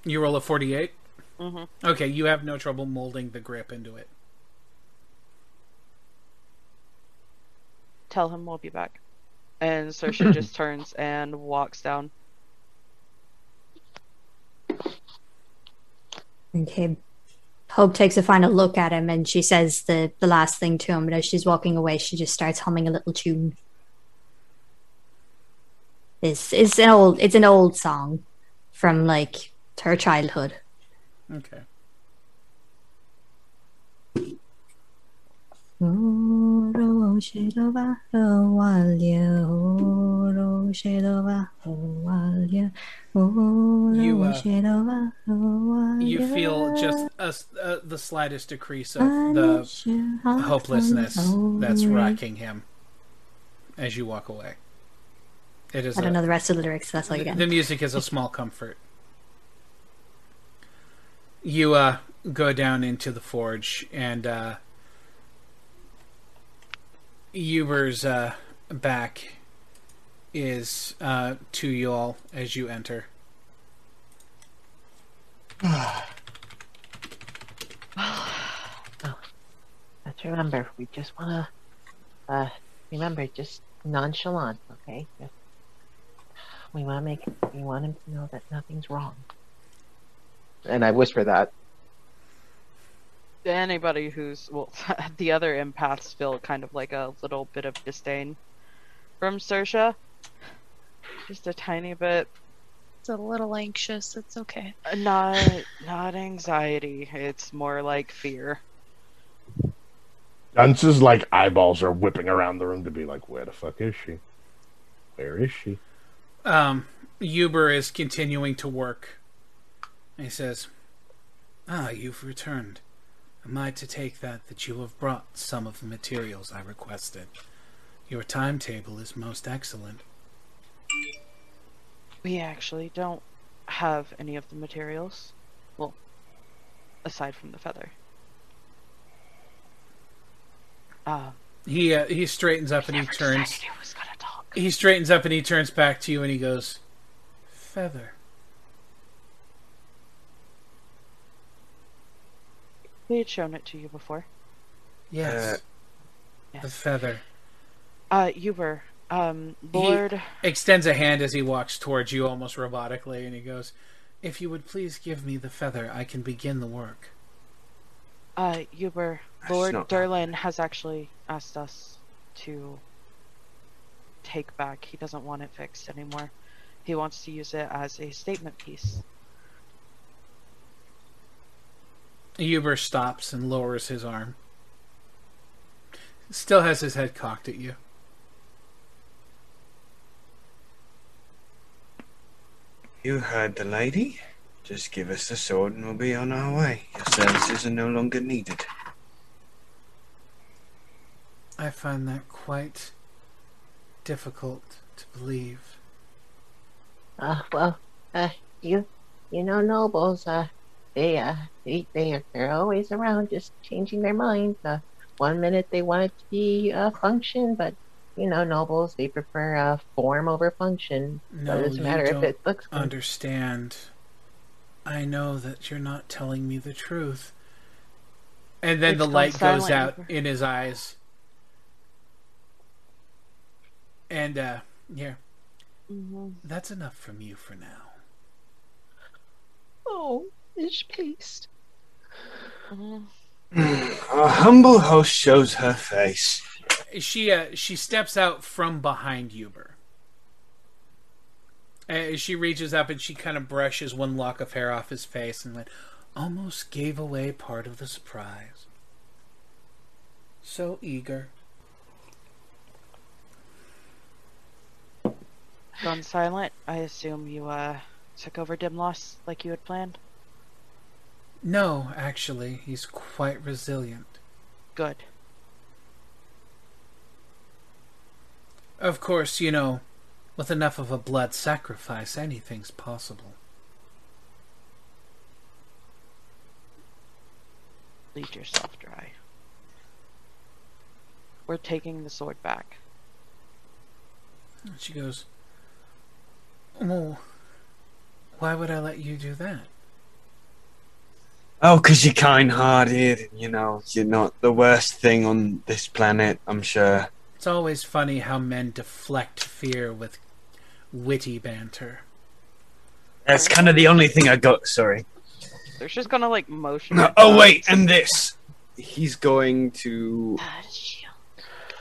You roll a forty-eight. Mm-hmm. Okay, you have no trouble molding the grip into it. Tell him we'll be back. And Sersha just turns and walks down. Okay. Hope takes a final look at him and she says the, the last thing to him, but as she's walking away, she just starts humming a little tune. It's it's an old it's an old song from like her childhood. Okay. You, uh, You feel just a uh, the slightest decrease of the hopelessness that's racking him as you walk away. It is. I don't a- know the rest of the lyrics, that's all you get. the music is a small comfort. You uh, go down into the forge, and uh, Uber's uh, back is uh, to you all as you enter. Let's remember, we just wanna uh remember just nonchalant, okay? Just, we wanna make we want him to know that nothing's wrong. And I whisper that. Anybody who's well, the other empaths feel kind of like a little bit of disdain from Sersha. Just a tiny bit. It's a little anxious. It's okay. Uh, Not not anxiety. It's more like fear. Dunce's like eyeballs are whipping around the room to be like, "Where the fuck is she? Where is she?" Um, Uber is continuing to work. He says, Ah, you've returned. Am I to take that that you have brought some of the materials I requested? Your timetable is most excellent. We actually don't have any of the materials. Well, aside from the feather. Uh, He uh, he straightens up and he turns. He straightens up and he turns back to you and he goes, "Feather." We had shown it to you before. Yes. The feather. Uh, Uber, um, Lord. He Lord. extends a hand as he walks towards you almost robotically and he goes, "If you would please give me the feather, I can begin the work." Uh, Uber, That's Lord Derlin has actually asked us to take back. He doesn't want it fixed anymore. He wants to use it as a statement piece. Uber stops and lowers his arm. Still has his head cocked at you. You heard the lady. Just give us the sword and we'll be on our way. Your services are no longer needed. I find that quite difficult to believe. Uh, well, uh, you, you know, nobles, uh, they, uh, they, they are, they're always around, just changing their minds. Uh, one minute they want it to be a function, but you know, nobles they prefer uh, form over function. No, so it doesn't you matter if don't it looks good. understand. I know that you're not telling me the truth. And then It's the gone light goes out Uber. in his eyes. And uh here. Mm-hmm. That's enough from you for now. Oh, fish paste. Our humble host shows her face. She uh she steps out from behind Uber. Uh, she reaches up and she kind of brushes one lock of hair off his face and like almost gave away part of the surprise. So eager. Gone silent. I assume you uh took over Dimlos like you had planned. No, actually, he's quite resilient. Good. Of course, you know, with enough of a blood sacrifice, anything's possible. Bleed yourself dry. We're taking the sword back. And she goes, Well, why would I let you do that? Oh, 'cause you're kind hearted, you know, you're not the worst thing on this planet, I'm sure. It's always funny how men deflect fear with witty banter. That's kind of the only thing I got, sorry. They're just gonna like motion. No, oh, wait, and this. He's going to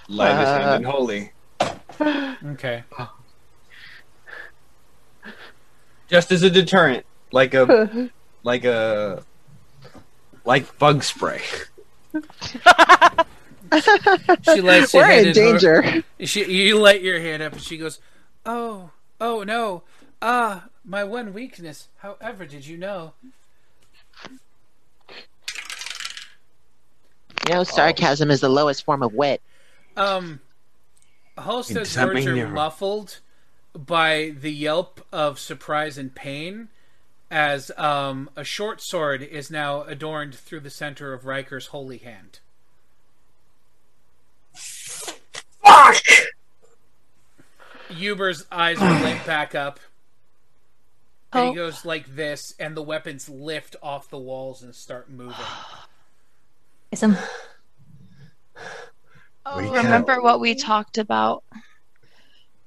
light his hand in uh. holy. Okay. Just as a deterrent. Like a. like a. Like bug spray. She lights your We're head in her- danger. She, you light your hand up, and she goes, "Oh, oh no, ah, my one weakness. However, did you know?" You know, sarcasm is the lowest form of wit. Um, Halstead's Does words mean are you're- muffled by the yelp of surprise and pain, as um, a short sword is now adorned through the center of Riker's holy hand. Fuck! Uber's eyes are lit back up. And he Oh. goes like this, and the weapons lift off the walls and start moving. Is him We Oh, remember can't- what we talked about?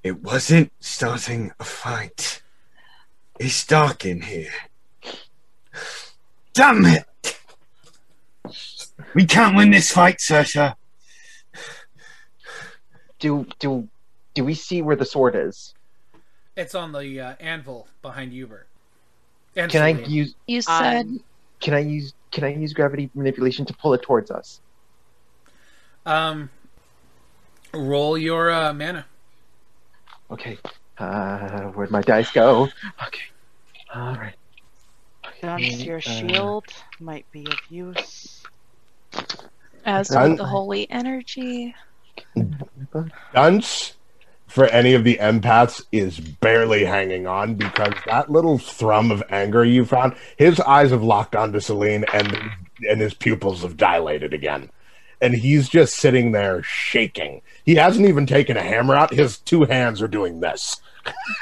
It wasn't starting a fight. It's dark in here. Damn it! We can't win this fight, Sersha. Do do do we see where the sword is? It's on the uh, anvil behind Uber. And Can I use You said can I use can I use gravity manipulation to pull it towards us? Um, roll your uh, mana. Okay. Uh, where'd my dice go? Okay. All right. Dunce, your Uh, shield might be of use. as Dun- with the holy energy. Dunce, for any of the empaths, is barely hanging on because that little thrum of anger you found, his eyes have locked onto Celine and and his pupils have dilated again. and he's just sitting there shaking. He hasn't even taken a hammer out. His two hands are doing this.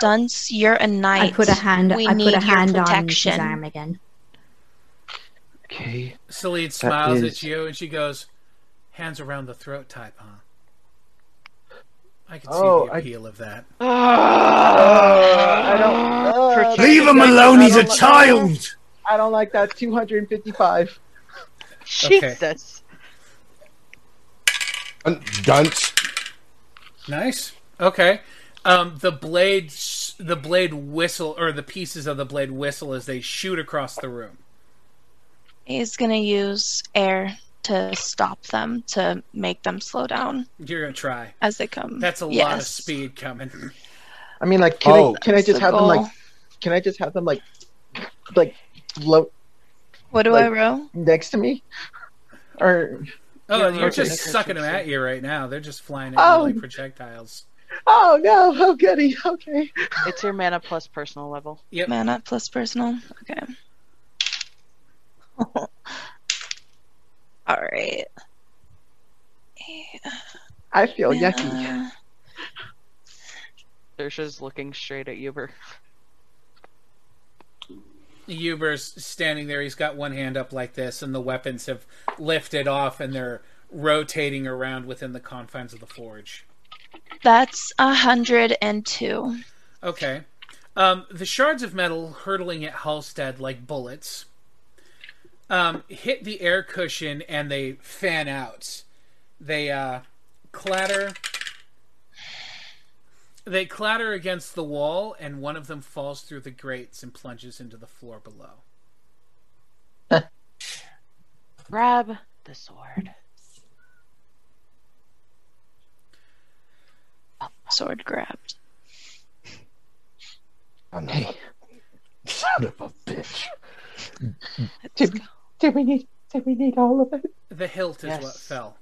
Dunce, you're a knight. I put a hand. We I need put a your hand on his protection. arm again. Okay. Celine smiles is- at you and she goes, "Hands around the throat type, huh?" I can see Oh, the I- appeal of that. Uh, I don't. Uh, Leave him alone. He's a like- child. I don't like that. 255. Jesus. Dun- Dunce. Nice. Okay. Um, the blade, the blade whistle, or the pieces of the blade whistle as they shoot across the room. He's gonna use air to stop them to make them slow down You're gonna try. as they come. That's a lot of speed coming. I mean, like, can Oh. I can I just the have them like can I just have them like like float What do I like- roll? next to me? Or Oh, Yeah, you're just sucking them at you right now. They're just flying at Oh. you like projectiles. Oh no, oh goody, okay. It's your mana plus personal level. Yep. Mana plus personal. Okay. All right. I feel yucky. Mana. Dersha's looking straight at Uber. Uber's standing there. He's got one hand up like this, and the weapons have lifted off, and they're rotating around within the confines of the forge. That's a hundred and two. Okay. Um, the shards of metal hurtling at Halstead like bullets um, hit the air cushion and they fan out. They uh, clatter. They clatter against the wall, and one of them falls through the grates and plunges into the floor below. Grab the sword. Sword grabbed. Hey, Son of a bitch. Let's Did- did we need did we need all of it? The hilt is Yes. what fell.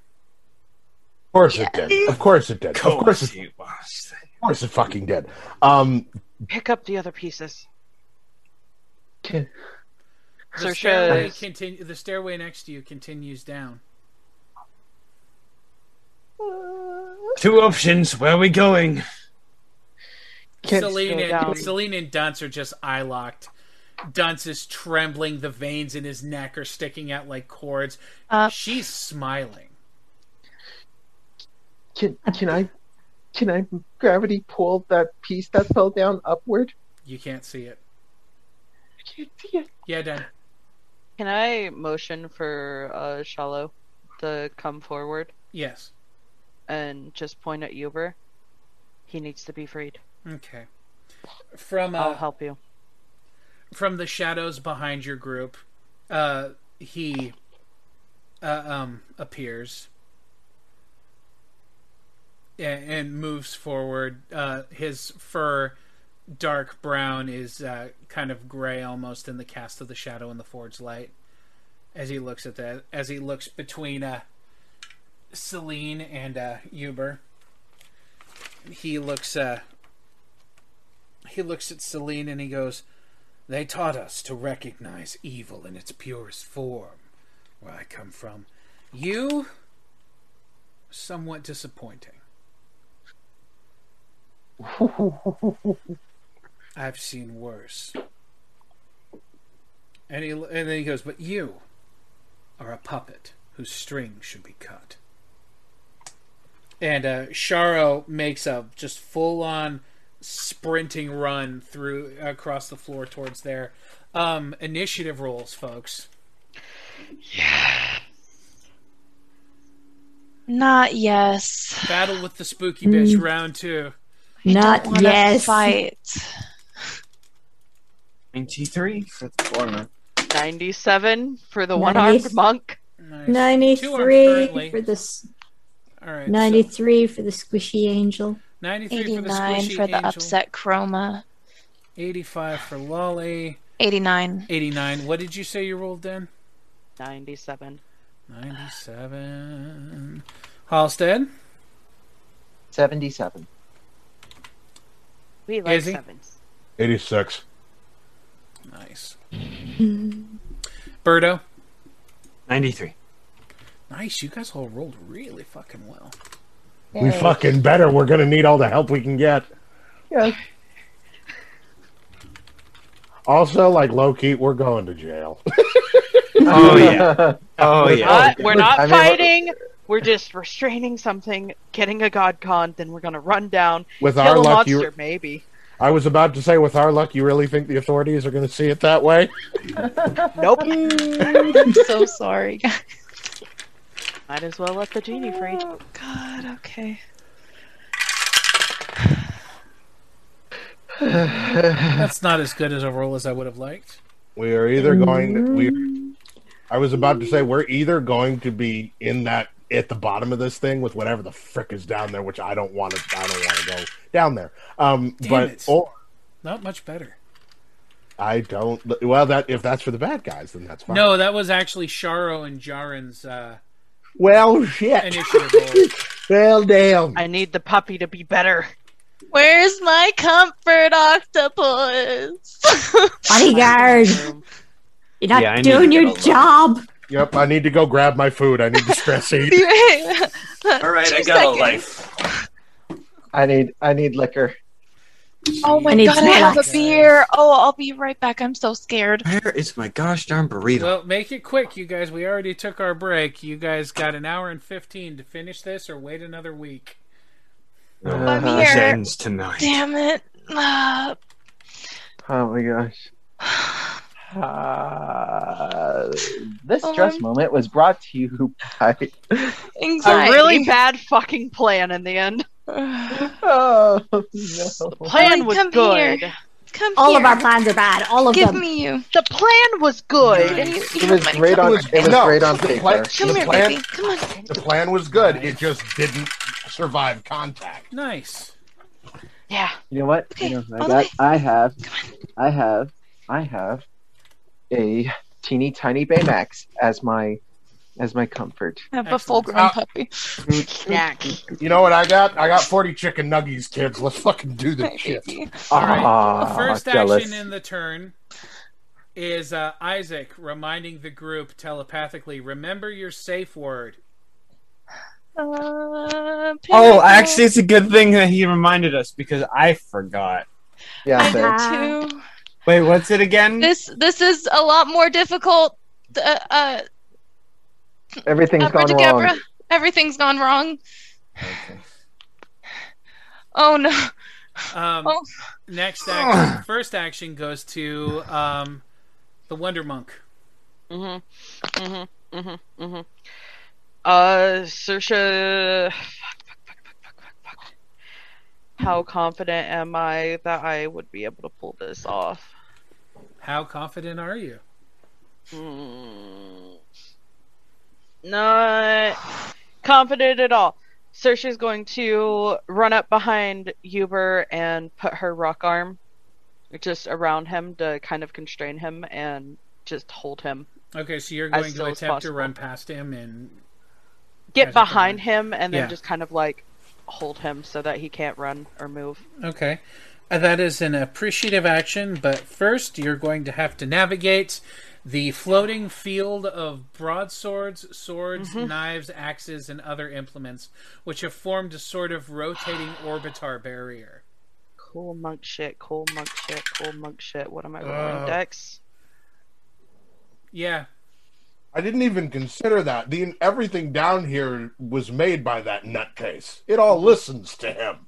Of course it did. Of course it did. Of course it, it was. of course it fucking did. Um, Pick up the other pieces. Can, The Saoirse stairway, continu- the stairway next to you continues down. Two options. Where are we going? can Celine and, down. Celine and Dunce are just eye locked. Dunce is trembling. The veins in his neck are sticking out like cords. Up. She's smiling. can can I can I gravity pull that piece that fell down upward? You can't see it. I can't see it. Yeah, Dan. Can I motion for uh, Shallow to come forward Yes. And just point at Uber? He needs to be freed. Okay. From I'll uh, help you. from the shadows behind your group, uh, he uh, um appears and, and moves forward. Uh, his fur, dark brown, is uh, kind of gray almost in the cast of the shadow in the forge light. As he looks at that, as he looks between uh, Celine and uh, Uber, he looks. Uh, he looks at Celine and he goes, "They taught us to recognize evil in its purest form, where I come from. You, somewhat disappointing. I've seen worse." And he and then he goes, "But you are a puppet whose strings should be cut." And uh, Sharo makes a just full on sprinting run through across the floor towards there. Um, initiative rolls, folks. Yeah. Not yes. Battle with the spooky bitch, Mm. round two. I Not don't yes. Fight. 93 for the former. 97 for the one armed monk. Nice. Ninety-three for the s- All right. so ninety-three for the squishy angel. 93 for the 89 squishy for the angel. upset chroma. 85 for Lolly. 89. 89. What did you say you rolled then? 97. 97. Halstead. Seventy-seven. We like Izzy? sevens. 86. Nice. Birdo. 93. Nice. You guys all rolled really fucking well. We fucking better. We're gonna need all the help we can get. Yeah. Also, like low key, we're going to jail. Oh yeah. Oh yeah. Not- we're not I mean, fighting. We're just restraining something, getting a god con, then we're gonna run down, With kill our a luck, monster, you. maybe. I was about to say, with our luck, you really think the authorities are going to see it that way? Nope. I'm so sorry. Might as well let the genie free. Oh God. Okay. That's not as good as a roll as I would have liked. We are either going. To, we. I was about to say we're either going to be in that at the bottom of this thing with whatever the frick is down there, which I don't want to. I don't want to go down there. Um, Damn but it. or Not much better. I don't. Well, that if that's for the bad guys, then that's fine. No, that was actually Sharo and Jaren's uh, Well, shit. initiative roll. Well, damn. I need the puppy to be better. Where's my comfort octopus? Bodyguard, you're not Yeah, I need doing to your get a job. Yep, I need to go grab my food. I need to stress eat. All right, I Two got a life. I need I need liquor. Oh my I god, I have a beer. Oh, I'll be right back. I'm so scared. Where is my gosh darn burrito? Well, make it quick, you guys. We already took our break. You guys got an hour and 15 to finish this or wait another week. no, I'm this here. ends tonight. Damn it. Ah. Oh my gosh. Uh, this Oh, stress moment was brought to you by. Anxiety. A really bad fucking plan in the end. Oh no! Plan Come was here. good. Come All here. of our plans are bad. All of Give them. Give me you. The plan was good. You- you It was my great on. was- It was no, great on the paper. plan- Come the here, plan- baby. Come on. The plan was good. It just didn't survive contact. Nice. Yeah. You know what? Okay, You know, I got. I have. I have. I have a teeny tiny Baymax as my as my comfort. I have a full grown Uh, puppy. Snack. You know what I got? I got 40 chicken nuggies, kids. Let's fucking do My this shit. All right. Ah, the first jealous. action in the turn is uh, Isaac reminding the group telepathically remember your safe word. Uh, Oh, actually, it's a good thing that he reminded us because I forgot. Yeah, I did too. Wait, what's it again? This this is a lot more difficult. Uh, Everything's gone Abracadabra. wrong. Everything's gone wrong. Okay. Oh no. Um, Oh. Next action, first action goes to um, the Wonder Monk. Mhm. Mhm. Mhm. Mhm. Uh, Sersha. Fuck, fuck, fuck, fuck, fuck, fuck, fuck. How confident am I that I would be able to pull this off? How confident are you? Hmm. Not confident at all. Sersha's going to run up behind Uber and put her rock arm just around him to kind of constrain him and just hold him. Okay, so you're going to attempt to run past him and Get behind him and then Yeah. just kind of like hold him so that he can't run or move. Okay. Uh, that is an appreciative action, but first you're going to have to navigate the floating field of broadswords, swords, knives, axes, and other implements, which have formed a sort of rotating orbitar barrier. Cool monk shit, cool monk shit, cool monk shit. What am I rolling? Uh. Dex? Yeah. I didn't even consider that. The everything down here was made by that nutcase. It all listens to him.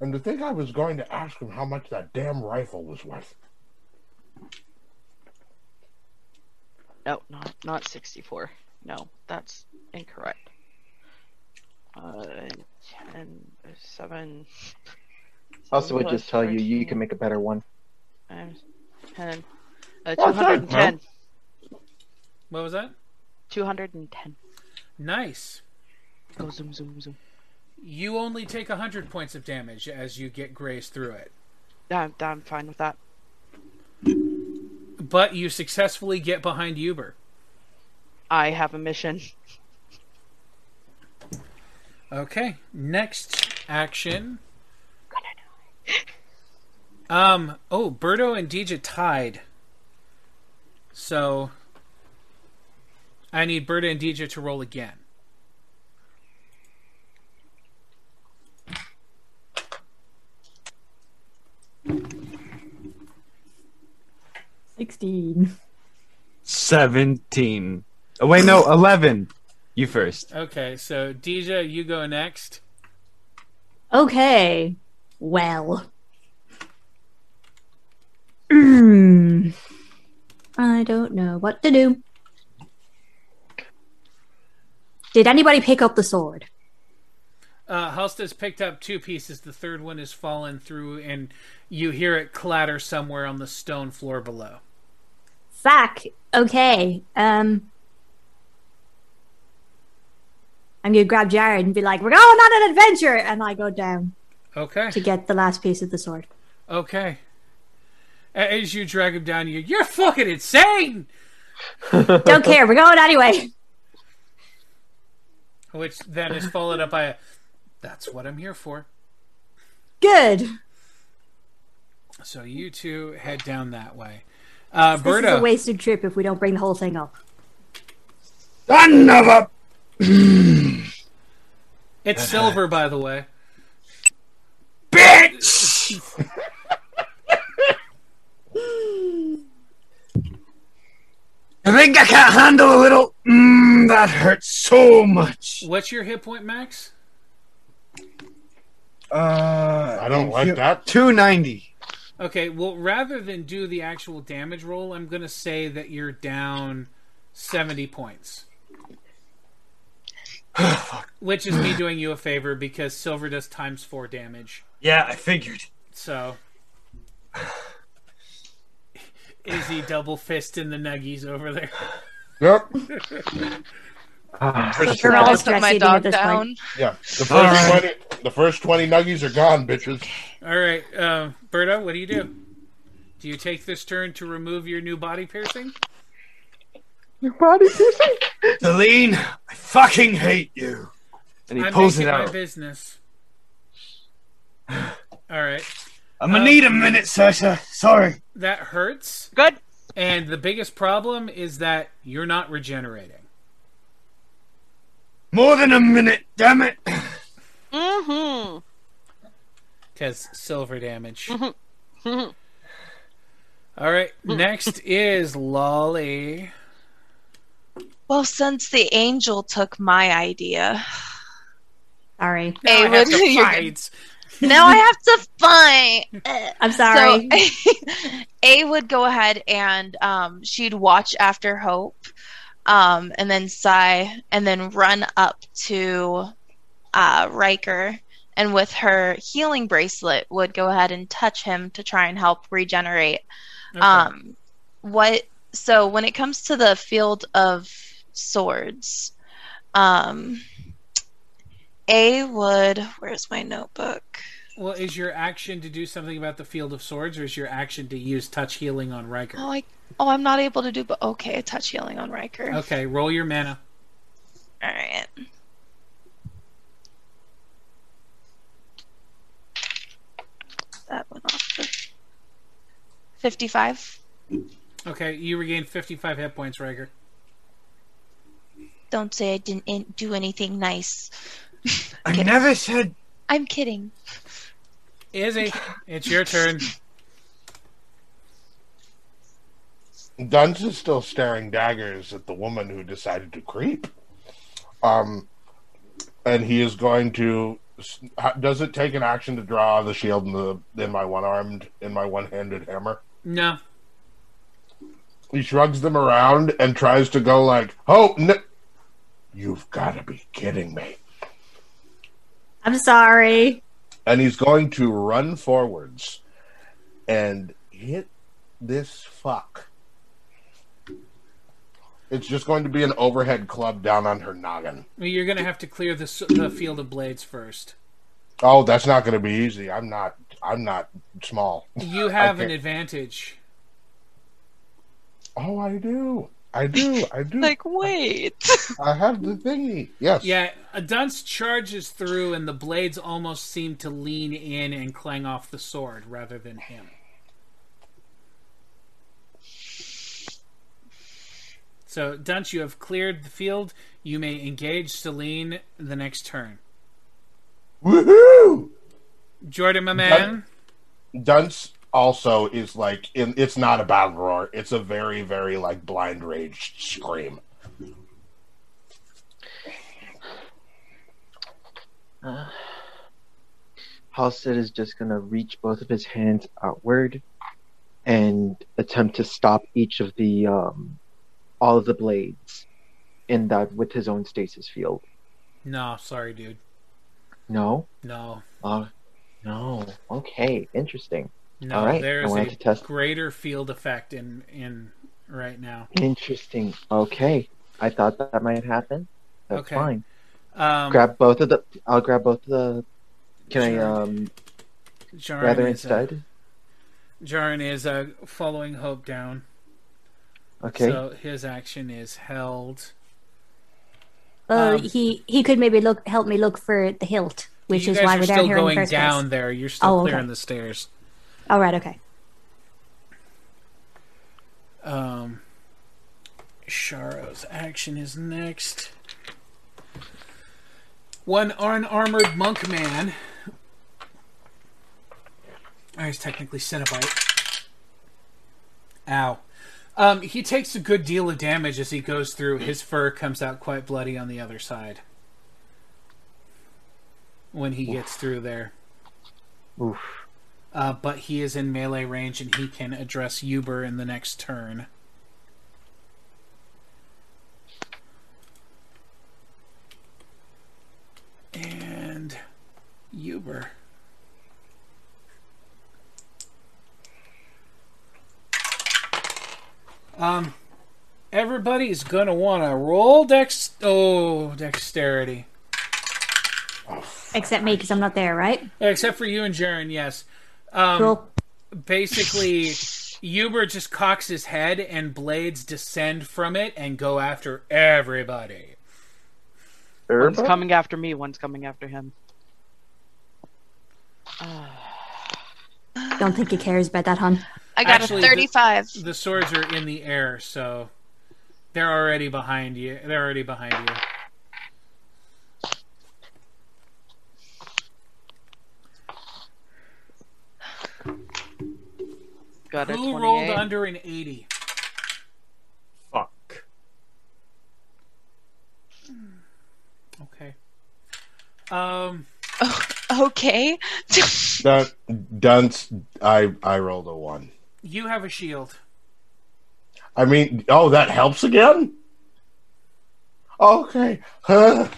And to think I was going to ask him how much that damn rifle was worth. No, not not sixty four. No, that's incorrect. Uh, ten, seven. Also, would just tell you you can make a better one. times ten. Uh, two hundred and ten. What was that? Two hundred and ten. Nice. Go zoom zoom zoom. You only take 100 points of damage as you get grazed through it. I'm, I'm fine with that. But you successfully get behind Uber. I have a mission. Okay, next action. Um. Oh, Birdo and Deja tied. So I need Berta and DJ to roll again. Sixteen. 17. Oh, wait, no, 11. You first. Okay, so DJ, you go next. Okay. Well. Hmm. I don't know what to do. Did anybody pick up the sword? Uh, Halstead's picked up two pieces. The third one has fallen through, and you hear it clatter somewhere on the stone floor below. Fuck. Okay. Um. I'm gonna grab Jaren and be like, "We're going on an adventure," and I go down Okay. to get the last piece of the sword. Okay. As you drag him down, you you're fucking insane. Don't care. We're going anyway. Which then is followed up by a, "That's what I'm here for." Good. So you two head down that way. Uh, This is a wasted trip if we don't bring the whole thing up. Another. it's silver, by the way. Bitch! I think I can't handle a little. Mmm, that hurts so much. What's your hit point max? Uh, I don't like that. 290. Okay, well, rather than do the actual damage roll, I'm going to say that you're down 70 points. Oh, Which is me doing you a favor because silver does times four damage. Yeah, I figured. So. Izzy double fist in the nuggies over there. Yep. First You're of all, all put my dog down. point. Yeah. The first All right. twenty, the first twenty nuggies are gone, bitches. All right, uh, Berta, what do you do? Do you take this turn to remove your new body piercing? Your body piercing? Celine, I fucking hate you. And he I'm pulls it making my out. business. All right. I'm gonna Um, need a minute, Sasha. Sorry. That hurts. Good. And the biggest problem is that you're not regenerating. More than a minute, damn it. Mm-hmm. Because silver damage. Mm-hmm. All right. Next is Lolly. Well, since the angel took my idea, Sorry. Now I have would- to fight. now I have to fight. I'm sorry. So A would go ahead and um, she'd watch after Hope, um, and then sigh, and then run up to uh, Riker, and with her healing bracelet, would go ahead and touch him to try and help regenerate. Okay. Um, what? So when it comes to the field of swords, um, A would. Where's my notebook? well, is your action to do something about the field of swords, or is your action to use touch healing on Riker? Oh, I, oh, I'm not able to do. But okay, a touch healing on Riker. Okay, roll your mana. All right. That went off. Fifty-five. Okay, you regain 55 hit points, Riker. Don't say I didn't in- do anything nice. I never said. I'm kidding. Izzy, it's your turn. Dunce is still staring daggers at the woman who decided to creep. Um, and he is going to. Does it take an action to draw the shield in the in my one armed in my one handed hammer? No. He shrugs them around and tries to go like, "Oh, n- you've got to be kidding me!" I'm sorry. And he's going to run forwards and hit this fuck. It's just going to be an overhead club down on her noggin. You're going to have to clear the, the field of blades first. Oh, that's not going to be easy. I'm not. I'm not small. You have an advantage. Oh, I do. I do. I do. Like, wait. I have the thingy. Yes. Yeah, a dunce charges through, and the blades almost seem to lean in and clang off the sword rather than him. So, Dunce, you have cleared the field. You may engage Celine the next turn. Woohoo! Jordan, my man. Dunce also is like in, it's not a battle roar. It's a very very like blind rage scream. Uh, Halstead is just gonna reach both of his hands outward and attempt to stop each of the um, all of the blades in that with his own stasis field. No, sorry, dude. No. No. Uh, no. Okay. Interesting. No, All right. there's I a to test. greater field effect in in right now. Interesting. Okay. I thought that might happen. That's Okay. fine. Um, grab both of the. I'll grab both of the. Can I Sure. um Jaren rather instead? Jaren is uh, following Hope down. Okay. So his action is held. Uh, Um, he he could maybe look help me look for the hilt, which is why we're down still here in the going down place. there. You're still Oh, okay. clearing the stairs. All right, okay. Um, Sharo's action is next. One unarmored monk man. Oh, he's technically Cenobite. Ow. Um, he takes a good deal of damage as he goes through. His fur comes out quite bloody on the other side. When he gets through there. Oof. Uh, but he is in melee range and he can address Uber in the next turn. And Uber. Um, everybody's gonna want to roll dex. Oh, dexterity. Except me, because I'm not there, right? Except for you and Jaren, yes. Um, Cool. Basically, Uber just cocks his head and blades descend from it and go after everybody. One's coming after me, one's coming after him. Don't think he cares about that, hun. I got Actually, a the- 35. The, swords are in the air, so they're already behind you. They're already behind you. Got a Who 28. rolled under an 80? Fuck. Okay. Um, Okay. Dun- Dunce, I I rolled a one. You have a shield. I mean, oh, that helps again. Okay. okay.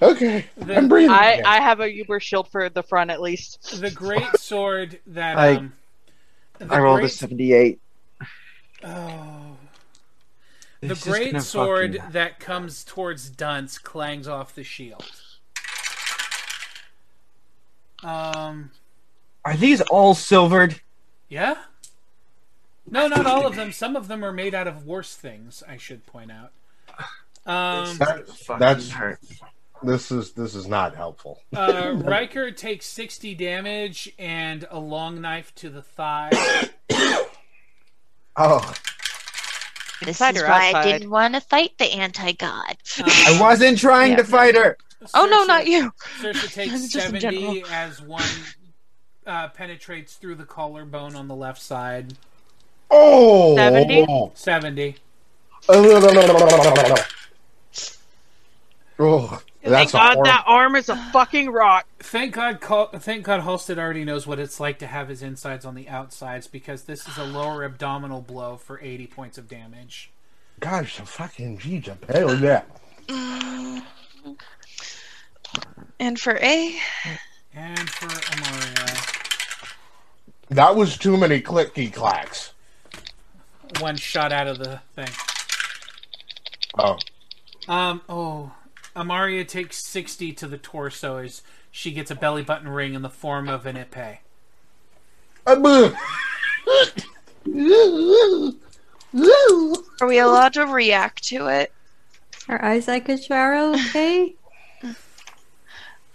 I'm breathing. I, again. I have a Uber shield for the front at least. The great sword that I- um, I rolled a seventy-eight. Oh. This the great sword fucking- that comes towards Dunce clangs off the shield. Um, Are these all silvered? Yeah. No, not all of them. Some of them are made out of worse things. I should point out. Um, That- that's hurt. this is this is not helpful. uh, Riker takes sixty damage and a long knife to the thigh. Oh, This is why I didn't want to fight the anti-god. I wasn't trying to fight her. Oh no, not you. Saoirse takes Just 70 as one uh, penetrates through the collarbone on the left side. oh, 70? 70. Oh, Thank that's a God horrible. that arm is a fucking rock. Thank God, Col- thank God, Halstead already knows what it's like to have his insides on the outsides because this is a lower abdominal blow for 80 points of damage. Gosh, the fucking G Hell yeah. And for A, And for Amaria, That was too many clicky clacks. one shot out of the thing. Oh, Um, oh, Amaria takes 60 to the torso as she gets a belly button ring in the form of an ipe. are we allowed to react to it? Are Isaac and Sharo okay? I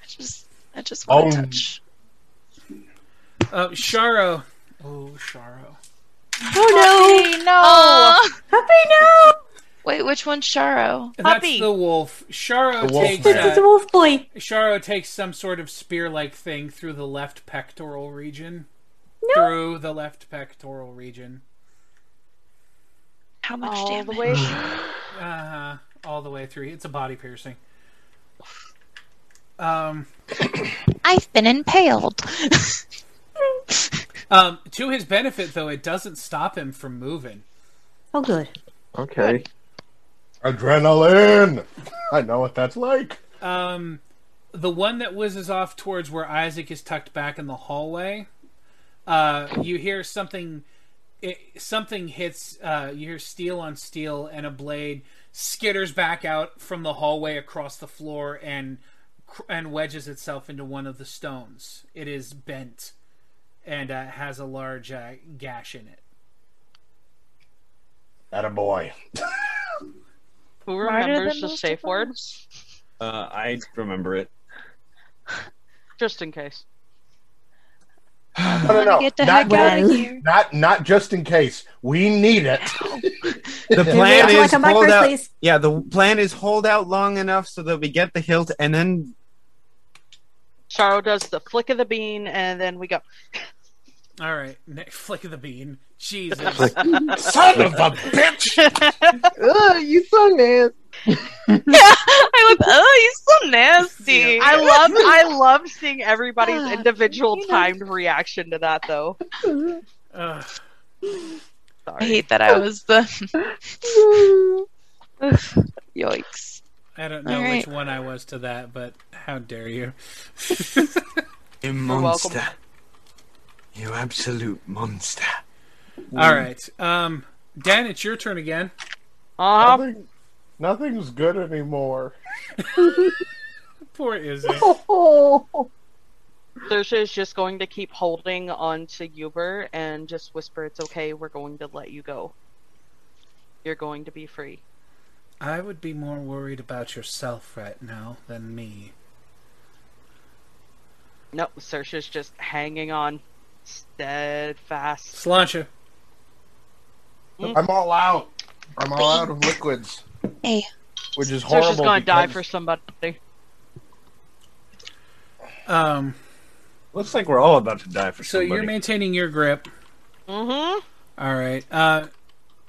just, I just want to Oh. touch. Uh, Sharo. Oh, Sharo. Oh no! no! Happy no! Wait, which one's Sharo? That's the wolf. Sharo The wolf takes man. uh, It's a wolf boy. Sharo takes some sort of spear-like thing through the left pectoral region. Through the left pectoral region. How much All damage? the way. Uh-huh. All the way through. It's a body piercing. Um, I've been impaled. um, to his benefit, though, it doesn't stop him from moving. Oh, good. Okay. Adrenaline. I know what that's like. Um, the one that whizzes off towards where Isaac is tucked back in the hallway, uh, you hear something. It, something hits. Uh, you hear steel on steel, and a blade skitters back out from the hallway across the floor and and wedges itself into one of the stones. It is bent and uh, has a large uh, gash in it. That a boy. Who remembers the safe of word? Uh, I remember it. Just in case. No, no, no. get the Not, heck out of here. not, not just in case. We need it. The plan till is come hold first, out. please. Yeah, the plan is hold out long enough so that we get the hilt, and then Sharo does the flick of the bean, and then we go. All right, ne- flick of the bean. Jesus. Son of a bitch. Ugh, you so nasty. yeah, I was. Oh, he's so nasty. I love, I love seeing everybody's Ah, individual you know. timed reaction to that, though. Ugh. I hate that I was the. Yikes. I don't know All right. which one I was to that, but how dare you? you monster, you absolute monster. All right, um, Dan, it's your turn again. Uh, Nothing, nothing's good anymore. Poor Izzy. Oh, Saoirse is just going to keep holding on to Uber and just whisper, "It's okay. We're going to let you go. You're going to be free." I would be more worried about yourself right now than me. No, Saoirse's just hanging on, steadfast. Slancha. I'm all out. I'm all out of liquids. Hey. Which is horrible. Saoirse's going to die for somebody. Um, Looks like we're all about to die for somebody. so somebody. you're maintaining your grip. Mm-hmm. All right. Uh,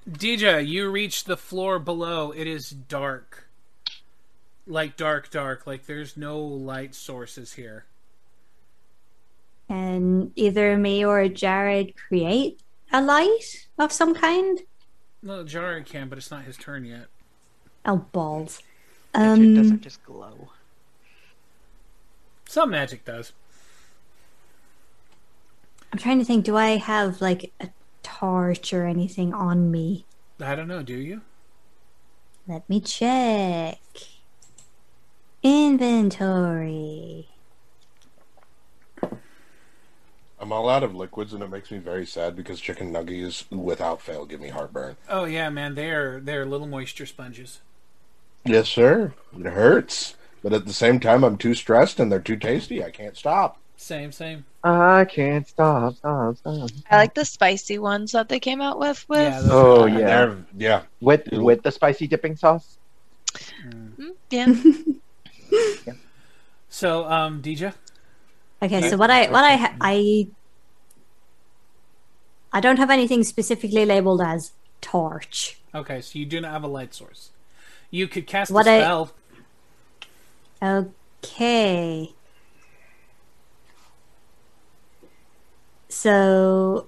DJ, you reach the floor below. It is dark. Like dark, dark. Like there's no light sources here. Can either me or Jaren create a light of some kind? No, Jaren can, but it's not his turn yet. Oh, balls. Magic Um, doesn't just glow. Some magic does. I'm trying to think. Do I have like a torch or anything on me? I don't know. Do you? Let me check. Inventory. I'm all out of liquids, and it makes me very sad because chicken nuggies, without fail, give me heartburn. Oh yeah, man. They're they're little moisture sponges. Yes, sir. It hurts, but at the same time, I'm too stressed, and they're too tasty. I can't stop. Same, same. I can't stop, stop, stop. I like the spicy ones that they came out with. With Yeah, Oh are- yeah, They're, yeah. with with the spicy dipping sauce. Mm, yeah. So, um, DJ. Okay, so what I what I I I don't have anything specifically labeled as torch. Okay, so you do not have a light source. You could cast What a I- spell. Okay. So,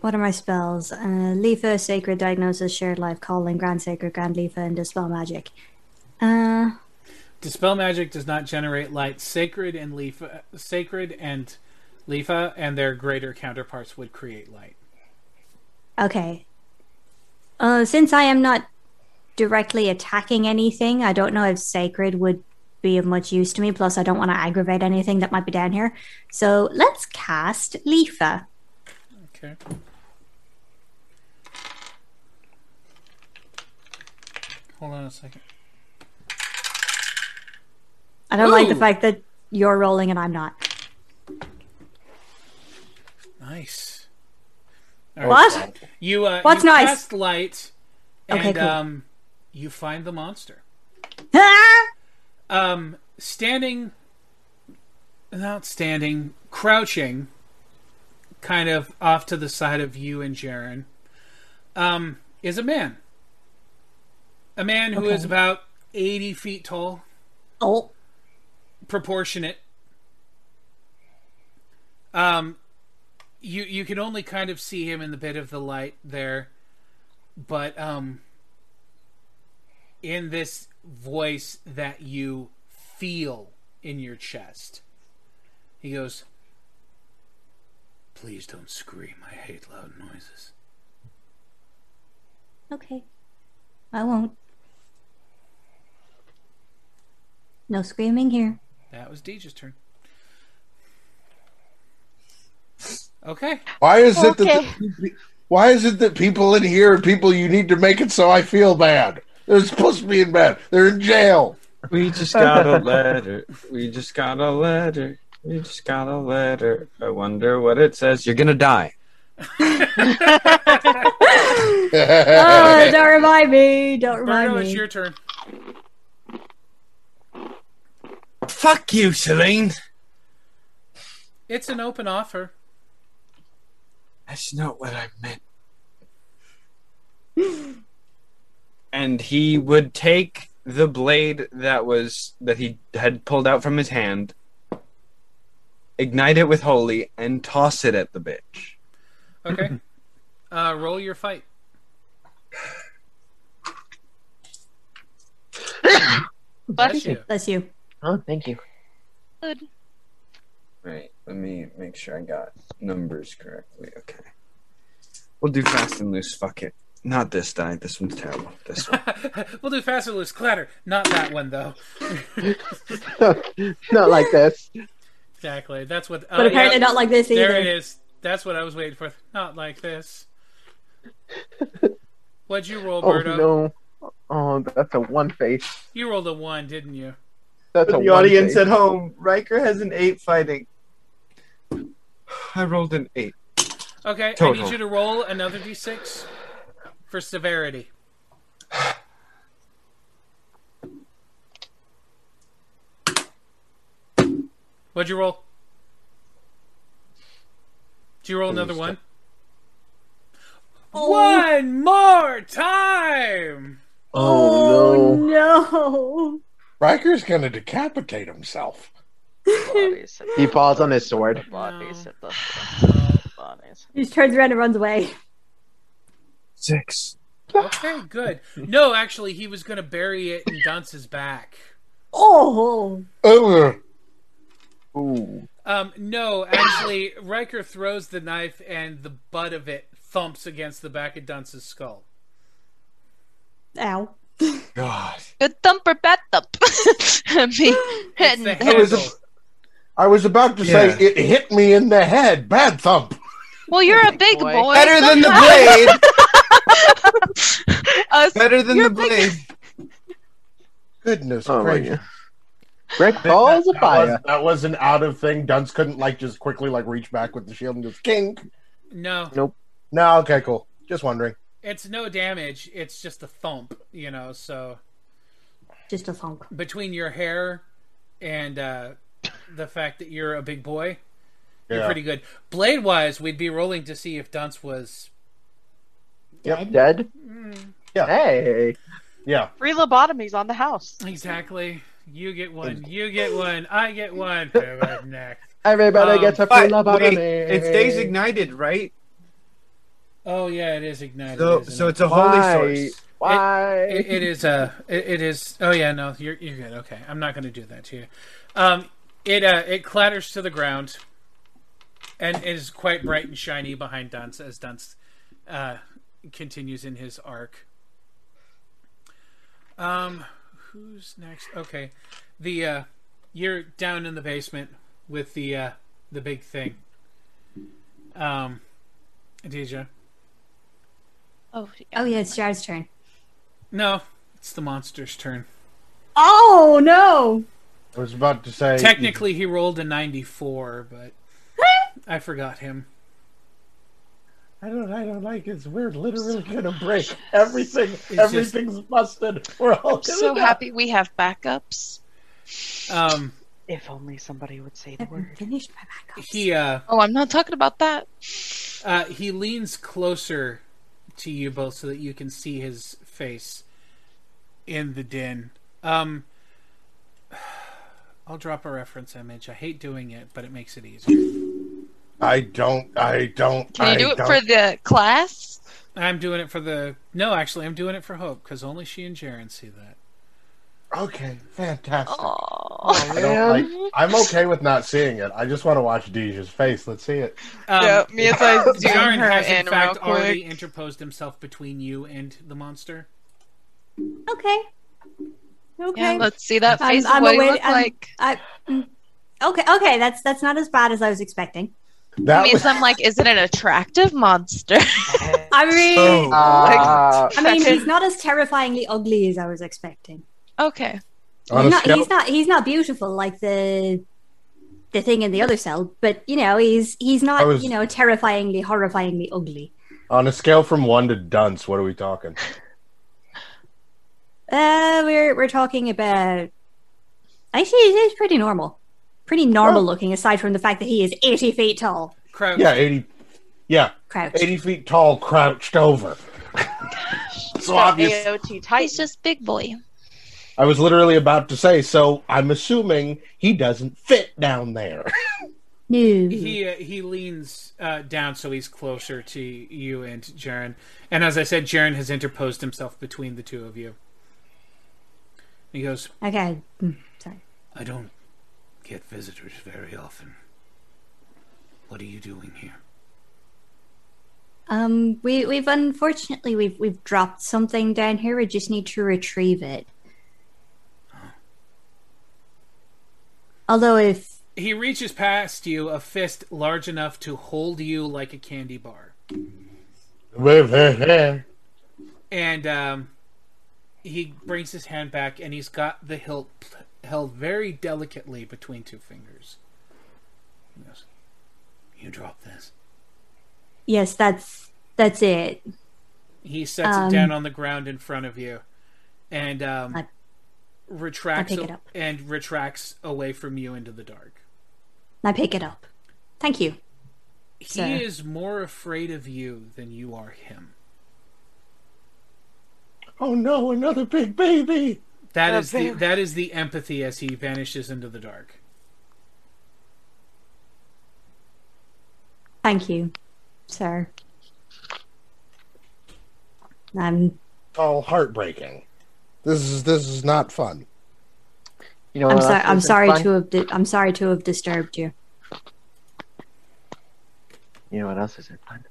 what are my spells? Uh, Lefa, Sacred Diagnosis, Shared Life, Calling, Grand Sacred, Grand Lefa, and Dispel Magic. Uh, Dispel magic does not generate light. Sacred and Lefa, sacred and Lefa, and their greater counterparts would create light. okay. Uh, since I am not directly attacking anything, I don't know if Sacred would be of much use to me. Plus, I don't want to aggravate anything that might be down here. So, let's cast Lefa. Okay. Hold on a second. I don't like the fact that you're rolling and I'm not. Nice. What? You uh, What's you nice? cast light, and Okay, cool. um, you find the monster. Um, standing, not standing, crouching, kind of off to the side of you and Jaren, um, is a man. A man who is Okay. about 80 feet tall. Oh. Proportionate. Um, you you can only kind of see him in the bit of the light there, but um, in this voice that you feel in your chest, he goes, "Please don't scream. I hate loud noises." Okay. I won't. No screaming here. That was Deej's turn. Okay. Why is it that the, why is it that people in here are people you need to make it so I feel bad? They're supposed to be in bed. They're in jail. We just got a letter. We just got a letter. We just got a letter. I wonder what it says. You're gonna die. oh, don't remind me. Don't remind Virgo, me. it's your turn. Fuck you, Celine. It's an open offer. That's not what I meant. and he would take the blade that was that he had pulled out from his hand, ignite it with holy, and toss it at the bitch. Okay. uh, roll your fight. Bless you. Bless you. Oh, thank you. Good. Right. Let me make sure I got numbers correctly. Okay. We'll do fast and loose. Fuck it. Not this die. This one's terrible. This one. we'll do fast and loose clatter. Not that one though. Not like this. exactly. That's what. But oh, apparently not like this either. There it is. That's what I was waiting for. Not like this. What'd you roll, Oh no. Oh, that's a one face. You rolled a one, didn't you? That's For the one audience face. at home, Riker has an eight fighting. I rolled an eight. Okay, I need you to roll another d6 for severity. What'd you roll? Did you roll another one? One more time! Oh, no. Oh, no. Riker's gonna decapitate himself. He falls on his sword. Bodies at the bodies. He just turns around and runs away. Six. Okay, good. No, actually, he was going to bury it in Dunce's back. Oh. Ugh. Ooh. Um, no, actually, Riker throws the knife and the butt of it thumps against the back of Dunce's skull. Ow. God. Good thump or bad thump? Me I was, handle. I was about to say it hit me in the head. Bad thump. Well, you're a big boy. boy. Better than the blade. Us- Better than you're the big- blade. Goodness Oh gracious. god. Rick balls of that, was, fire. that was an out of thing. Dunce couldn't like just quickly like reach back with the shield and just king. No, Nope. No, okay, cool. Just wondering. It's no damage. It's just a thump, you know. So Just a thump between your hair and uh, the fact that you're a big boy, you're Yeah. pretty good. Blade wise, we'd be rolling to see if Dunce was. Yep. Dead. Yeah. Hey. Yeah. Free lobotomies on the house. Exactly. You get one. You get one. I get one. Pivot next. Everybody Um, gets a free But love out of wait, it stays ignited, right? Oh yeah, it is ignited. So, so it? it's a Why? holy source. Why? It, it is a. it, it is oh yeah no you're you're good okay I'm not going to do that to you um it uh it clatters to the ground and it is quite bright and shiny behind Dunce as Dunce uh continues in his arc um who's next okay the uh you're down in the basement with the uh the big thing um Adija Oh, Oh yeah, it's Jaren's turn. no it's the monster's turn Oh no. I was about to say Technically, he rolled a 94, but I forgot him. I don't. I don't like it. We're literally gonna break everything. just- Everything's busted. We're all I'm so die. happy we have backups. Um, If only somebody would say the word. Finished my backup. he uh, Oh, I'm not talking about that. uh, he leans closer to you both so that you can see his face in the din. Um, I'll drop a reference image. I hate doing it, but it makes it easier. I don't. I don't. Can you I do it don't. for the class? I'm doing it for the. No, actually, I'm doing it for Hope because only she and Jaren see that. Okay, fantastic. Oh, I don't like. I'm okay with not seeing it. I just want to watch Deja's face. Let's see it. Um, Yeah, me as I zoom Jaren her has in in fact already quick. interposed himself between you and the monster. Okay. Okay. Yeah, let's see that I'm- face. I'm what do you look I'm- like? I, okay, okay, that's that's not as bad as I was expecting. That means was I'm like, is it an attractive monster? I mean, Oh. Uh, I mean, he's not as terrifyingly ugly as I was expecting. Okay. on He's not, scale. he's not. He's not beautiful like the the thing in the other cell, but you know, he's he's not was- you know terrifyingly, horrifyingly ugly. On a scale from one to dunce, what are we talking? Uh, we're we're talking about. Actually, he's pretty normal, pretty normal looking. Aside from the fact that he is eighty feet tall, Crouch. Yeah, eighty. Yeah, crouched. eighty feet tall, crouched over. so obvious. AOT Titan. He's just big boy. I was literally about to say. So I'm assuming he doesn't fit down there. No. He uh, he leans uh, down so he's closer to you and Jaren. And as I said, Jaren has interposed himself between the two of you. He goes, Okay, mm, sorry. I don't get visitors very often. What are you doing here? Um, we we've unfortunately we've we've dropped something down here. We just need to retrieve it. Although if he reaches past you, a fist large enough to hold you like a candy bar. And um, he brings his hand back, and he's got the hilt held very delicately between two fingers. He goes, You drop this. yes, that's that's it. He sets Um, it down on the ground in front of you, and um, I- retracts I pick it up. and retracts away from you into the dark. I pick it up. Thank you. He Sir. is more afraid of you than you are him. oh no, another big baby. That is the that is the empathy as he vanishes into the dark. Thank you, sir. I'm All heartbreaking. This is this is not fun. You know I'm what sorry. I'm sorry fun? to have di- I'm sorry to have disturbed you. You know what else isn't fun?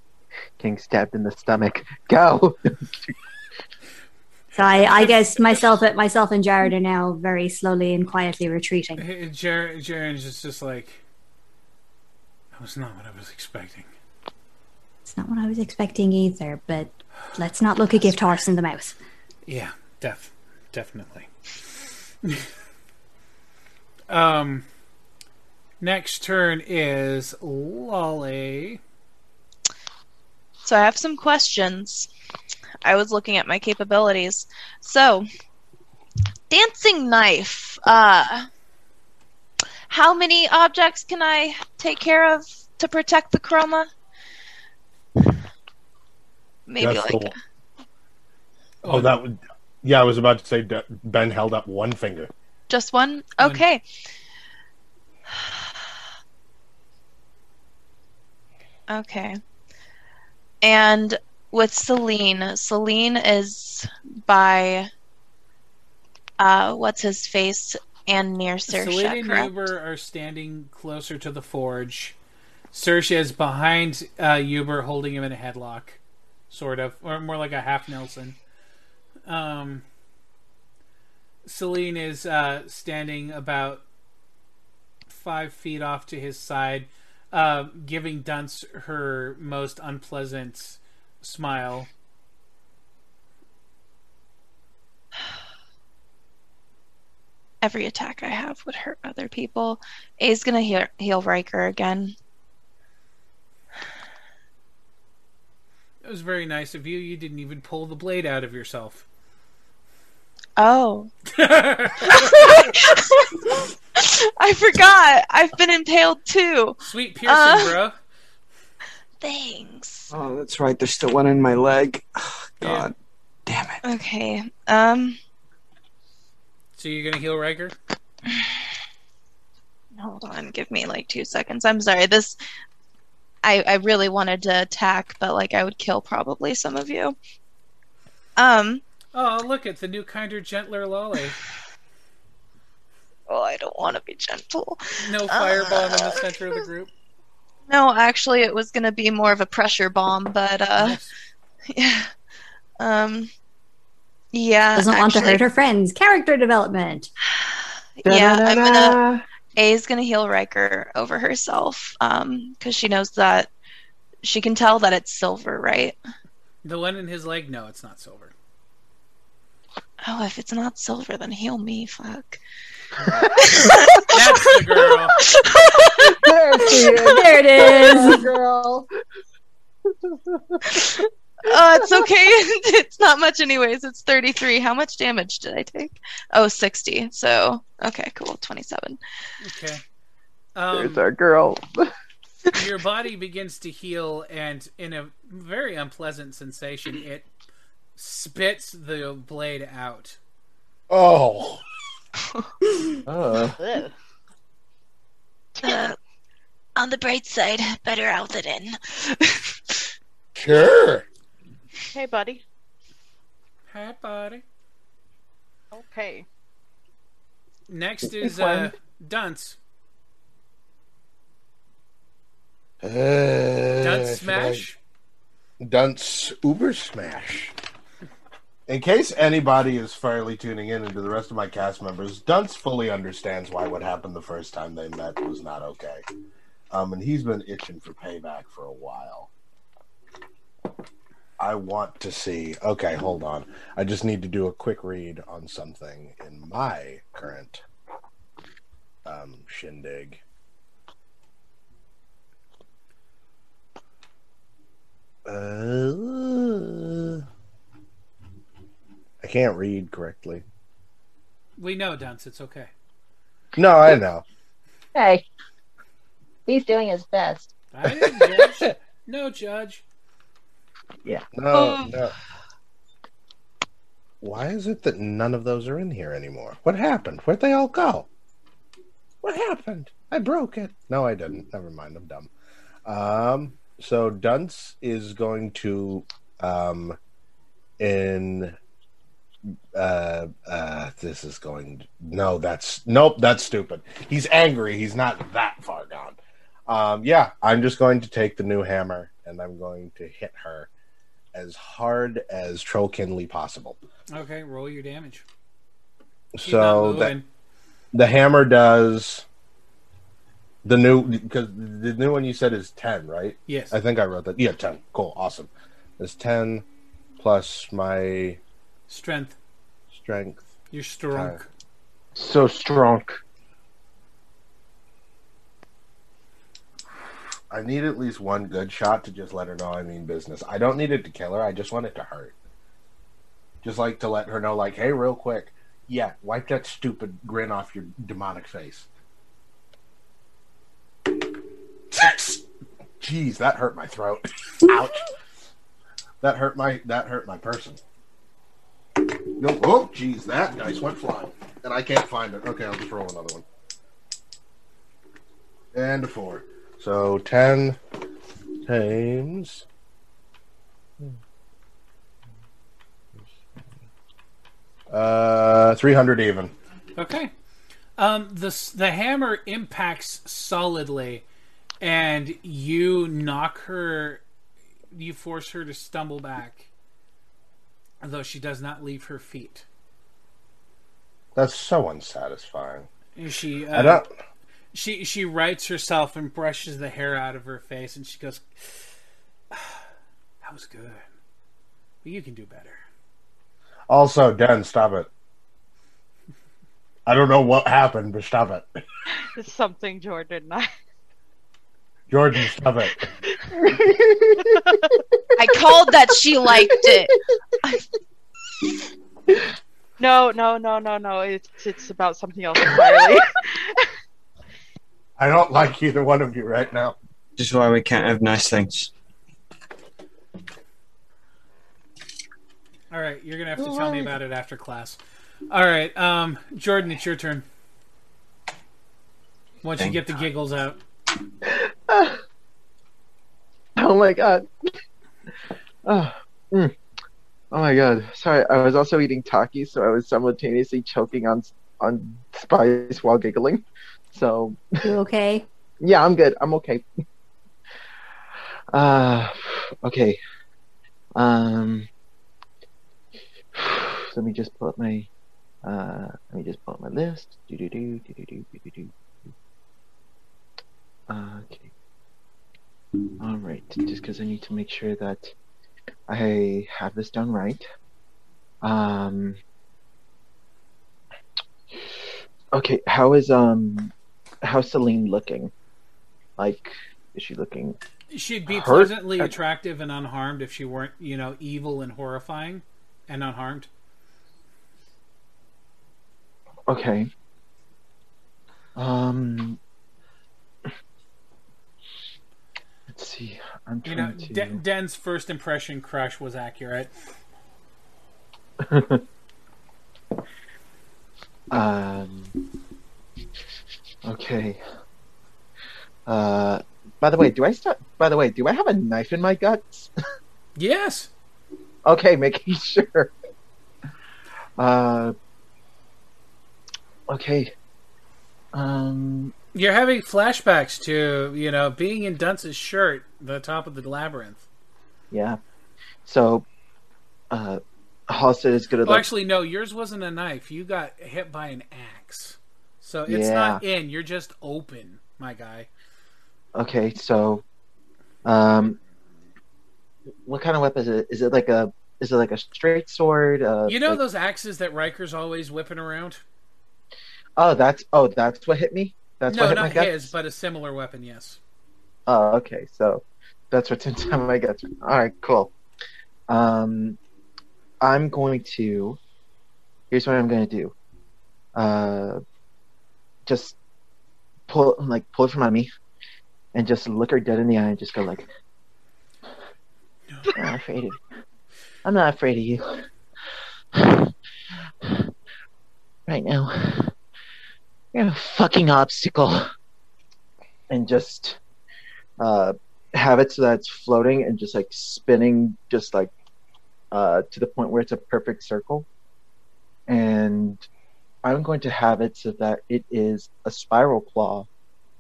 Getting stabbed in the stomach. Go. So I, I guess myself myself and Jaren are now very slowly and quietly retreating. Jaren Jaren just, just like that was not what I was expecting. It's not what I was expecting either, but let's not look a gift horse in the mouth. Yeah, def definitely. um next turn is Lolly. So I have some questions. I was looking at my capabilities. So, dancing knife. Uh, how many objects can I take care of to protect the chroma? Maybe That's like the- Oh, that would. Yeah, I was about to say Ben held up one finger. just one. Okay. Okay. And with Celine, Celine is by uh what's his face and near Celine Saoirse, and correct? Uber are standing closer to the forge. Saoirse is behind uh, Uber, holding him in a headlock, sort of, or more like a half Nelson. Um, Celine is uh, standing about five feet off to his side, uh, giving Dunce her most unpleasant smile. Every attack I have would hurt other people. A's gonna heal, heal Riker again. It was very nice of you. You didn't even pull the blade out of yourself. Oh. I forgot. I've been impaled too. Sweet piercing, Uh, bro. Thanks. Oh, that's right. There's still one in my leg. God. Yeah. Damn it. Okay. Um. So you're gonna heal Riker? Hold on. Give me like two seconds. I'm sorry. This. I I really wanted to attack, but like I would kill probably some of you. Um. Oh, look at the new, kinder, gentler Lolly. Oh, I don't want to be gentle. No firebomb in the center of the group. No, actually, it was gonna be more of a pressure bomb, but uh. Yeah. Um. Yeah. Doesn't want to hurt her friends. Character development. Yeah, I'm gonna. A is gonna heal Riker over herself, um, because she knows that she can tell that it's silver, right? The one in his leg? No, it's not silver. Oh, if it's not silver, then heal me. Fuck. That's the girl. there she is. There it is. Oh, girl. Oh, it's okay. it's not much, anyways. It's 33. How much damage did I take? Oh, 60. So, okay, cool. 27. Okay. Um, There's our girl. your body begins to heal, and in a very unpleasant sensation, it spits the blade out. Oh. Uh, Uh, on the bright side, better out than in. Sure. Hey, buddy. Hi, buddy. Okay. Next is one. uh, Dunce. Uh, Dunce smash. I- Dunce Uber Smash. In case anybody is fairly tuning in into the rest of my cast members, Dunce fully understands why what happened the first time they met was not okay. Um, and he's been itching for payback for a while. I want to see. Okay, hold on. I just need to do a quick read on something in my current um, shindig. Uh, I can't read correctly. We know, Dunce. It's okay. No, I know. Hey, he's doing his best. I didn't judge. no judge. yeah. No, no. Why is it that none of those are in here anymore? What happened? Where'd they all go? What happened? I broke it. No, I didn't. Never mind. I'm dumb. Um, so Dunce is going to, um, in, uh, uh, this is going. No, that's nope. That's stupid. He's angry. He's not that far gone. Um, yeah, I'm just going to take the new hammer and I'm going to hit her as hard as trollkinly possible. Okay, roll your damage. She's so the, the hammer does the new because the new one you said is 10 right Yes. i think i wrote that yeah 10 cool awesome it's 10 plus my Strength. strength You're strong. So strong. i need at least one good shot to just let her know i mean business i don't need it to kill her i just want it to hurt just like to let her know like hey real quick yeah wipe that stupid grin off your demonic face Jeez, that hurt my throat. Ouch. That hurt my that hurt my person. No, oh, jeez, that dice went flying, and I can't find it. Okay, I'll just roll another one. And a four, so ten times. Uh, three hundred even. Okay. Um, the the hammer impacts solidly, and you knock her. You force her to stumble back, though she does not leave her feet. That's so unsatisfying. And She I uh, don't. she she writes herself and brushes the hair out of her face, and she goes, "That was good, but you can do better." Also, Dan, stop it. I don't know what happened, but stop it. It's something Jordan and I. Jordan, stop it. I called that she liked it. No, no, no, no, no. It's it's about something else entirely. I don't like either one of you right now. This is why we can't have nice things. All right, you're gonna have to tell me about it after class. All right, um, Jordan, it's your turn. Once you get the giggles out. Oh my god. Oh, mm. oh my god. Sorry, I was also eating Taki, so I was simultaneously choking on on spice while giggling. So You okay? yeah, I'm good. I'm okay. Uh, okay. Um, let me just pull up my. Uh, let me just pull up my list. Do do do do do do do do. Okay. All right. Just because I need to make sure that I have this done right. Um. Okay. How is um, how's Celine looking? Like, is she looking? She'd be hurt? pleasantly attractive and unharmed if she weren't, you know, evil and horrifying and unharmed. Okay. Um. Let's see. I'm You know, to. First impression crush was accurate. um. Okay. Uh. By the way, do I start? By the way, do I have a knife in my guts? Yes. okay, making sure. Uh. Okay. Um. You're having flashbacks to, you know, being in Dunce's shirt, the top of the labyrinth. Yeah. So. Uh. Halstead is gonna Well, like. actually, no, yours wasn't a knife. You got hit by an axe. So it's not in, you're just open, my guy. Okay, so, um, what kind of weapon is it? Is it like a is it like a straight sword? Uh, You know like- those axes that Riker's always whipping around? Oh, that's oh, that's what hit me. That's no, not his, but a similar weapon, yes. Oh, okay. So that's what what's inside my guts. All right, cool. Um, I'm going to. Here's what I'm going to do. Uh, just pull like pull it from me, and just look her dead in the eye and just go like, "I'm not afraid of. I'm not afraid of you. Right now, you're a fucking obstacle." And just uh, have it so that it's floating and just like spinning, just like uh, to the point where it's a perfect circle. And I'm going to have it so that it is a spiral claw,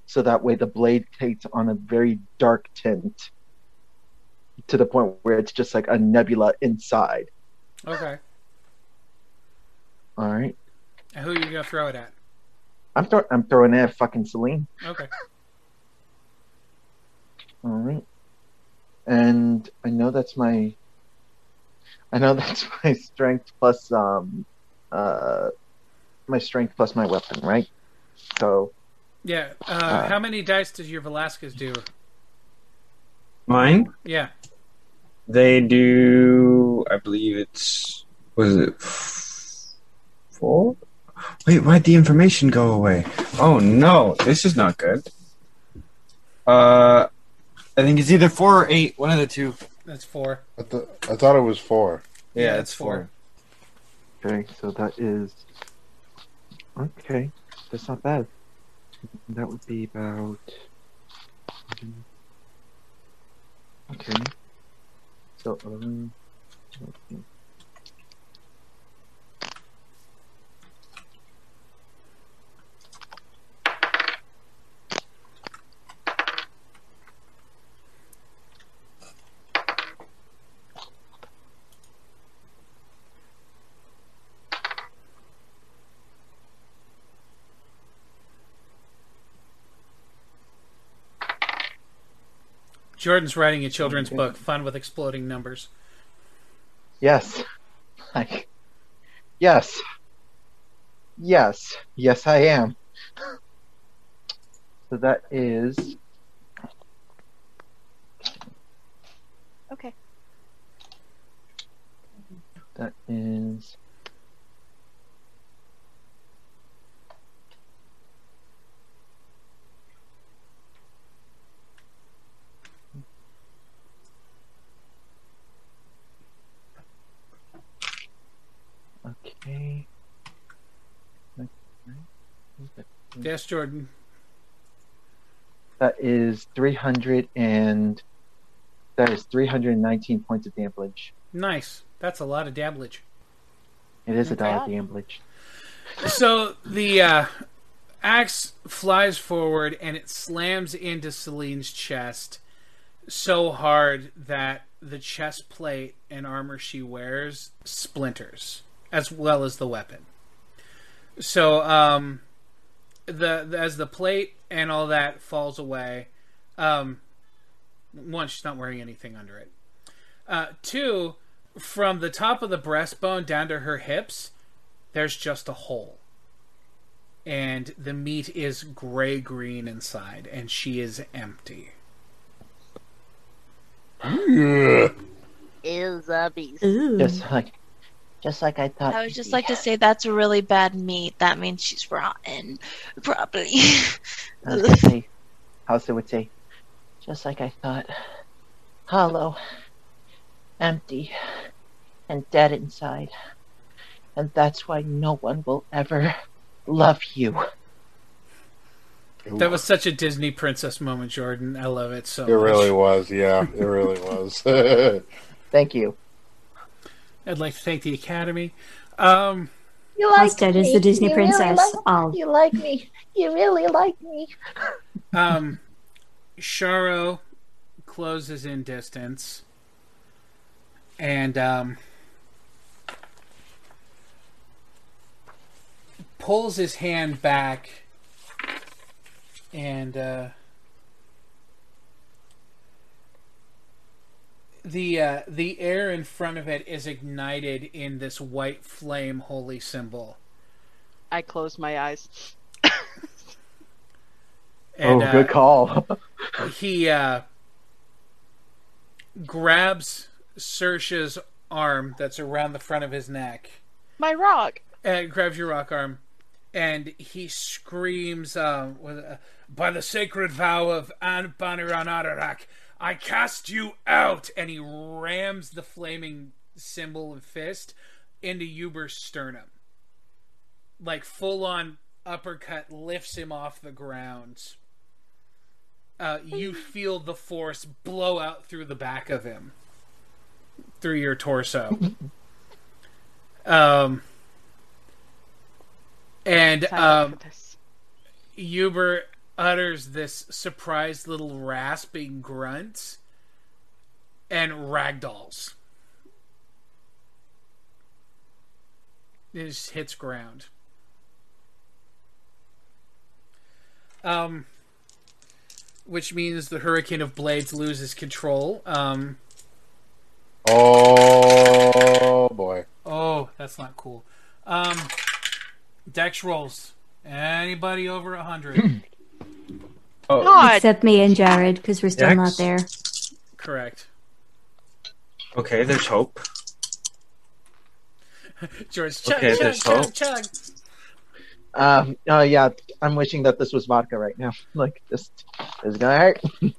so that way the blade takes on a very dark tint to the point where it's just like a nebula inside. Okay. All right, And who are you going to throw it at? I'm throw- I'm throwing it at fucking Celine. Okay. All right. And I know that's my I know that's my strength plus um uh my strength plus my weapon, right? So Yeah. Uh, Uh, how many dice does your Velasquez do? Mine? Yeah. They do. I believe it's. Was it four? Wait, why'd the information go away? Oh no, this is not good. Uh, I think it's either four or eight. One of the two. That's four. I, th- I thought it was four. Yeah, Yeah, it's it's four. okay, so that is okay. That's not bad. That would be about okay. So um okay. Jordan's writing a children's book, fun with exploding numbers. Yes. Like, yes. Yes. Yes, I am. So that is. Okay. That is. Yes, Jordan. That is 300 and that is 319 points of damage. Nice. That's a lot of damage. It is a Not dollar bad. damage. So the uh, axe flies forward and it slams into Celine's chest so hard that the chest plate and armor she wears splinters, as well as the weapon. So, um, the, the as the plate and all that falls away, um, one, she's not wearing anything under it. Uh, two, from the top of the breastbone down to her hips, there's just a hole. And the meat is gray green inside, and she is empty. Is a beast. Just like just like I thought. I would just like to say that's a really bad meat. That means she's rotten. Probably. I was gonna say Halstead would say, just like I thought. Hollow, empty, and dead inside. And that's why no one will ever love you. That was such a Disney princess moment, Jordan. I love it so It much. really was, yeah. It really was. Thank you. I'd like to thank the Academy. Um, You like Halstead me. is the Disney You really princess. like- Oh. You like me. You really like me. um, Sharo closes in distance, and um, pulls his hand back, and uh, the uh, the air in front of it is ignited in this white flame holy symbol. I close my eyes. And, oh, good uh, call. he uh, grabs Saoirse's arm that's around the front of his neck. My rock. And grabs your rock arm, and he screams, uh, with, uh, "By the sacred vow of Anbaniran Ararak, I cast you out!" And he rams the flaming symbol of fist into Uber's sternum, like full on uppercut, lifts him off the ground. Uh, you feel the force blow out through the back of him, through your torso. Um, and um, Uber utters this surprised little rasping grunt and ragdolls. It just hits ground. Um, which means the Hurricane of Blades loses control. Um, oh boy. Oh, that's not cool. Um, Dex rolls. Anybody over a hundred? Except me and Jared, because we're still not there. Correct. Okay, there's hope. George, chug, Okay, chug, there's chug, hope. chug. Um. Oh yeah. I'm wishing that this was vodka right now. Like, just is gonna hurt.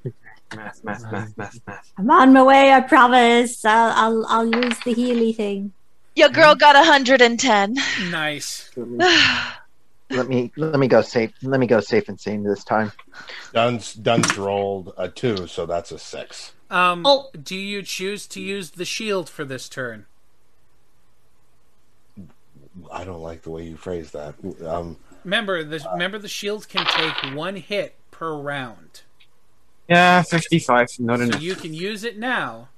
Math, math, math, math, math. I'm on my way. I promise. I'll I'll, I'll use the Healy thing. Your girl got 110. Nice. let me let me go safe. Let me go safe and sane this time. Dunce Dunce rolled a two, so that's a six. Um, do you choose to use the shield for this turn? I don't like the way you phrase that. Um, Remember, the remember the shield can take one hit per round, Yeah, 55. Not so enough. you can use it now,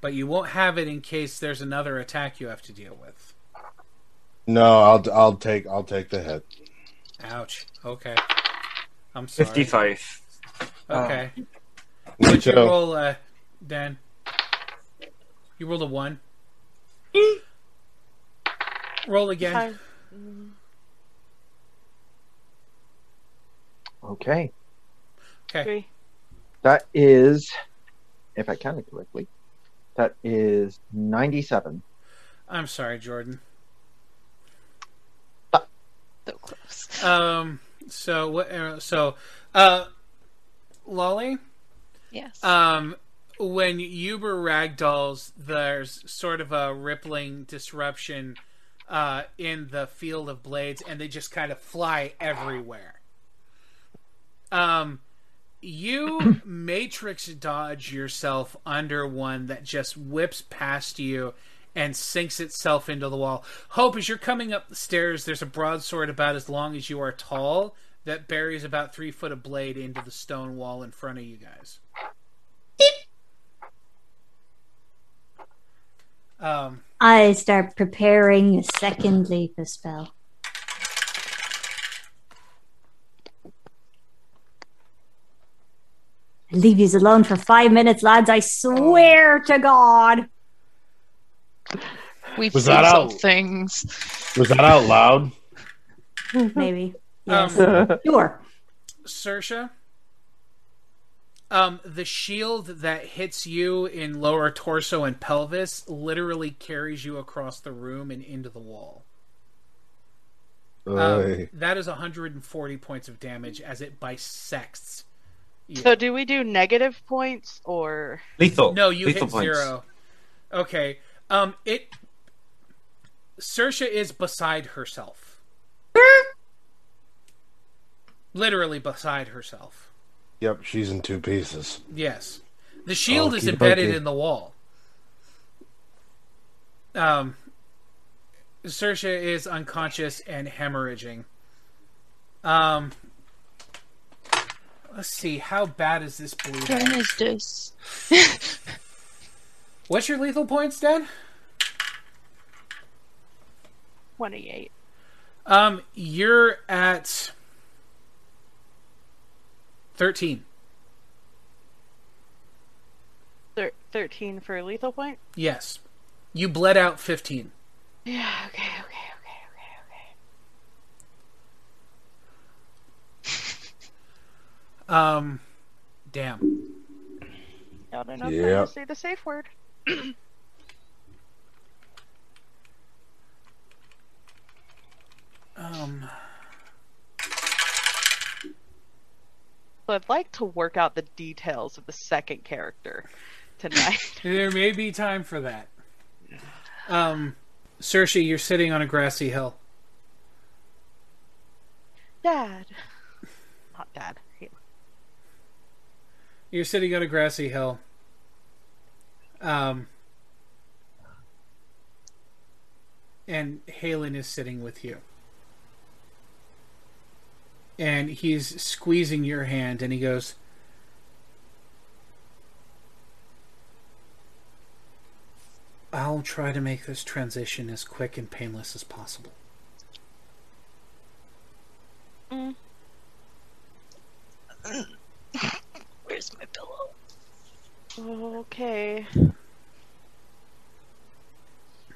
but you won't have it in case there's another attack you have to deal with. No, I'll I'll take I'll take the hit. Ouch. Okay. I'm sorry. 55. Okay. Me What'd you roll, uh, Dan? You rolled a one. roll again. Okay. Okay. That is, if I counted correctly, That is 97. I'm sorry, Jordan. So close. Um. So what? uh, So, uh, Lolly. Yes. Um, when Uber ragdolls, there's sort of a rippling disruption uh, in the field of blades, and they just kind of fly everywhere. Um, you matrix dodge yourself under one that just whips past you and sinks itself into the wall. Hope, as you're coming up the stairs, there's a broadsword about as long as you are tall that buries about three foot of blade into the stone wall in front of you guys. Um, I start preparing a second Leap spell. Leave you alone for five minutes, lads. I swear to God. We've Was that out? things. Was that out loud? Maybe. Yes. Um, sure. Saoirse, um, the shield that hits you in lower torso and pelvis literally carries you across the room and into the wall. Um, that is 140 points of damage as it bisects. you. So do we do negative points or Lethal. No, you Lethal hit points. zero. Okay. Um, it. Saoirse is beside herself. Literally beside herself. Yep, she's in two pieces. Yes. The shield is embedded dokey. in the wall. Um, Saoirse is unconscious and hemorrhaging. Um, let's see. How bad is this bleeding? Turn is this. What's your lethal points, Dad? 28? Um, you're at thirteen. Thir- 13 for a lethal point? Yes, you bled out fifteen. Yeah, okay, okay, okay, okay, okay. Um, damn. Not enough Yeah. time to say the safe word. Um, So I'd like to work out the details of the second character tonight. there may be time for that. Um, Saoirse, you're sitting on a grassy hill. Dad. Not dad. You're sitting on a grassy hill. Um, and Halen is sitting with you. And he's squeezing your hand, and he goes, I'll try to make this transition as quick and painless as possible. Mm. Where's my pillow? Okay.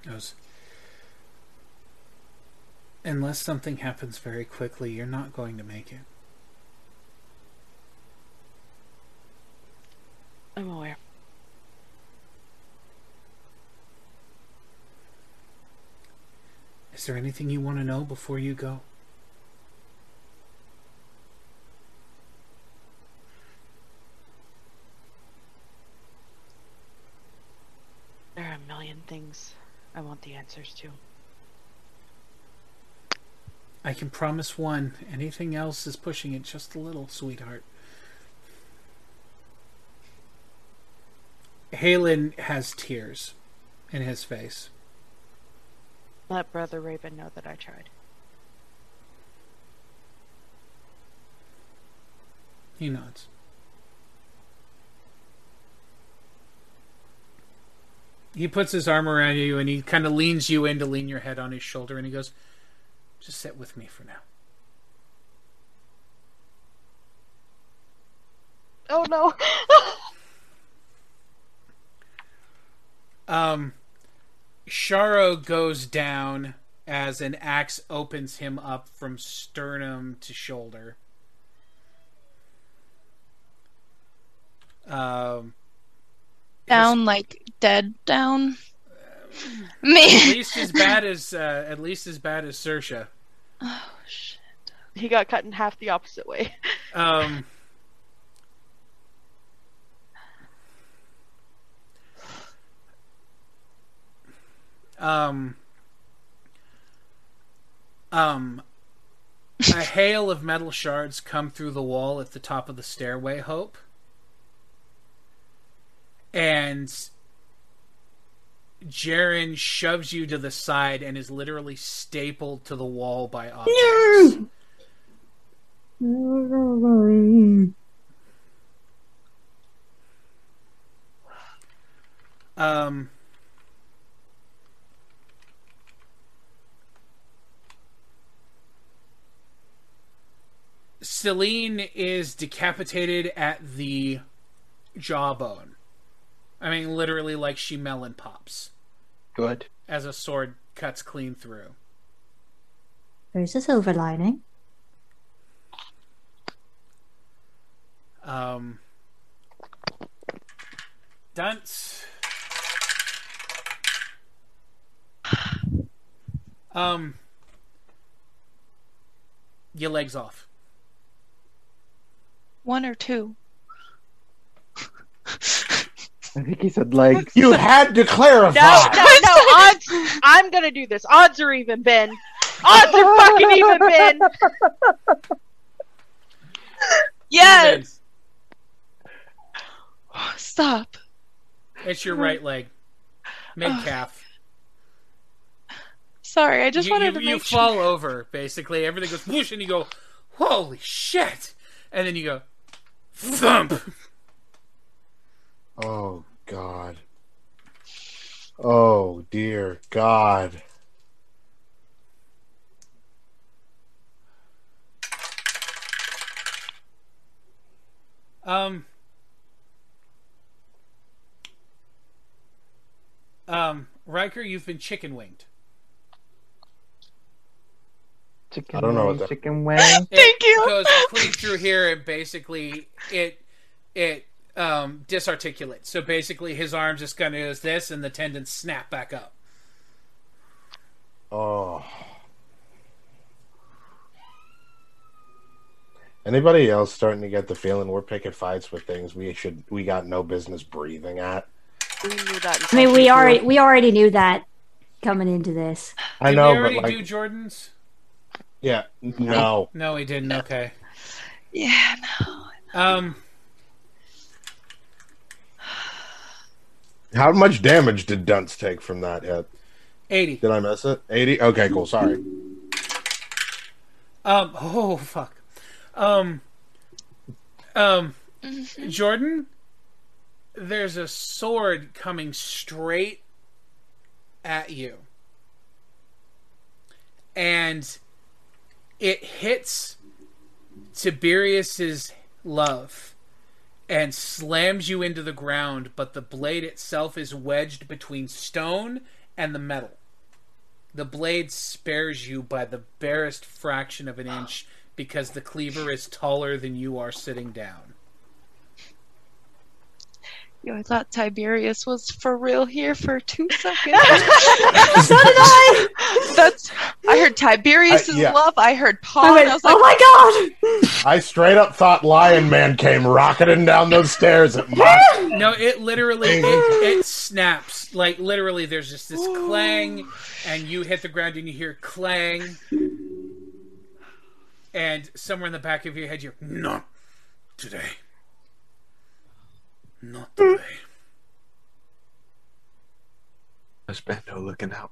goes, Unless something happens very quickly, you're not going to make it. I'm aware. Is there anything you want to know before you go? There are a million things I want the answers to. I can promise one. Anything else is pushing it just a little, sweetheart. Halen has tears in his face. Let Brother Raven know that I tried. He nods. He puts his arm around you and he kind of leans you in to lean your head on his shoulder and he goes, Just sit with me for now. Oh no! Um, Sharo goes down as an axe opens him up from sternum to shoulder. Um, Down like dead down? At Me. least as bad as uh, at least as bad as Saoirse. Oh shit. He got cut in half the opposite way. Um. Um. Um. A hail of metal shards come through the wall at the top of the stairway, Hope. And Jaren shoves you to the side and is literally stapled to the wall by objects. Um. Celine is decapitated at the jawbone. I mean, literally, like she melon pops Good. as a sword cuts clean through. There's a silver lining. Um, Dunce. Um, your legs off. One or two. I think he said legs. You had to clarify. No, no, no. Odds. I'm gonna do this. Odds are even, Ben. Odds are fucking even, Ben. Yes. Stop. It's your right leg, mid calf. Sorry, I just you, wanted you, to you make sure. fall over basically. Everything goes whoosh, and you go, "Holy shit!" And then you go, thump. Oh God. Oh dear God. Um. Um, Riker, you've been chicken winged. Chicken I don't know wing, what that- chicken wing. Thank you. Goes clean through here, and basically it it um disarticulates. So basically, his arms just kind of is this, and the tendons snap back up. Oh. Anybody else starting to get the feeling we're picking fights with things we should we got no business breathing at? We knew that. I mean, we already we already knew that coming into this. I Did know, we but already like, do Jordan's? yeah, no. No, he didn't. Okay. Yeah, no. Um. How much damage did Dunce take from that hit? 80. Did I miss it? 80? Okay, cool. Sorry. Um. Oh fuck. Um. Um. Jordan, there's a sword coming straight at you, and it hits Tiberius's love and slams you into the ground, but the blade itself is wedged between stone and the metal. The blade spares you by the barest fraction of an inch because the cleaver is taller than you are sitting down. Yo, I thought Tiberius was for real here for two seconds. so did I. That's. I heard Tiberius's I- yeah. love. I heard Paul. I and went, I was like, oh my god! I straight up thought Lion Man came rocketing down those stairs at Mach. No, it literally it, it snaps. Like literally, there's just this clang, and you hit the ground and you hear clang, and somewhere in the back of your head, you're not today, not today. There's Bendo looking out.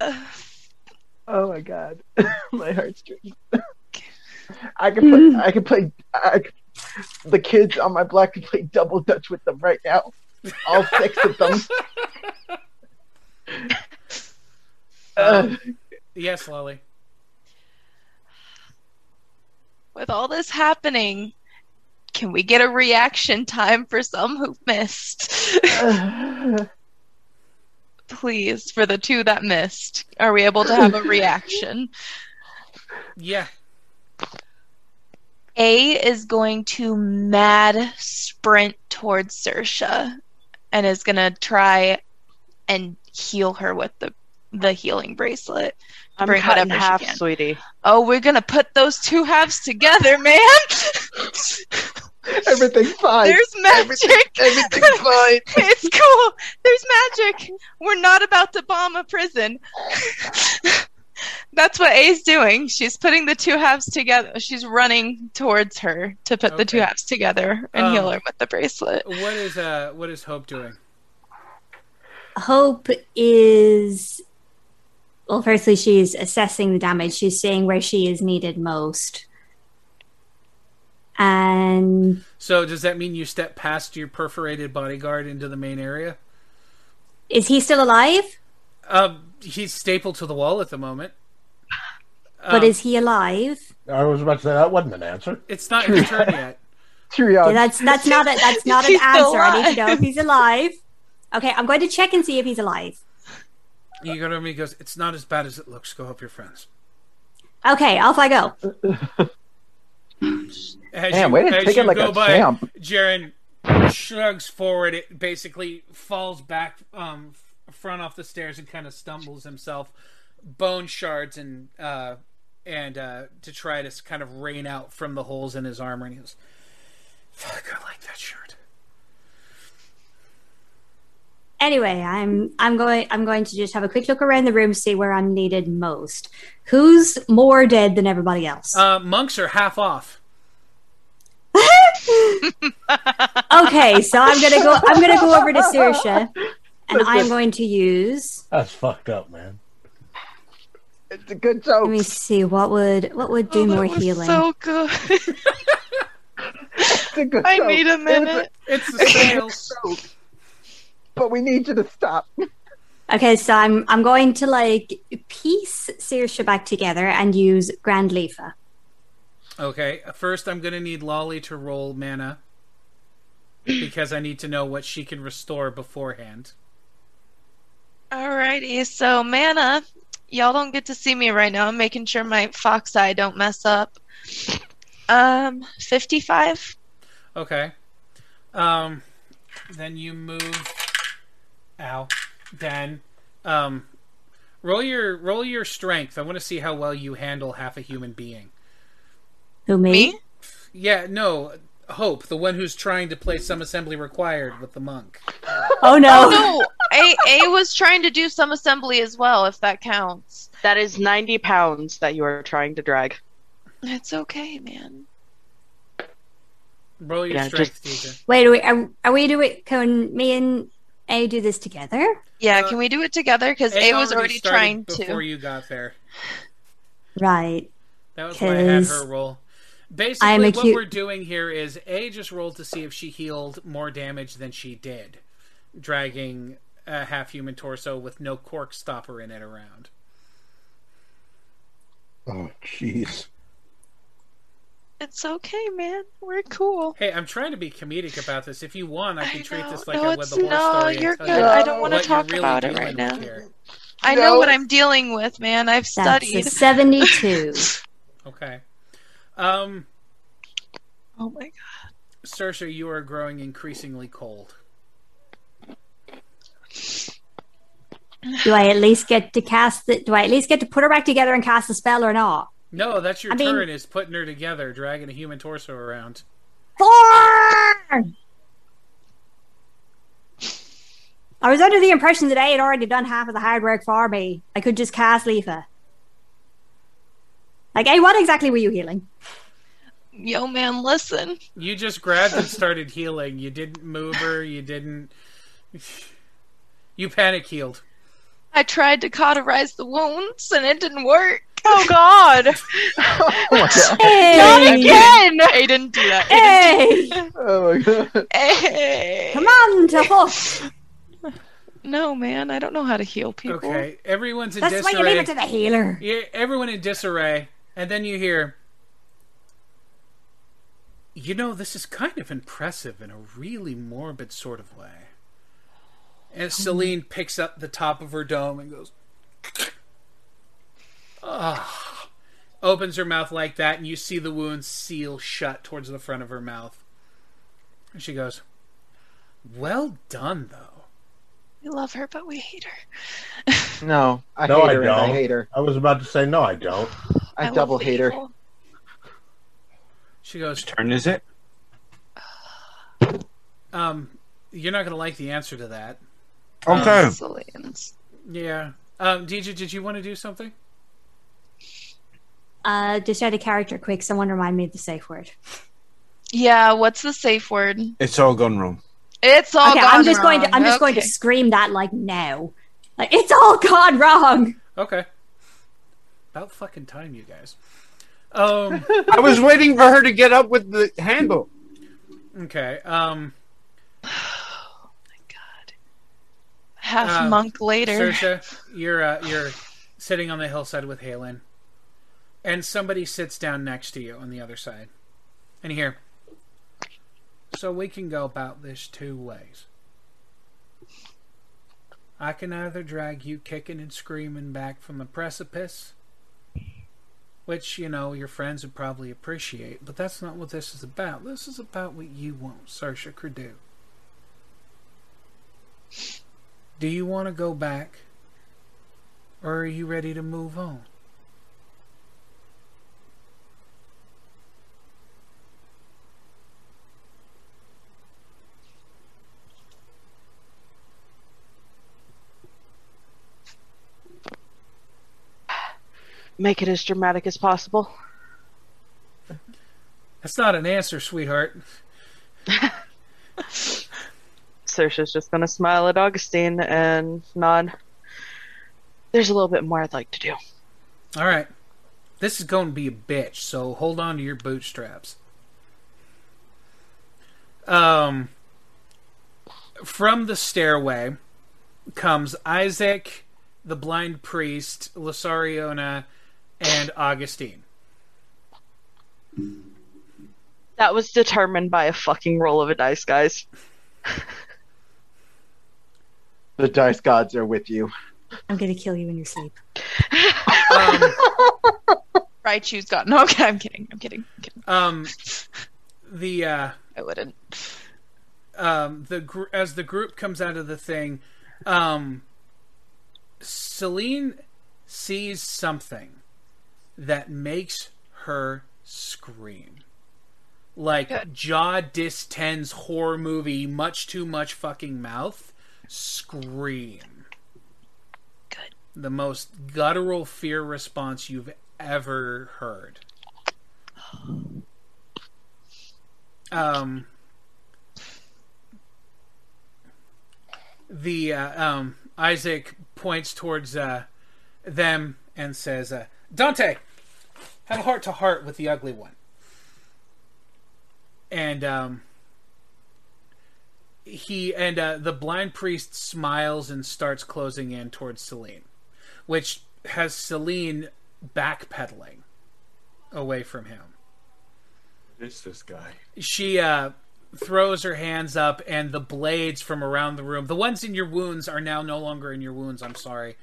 Oh my god, my heartstrings. I can play. I can play. I can, the kids on my block can play double dutch with them right now. All six of them. Uh, Yes, Lolly. With all this happening, can we get a reaction time for some who missed? Please, for the two that missed, are we able to have a reaction? Yeah. A is going to mad sprint towards Saoirse and is going to try and heal her with the the healing bracelet. To I'm bring cut in whatever she half, can. sweetie. Oh, we're going to put those two halves together, man. Everything's fine. There's magic. everything's fine. it's cool. There's magic. We're not about to bomb a prison. That's what A's doing. She's putting the two halves together. She's running towards her to put the two halves together and Um, heal her with the bracelet. What is uh what is Hope doing? Hope is. Well, firstly, she's assessing the damage. She's seeing where she is needed most. And So does that mean you step past your perforated bodyguard into the main area? is he still alive? Um, he's stapled to the wall at the moment. But Um, is he alive? I was about to say that wasn't an answer. It's not his turn yet. Yeah, that's that's not a, that's not an He's still answer. I need to know if he's alive. Okay, I'm going to check and see if he's alive. You go to him. He goes, "It's not as bad as it looks. Go help your friends." Okay, off I go. As Man, you, way to as take it like go a by, champ. Jaren shrugs forward. It basically falls back, um, front off the stairs and kind of stumbles himself, bone shards and uh, and uh, detritus kind of rain out from the holes in his armor. And he goes, "Fuck, I like that shirt." Anyway, I'm I'm going I'm going to just have a quick look around the room, see where I'm needed most. Who's more dead than everybody else? Uh, monks are half off. okay, so I'm gonna go I'm gonna go over to Saoirse, and I'm going to use. That's fucked up, man. It's a good joke. Let me see what would what would do more healing. So good. It's a good I joke. need a minute. It's a it's a sale. good joke. But we need you to stop. Okay, so I'm I'm going to like piece Saoirse back together and use Grand Leafa. Okay, first I'm gonna need Lolly to roll mana because I need to know what she can restore beforehand. Alrighty, so mana, y'all don't get to see me right now. I'm making sure my fox eye don't mess up. Um, 55. Okay. Um, then you move. Ow. Dan. um, roll your roll your strength. I want to see how well you handle half a human being. Who me? Me? Yeah, no, Hope, the one who's trying to play some assembly required with the monk. Oh no! Oh no, A A was trying to do some assembly as well, if that counts. That is 90 pounds that you are trying to drag. It's okay, man. Roll your Yeah, strength, DJ. Wait, are we, are, are we doing? Can me and A do this together? Yeah, Uh, can we do it together? Because A was already started trying before to. Before you got there. Right. That was why I had 'Cause her roll. Basically, I'm what cute- we're doing here is A just rolled to see if she healed more damage than she did, dragging a half human torso with no cork stopper in it around. Oh, jeez. It's okay, man. We're cool. Hey, I'm trying to be comedic about this. If you want, I can treat this like No, I would it's- no, story. and you're good. you I don't wanna talk really about it right now. here. I know No. what I'm dealing with, man. I've That's a studied. seventy-two. Okay. Um, Oh my god. Saoirse, you are growing increasingly cold. do I at least get to cast the? Do I at least get to put her back together and cast a spell or not? No, that's your I mean- turn. Is putting her together, dragging a human torso around. Four. I was under the impression that I had already done half of the hard work for me. I could just cast Leafa. Like, hey, what exactly were you healing? Yo, man, listen. You just grabbed and started healing. You didn't move her. You didn't. You panic healed. I tried to cauterize the wounds and it didn't work. Oh god! Oh my god. Hey, Not again! I didn't do that. Hey, Oh my god. Hey. come on, to. No, man, I don't know how to heal people. Okay, everyone's in disarray. That's why you leave it to the healer. Yeah, everyone in disarray, and then you hear. You know, this is kind of impressive in a really morbid sort of way. And hmm. Celine picks up the top of her dome and goes, "Ah," opens her mouth like that, and you see the wound seal shut towards the front of her mouth. And she goes, "Well done, though." We love her, but we hate her. No, I no, hate I her. don't. and I hate her. I was about to say no, I don't. I, love double hate her. evil. She goes, Turn is it? "Um, you're not gonna like the answer to that." Okay. Sicilians. Yeah. Um, DJ, did you want to do something? Uh, just add a character quick. Someone remind me of the safe word. Yeah, what's the safe word? It's all gone wrong. It's all okay, gone I'm just going to. wrong. I'm just going to scream that like now. Like it's all gone wrong. Okay. About fucking time, you guys. Um. I was waiting for her to get up with the handle. Okay. Um. Oh my god. Half uh, monk later. Saoirse, you're uh, you're sitting on the hillside with Halen, and somebody sits down next to you on the other side, and here. So we can go about this two ways. I can either drag you kicking and screaming back from the precipice, which, you know, your friends would probably appreciate, but that's not what this is about. This is about what you want, Saoirse Credu. Do you want to go back? Or are you ready to move on? Make it as dramatic as possible. That's not an answer, sweetheart. Saoirse's just gonna smile at Augustine and nod. There's a little bit more I'd like to do. All right. This is going to be a bitch, so hold on to your bootstraps. Um, from the stairway comes Isaac, the blind priest, Lasariona, and Augustine. That was determined by a fucking roll of a dice, guys. The dice gods are with you. I'm gonna kill you in your sleep. Um, Right, choose God. No, okay, I'm kidding. I'm kidding. I'm kidding. um, the uh, I wouldn't. um, the gr- as the group comes out of the thing, um, Celine sees something that makes her scream. Like jaw distends horror movie, much too much fucking mouth. Scream. Good. The most guttural fear response you've ever heard. Um, the uh, um, Isaac points towards uh, them and says, uh, "Dante, have a heart to heart with the ugly one." And um, he and uh, the blind priest smiles and starts closing in towards Celine, which has Celine backpedaling away from him It's this guy. she uh, throws her hands up, and the blades from around the room, the ones in your wounds, are now no longer in your wounds. I'm sorry,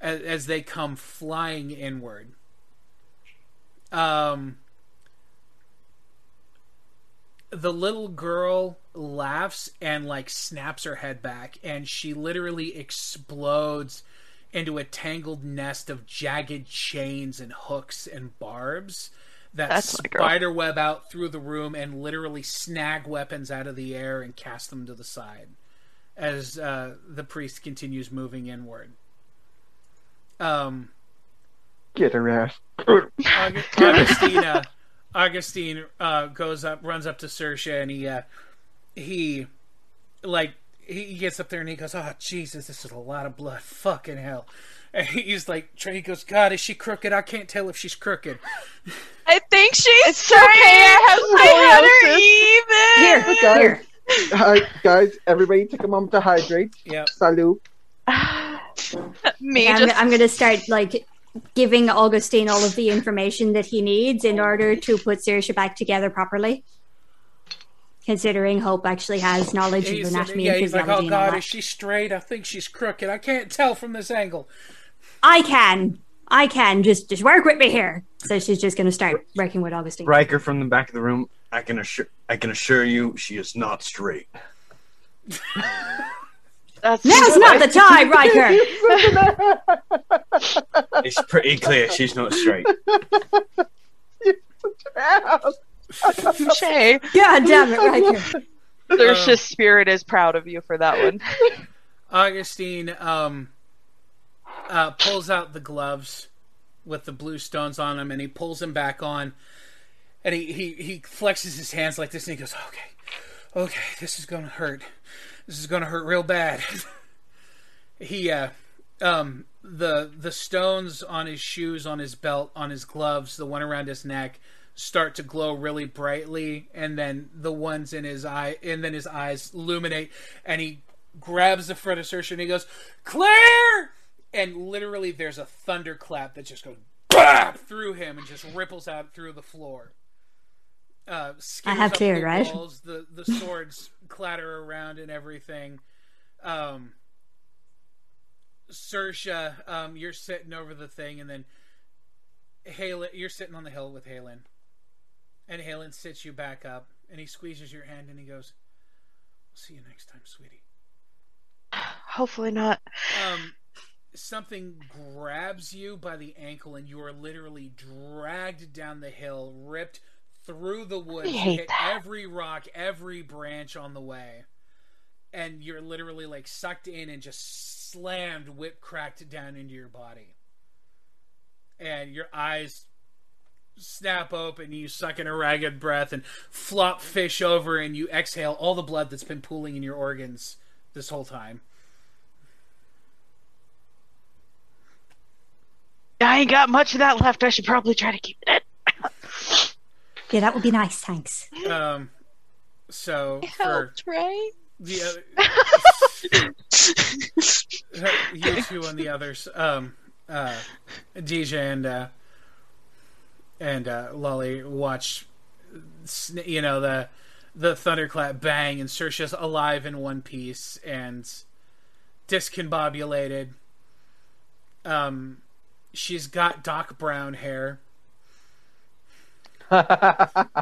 as, as they come flying inward. Um, the little girl laughs and like snaps her head back, and she literally explodes into a tangled nest of jagged chains and hooks and barbs that That's spider web out through the room and literally snag weapons out of the air and cast them to the side as uh, the priest continues moving inward. Um, Get her ass. Aug- Augustina, Augustine uh, goes up, runs up to Saoirse, and he, uh, he, like, he gets up there and he goes, "Oh Jesus, this is a lot of blood, fucking hell." And he's like, he goes, "God, is she crooked? I can't tell if she's crooked." I think she's It's okay, I I have had her even. Here, Guys, here. hi, guys, everybody take a moment to hydrate. Yeah. Salute. Me I'm, just I'm gonna start like giving Augustine all of the information that he needs in order to put Saoirse back together properly. Considering Hope actually has knowledge of He's, anatomy yeah, and he's like, physiology "Oh and all God, that. is she straight? I think she's crooked. I can't tell from this angle." I can. I can just just work with me here. So she's just gonna start working with Augustine. Riker from the back of the room. I can assure I can assure you, she is not straight. That's Now's not the time, Riker. It's pretty clear she's not straight. Touche. God damn it, Riker. Saoirse's spirit is proud of you for that one. Augustine um, uh, pulls out the gloves with the blue stones on them, and he pulls them back on, and he, he, he flexes his hands like this, and he goes, "Okay, okay, this is gonna hurt. This is gonna hurt real bad." he uh, um, the the stones on his shoes, on his belt, on his gloves, the one around his neck start to glow really brightly and then the ones in his eye and then his eyes illuminate and he grabs the front Saoirse and he goes clear and literally there's a thunderclap that just goes through him and just ripples out through the floor uh, I have skitters cleared, right? walls, the the swords clatter around and everything um Saoirse, um, you're sitting over the thing, and then Halen, you're sitting on the hill with Halen, and Halen sits you back up, and he squeezes your hand, and he goes, "See you next time, sweetie." Hopefully not. Um, something grabs you by the ankle, and you are literally dragged down the hill, ripped through the woods, hit that. every rock, every branch on the way, and you're literally like sucked in and just slammed, whip cracked down into your body, and your eyes snap open, you suck in a ragged breath, and flop fish over, and you exhale all the blood that's been pooling in your organs this whole time. I ain't got much of that left. I should probably try to keep it. Yeah, that would be nice. Thanks. Um, so for right? the other, you two and the others, um, uh, DJ and uh, and uh, Lolly watch, you know the the thunderclap bang, and Saoirse's alive in one piece and discombobulated. Um, she's got Doc Brown hair. I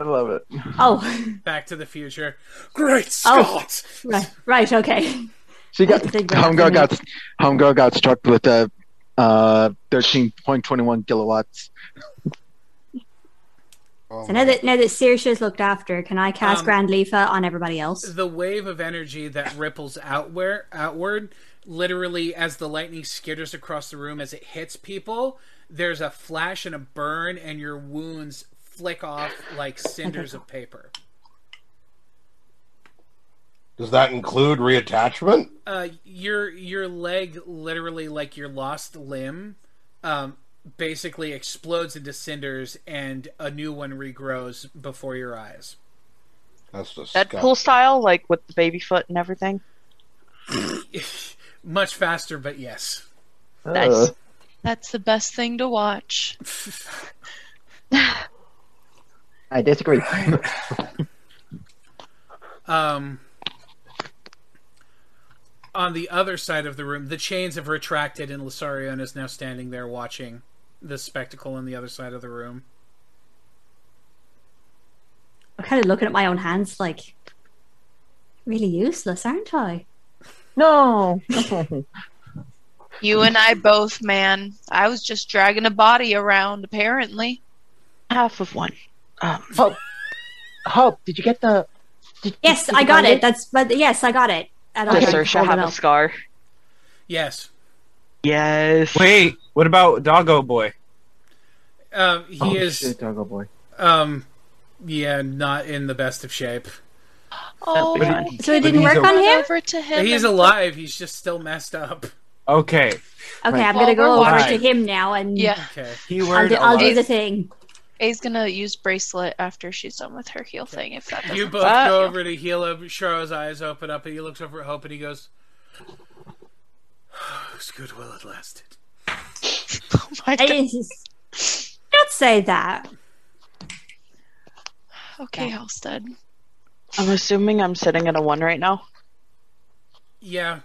love it. Oh, Back to the Future. Great Oh. Scott! right, right, okay. She got I think homegirl got homegirl got struck with a uh, thirteen point twenty one kilowatts. So now that now that Saoirse's looked after, can I cast Um, Grand Leafa on everybody else? the wave of energy that ripples outward, outward, literally as the lightning skitters across the room as it hits people, there's a flash and a burn, and your wounds flick off like cinders of paper. Does that include reattachment? Uh, your your leg, literally like your lost limb, um, basically explodes into cinders, and a new one regrows before your eyes. That's disgusting. Deadpool style, like with the baby foot and everything. Much faster, but yes. Nice. That's the best thing to watch. I disagree. Um, on the other side of the room, the chains have retracted, and Lasarion is now standing there watching the spectacle on the other side of the room. I'm kind of looking at my own hands, like really useless, aren't I? No. You and I both, man. I was just dragging a body around, apparently. Half of one. Um, Hope, Hope, did you get the? Did, Yes, did I got find it. That's but yes, I got it. And does I Saoirse have a scar? Yes, Yes. Wait, what about Doggo Boy? um, he Oh, is. shit, doggo boy. Um, yeah, not in the best of shape. Oh, That'd. So it didn't work on him. over to him. He's alive. He's just still messed up. Okay, Okay, Right. I'm gonna go over watching- to him now and Yeah, Okay. I'll keyword do, I'll do the thing. A's gonna use bracelet after she's done with her heal thing. If that doesn't You both work. go over to heal him. Sharo's eyes open up, and he looks over at Hope, and he goes, "It's good while it lasted." Oh my God. don't say that. Okay, Halstead. I'm assuming I'm sitting at a one right now. Yeah.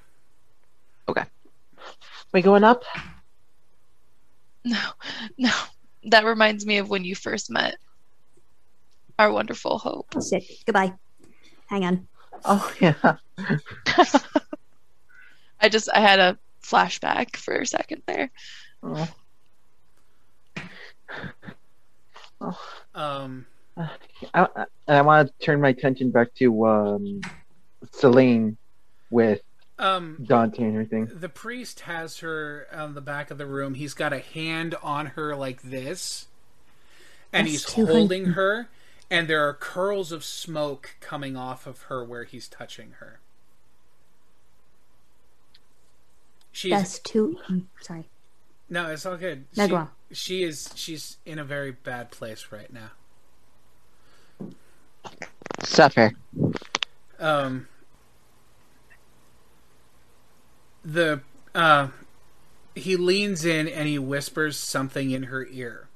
We going up? No, no. That reminds me of when you first met our wonderful Hope. Oh, shit. Goodbye. Hang on. Oh yeah. I just I had a flashback for a second there. Oh. Oh. Um, I, I, I want to turn my attention back to um, Celine with um, Dante and everything. the priest has her on the back of the room. He's got a hand on her like this, and That's he's holding hun- her, and there are curls of smoke coming off of her where he's touching her. She's That's too. Sorry. no, it's all good. No, she, go she is she's in a very bad place right now. Suffer. um the uh he leans in and he whispers something in her ear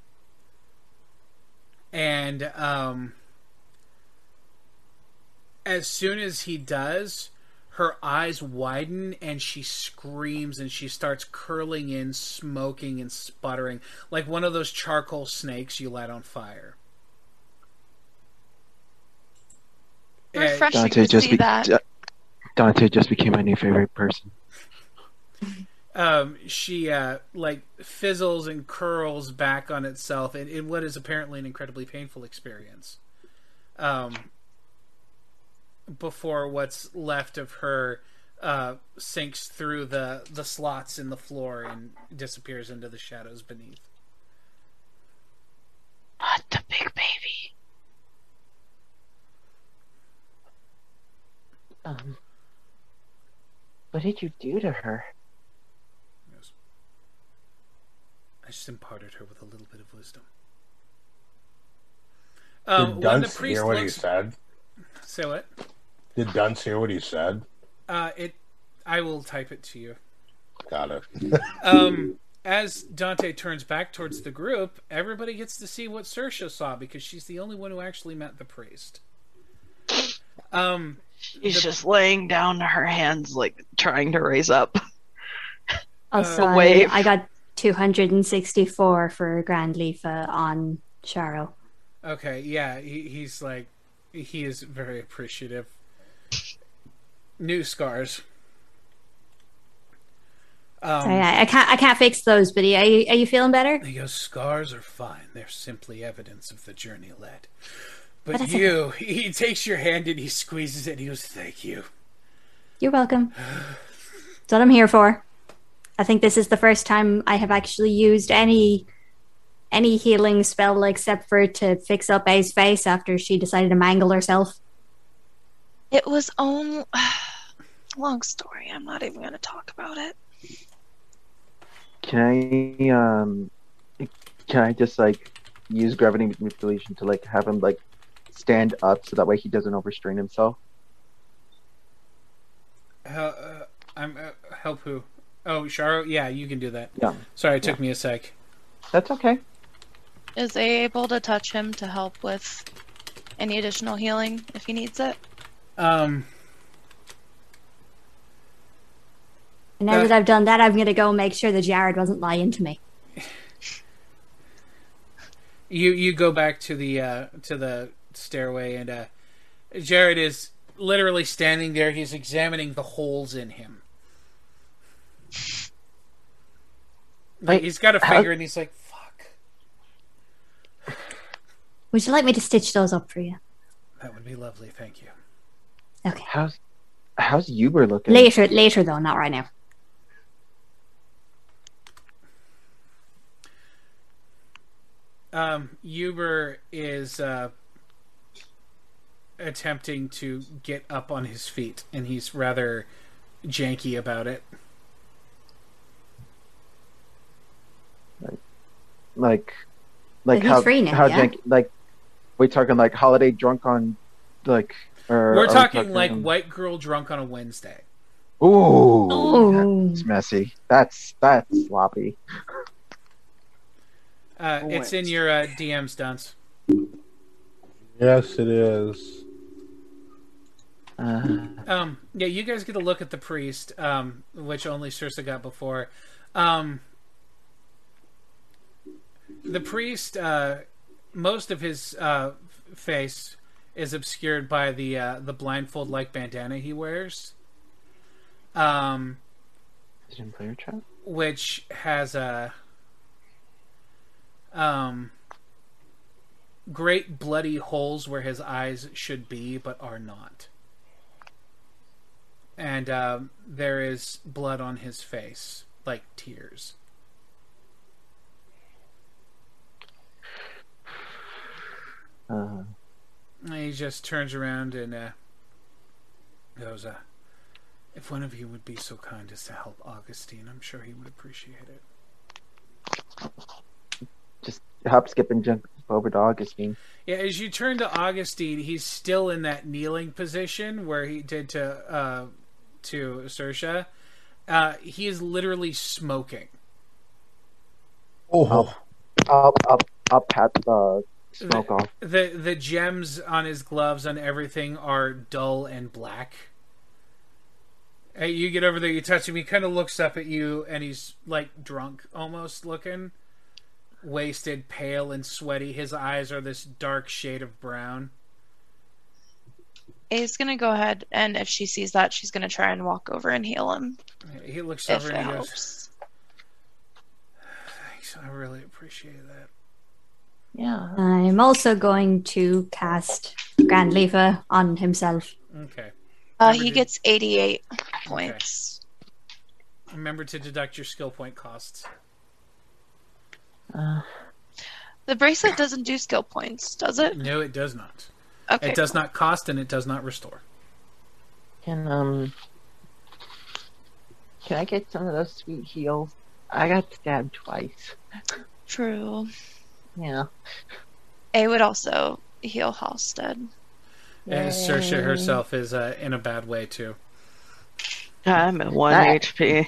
and um as soon as he does her eyes widen and she screams and she starts curling in smoking and sputtering like one of those charcoal snakes you light on fire Refreshing Dante to just see be- that. Dante just became my new favorite person. Um, she uh, like fizzles and curls back on itself in, in what is apparently an incredibly painful experience. Um, before what's left of her uh, sinks through the the slots in the floor and disappears into the shadows beneath. Not the big baby. Um, what did you do to her? Yes. I just imparted her with a little bit of wisdom. Um, Did when the Dunce hear what he said? say what? Did Dunce hear what he said? Uh, it. I will type it to you. Got it. um, as Dante turns back towards the group, everybody gets to see what Saoirse saw because she's the only one who actually met the priest. Um, She's the- just laying down her hands, like trying to raise up. Also, A I- wave. I got 264 for Grand Leafa on Sharo. okay, yeah, he, he's like, he is very appreciative. New scars. Um, Sorry, I, I can't. I can't fix those. But are you, are you feeling better? He goes, scars are fine. They're simply evidence of the journey led. But, But you, he takes your hand and he squeezes it. And he goes, "Thank you." You're welcome. That's what I'm here for. I think this is the first time I have actually used any any healing spell except for to fix up A's face after she decided to mangle herself. It was only long story. I'm not even going to talk about it. Can I um can I just like use gravity manipulation to like have him like stand up so that way he doesn't overstrain himself? Hel- uh, I'm uh, help who? Oh, Sharo. Yeah, you can do that. Yeah. Sorry, it took me a sec. That's okay. Is A able to touch him to help with any additional healing if he needs it? Um, And now Uh, that I've done that, I'm going to go make sure that Jaren wasn't lying to me. you you go back to the uh, to the stairway, and uh, Jaren is literally standing there. He's examining the holes in him. Like, he's got a how- finger, and he's like, "Fuck, Would you like me to stitch those up for you? that would be lovely. Thank you." Okay. How's how's Uber looking? Later, later though, not right now. Um, Uber is uh, attempting to get up on his feet, and he's rather janky about it. Like like how free now, how yeah? jank- like we talking like holiday drunk on like or We're are we talking like white girl drunk on a Wednesday. Ooh, Ooh. that's messy. That's that's sloppy. Uh, it's in your uh, DM stunts. Yes, it is. Uh, Um, yeah, you guys get a look at the priest, um, which only Saoirse got before. Um, the priest, uh, most of his uh, face is obscured by the uh, the blindfold like bandana he wears. Um, Is it in player chat? which has a um great bloody holes where his eyes should be but are not and um, there is blood on his face like tears Uh, And he just turns around and uh, goes uh, if one of you would be so kind as to help augustine i'm sure he would appreciate it just hop, skip, and jump over to Augustine. Yeah, as you turn to Augustine, he's still in that kneeling position where he did to uh, to Saoirse. Uh, he is literally smoking. Oh, up, up, up, pat the smoke off. the The gems on his gloves on everything are dull and black. Hey, you get over there, you touch him. He kind of looks up at you, and he's like drunk, almost looking, wasted, pale, and sweaty. His eyes are this dark shade of brown. He's gonna go ahead, and if she sees that, she's gonna try and walk over and heal him. He looks over it and he goes. Thanks, I really appreciate that. Yeah. I'm also going to cast Grand Leafer on himself. Okay. Uh, Remember he to- gets 88 points. Remember to deduct your skill point costs. Uh, The bracelet doesn't do skill points, does it? No, it does not. Okay. It does not cost and it does not restore. can um Can I get some of those sweet heals? I got stabbed twice. True. Yeah. A would also heal Halstead. And Saoirse herself is uh, in a bad way too. I'm at one That- HP.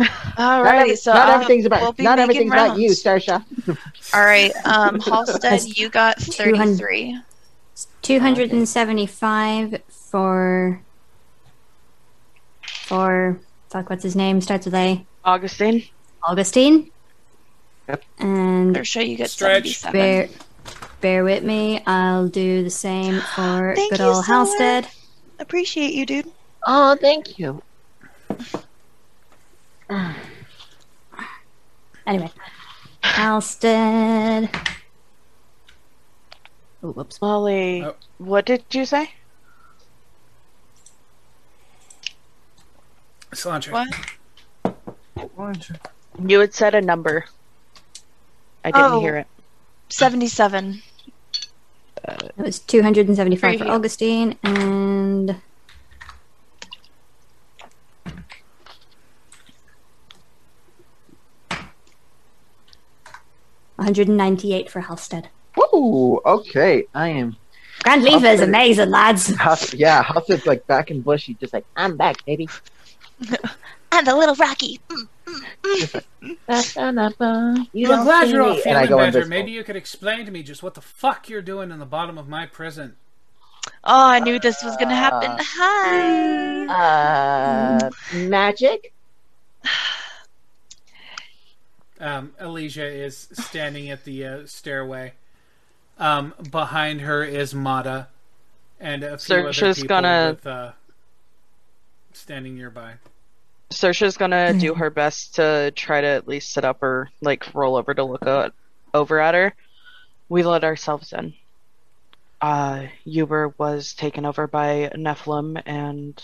All Not, right, every- so not uh, everything's about we'll be not making everything's about you, rounds. Saoirse. All right, um, Halstead, you got 200. 33. 275 for. For. Fuck, what's his name? Starts with A. Augustine. Augustine. Yep. And Ursha, you get Stretch. 77. bear, bear with me. I'll do the same for Thank good you old so Halstead. Appreciate you, dude. Oh, thank you. Anyway, Halstead. Oh, whoops. Molly, Oh. what did you say? Cilantro. What? You had said a number. I didn't Oh. hear it. 77. It was 275 for Preview. Augustine and. One hundred and ninety-eight for Halstead. Ooh, okay. I am. Grand Leaver is amazing, lads. House, yeah, House like back in bushy, just like I'm back, baby. And a little Rocky. Mm. Ba-ba-da-ba. You I'm glad you're all me. And I feeling go better. invisible. Maybe you could explain to me just what the fuck you're doing in the bottom of my prison. Oh, I knew this was going to happen. Uh, Hi. Uh, magic? Um, Elysia is standing at the uh, stairway. Um, behind her is Mata, and a few other Saoirse's people gonna- with, uh, standing nearby. Saoirse's gonna do her best to try to at least sit up or like roll over to look at, over at her. We let ourselves in. Uh, Uber was taken over by Nephilim, and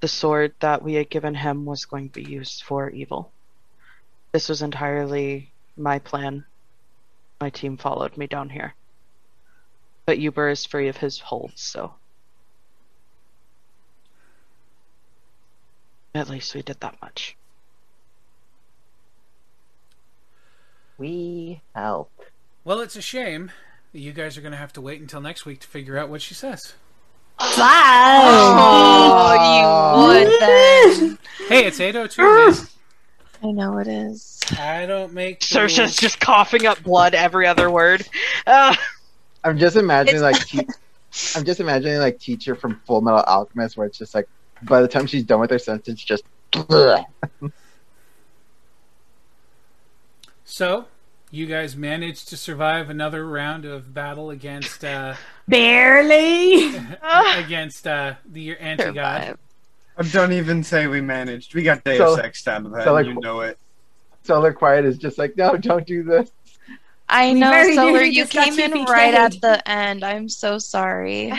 the sword that we had given him was going to be used for evil. This was entirely my plan. My team followed me down here. But Uber is free of his holds, so. At least we did that much. We help. Well, it's a shame that you guys are going to have to wait until next week to figure out what she says. Oh, you would then. Hey, it's 802. I know it is. I don't make Saoirse's rules. just coughing up blood every other word. Uh, I'm just imagining like te- I'm just imagining like teacher from Full Metal Alchemist, where it's just like by the time she's done with her sentence, just So, you guys managed to survive another round of battle against uh, Barely. against uh, the your anti god. Don't even say we managed. We got Deus So- Ex out of that, so, like, you know it. Solar Quiet is just like, no, don't do this. I We know, Solar. You came in right at the end. I'm so sorry.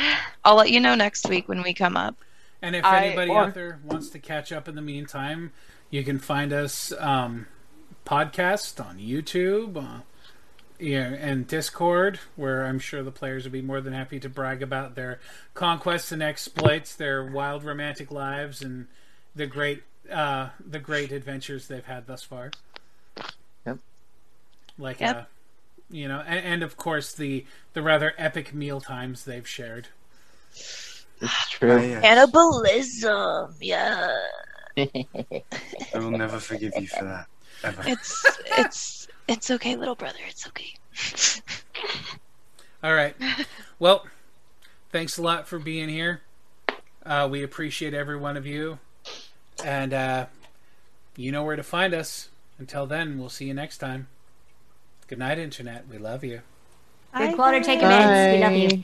I'll let you know next week when we come up. And if I- anybody or- out there wants to catch up in the meantime, you can find us um, podcast on YouTube, uh, yeah, and Discord, where I'm sure the players would be more than happy to brag about their conquests and exploits, their wild romantic lives, and the great uh, the great adventures they've had thus far. Yep. Like, Yep. uh, you know, and, and of course the the rather epic meal times they've shared. It's true. Ah, yes. Cannibalism, yeah. I will never forgive you for that. Ever. It's it's it's okay, little brother. It's okay. All right. Well, thanks a lot for being here. Uh, we appreciate every one of you. And uh, you know where to find us. Until then, we'll see you next time. Good night, Internet. We love you. Good quarter taking meds. We love you. Bye.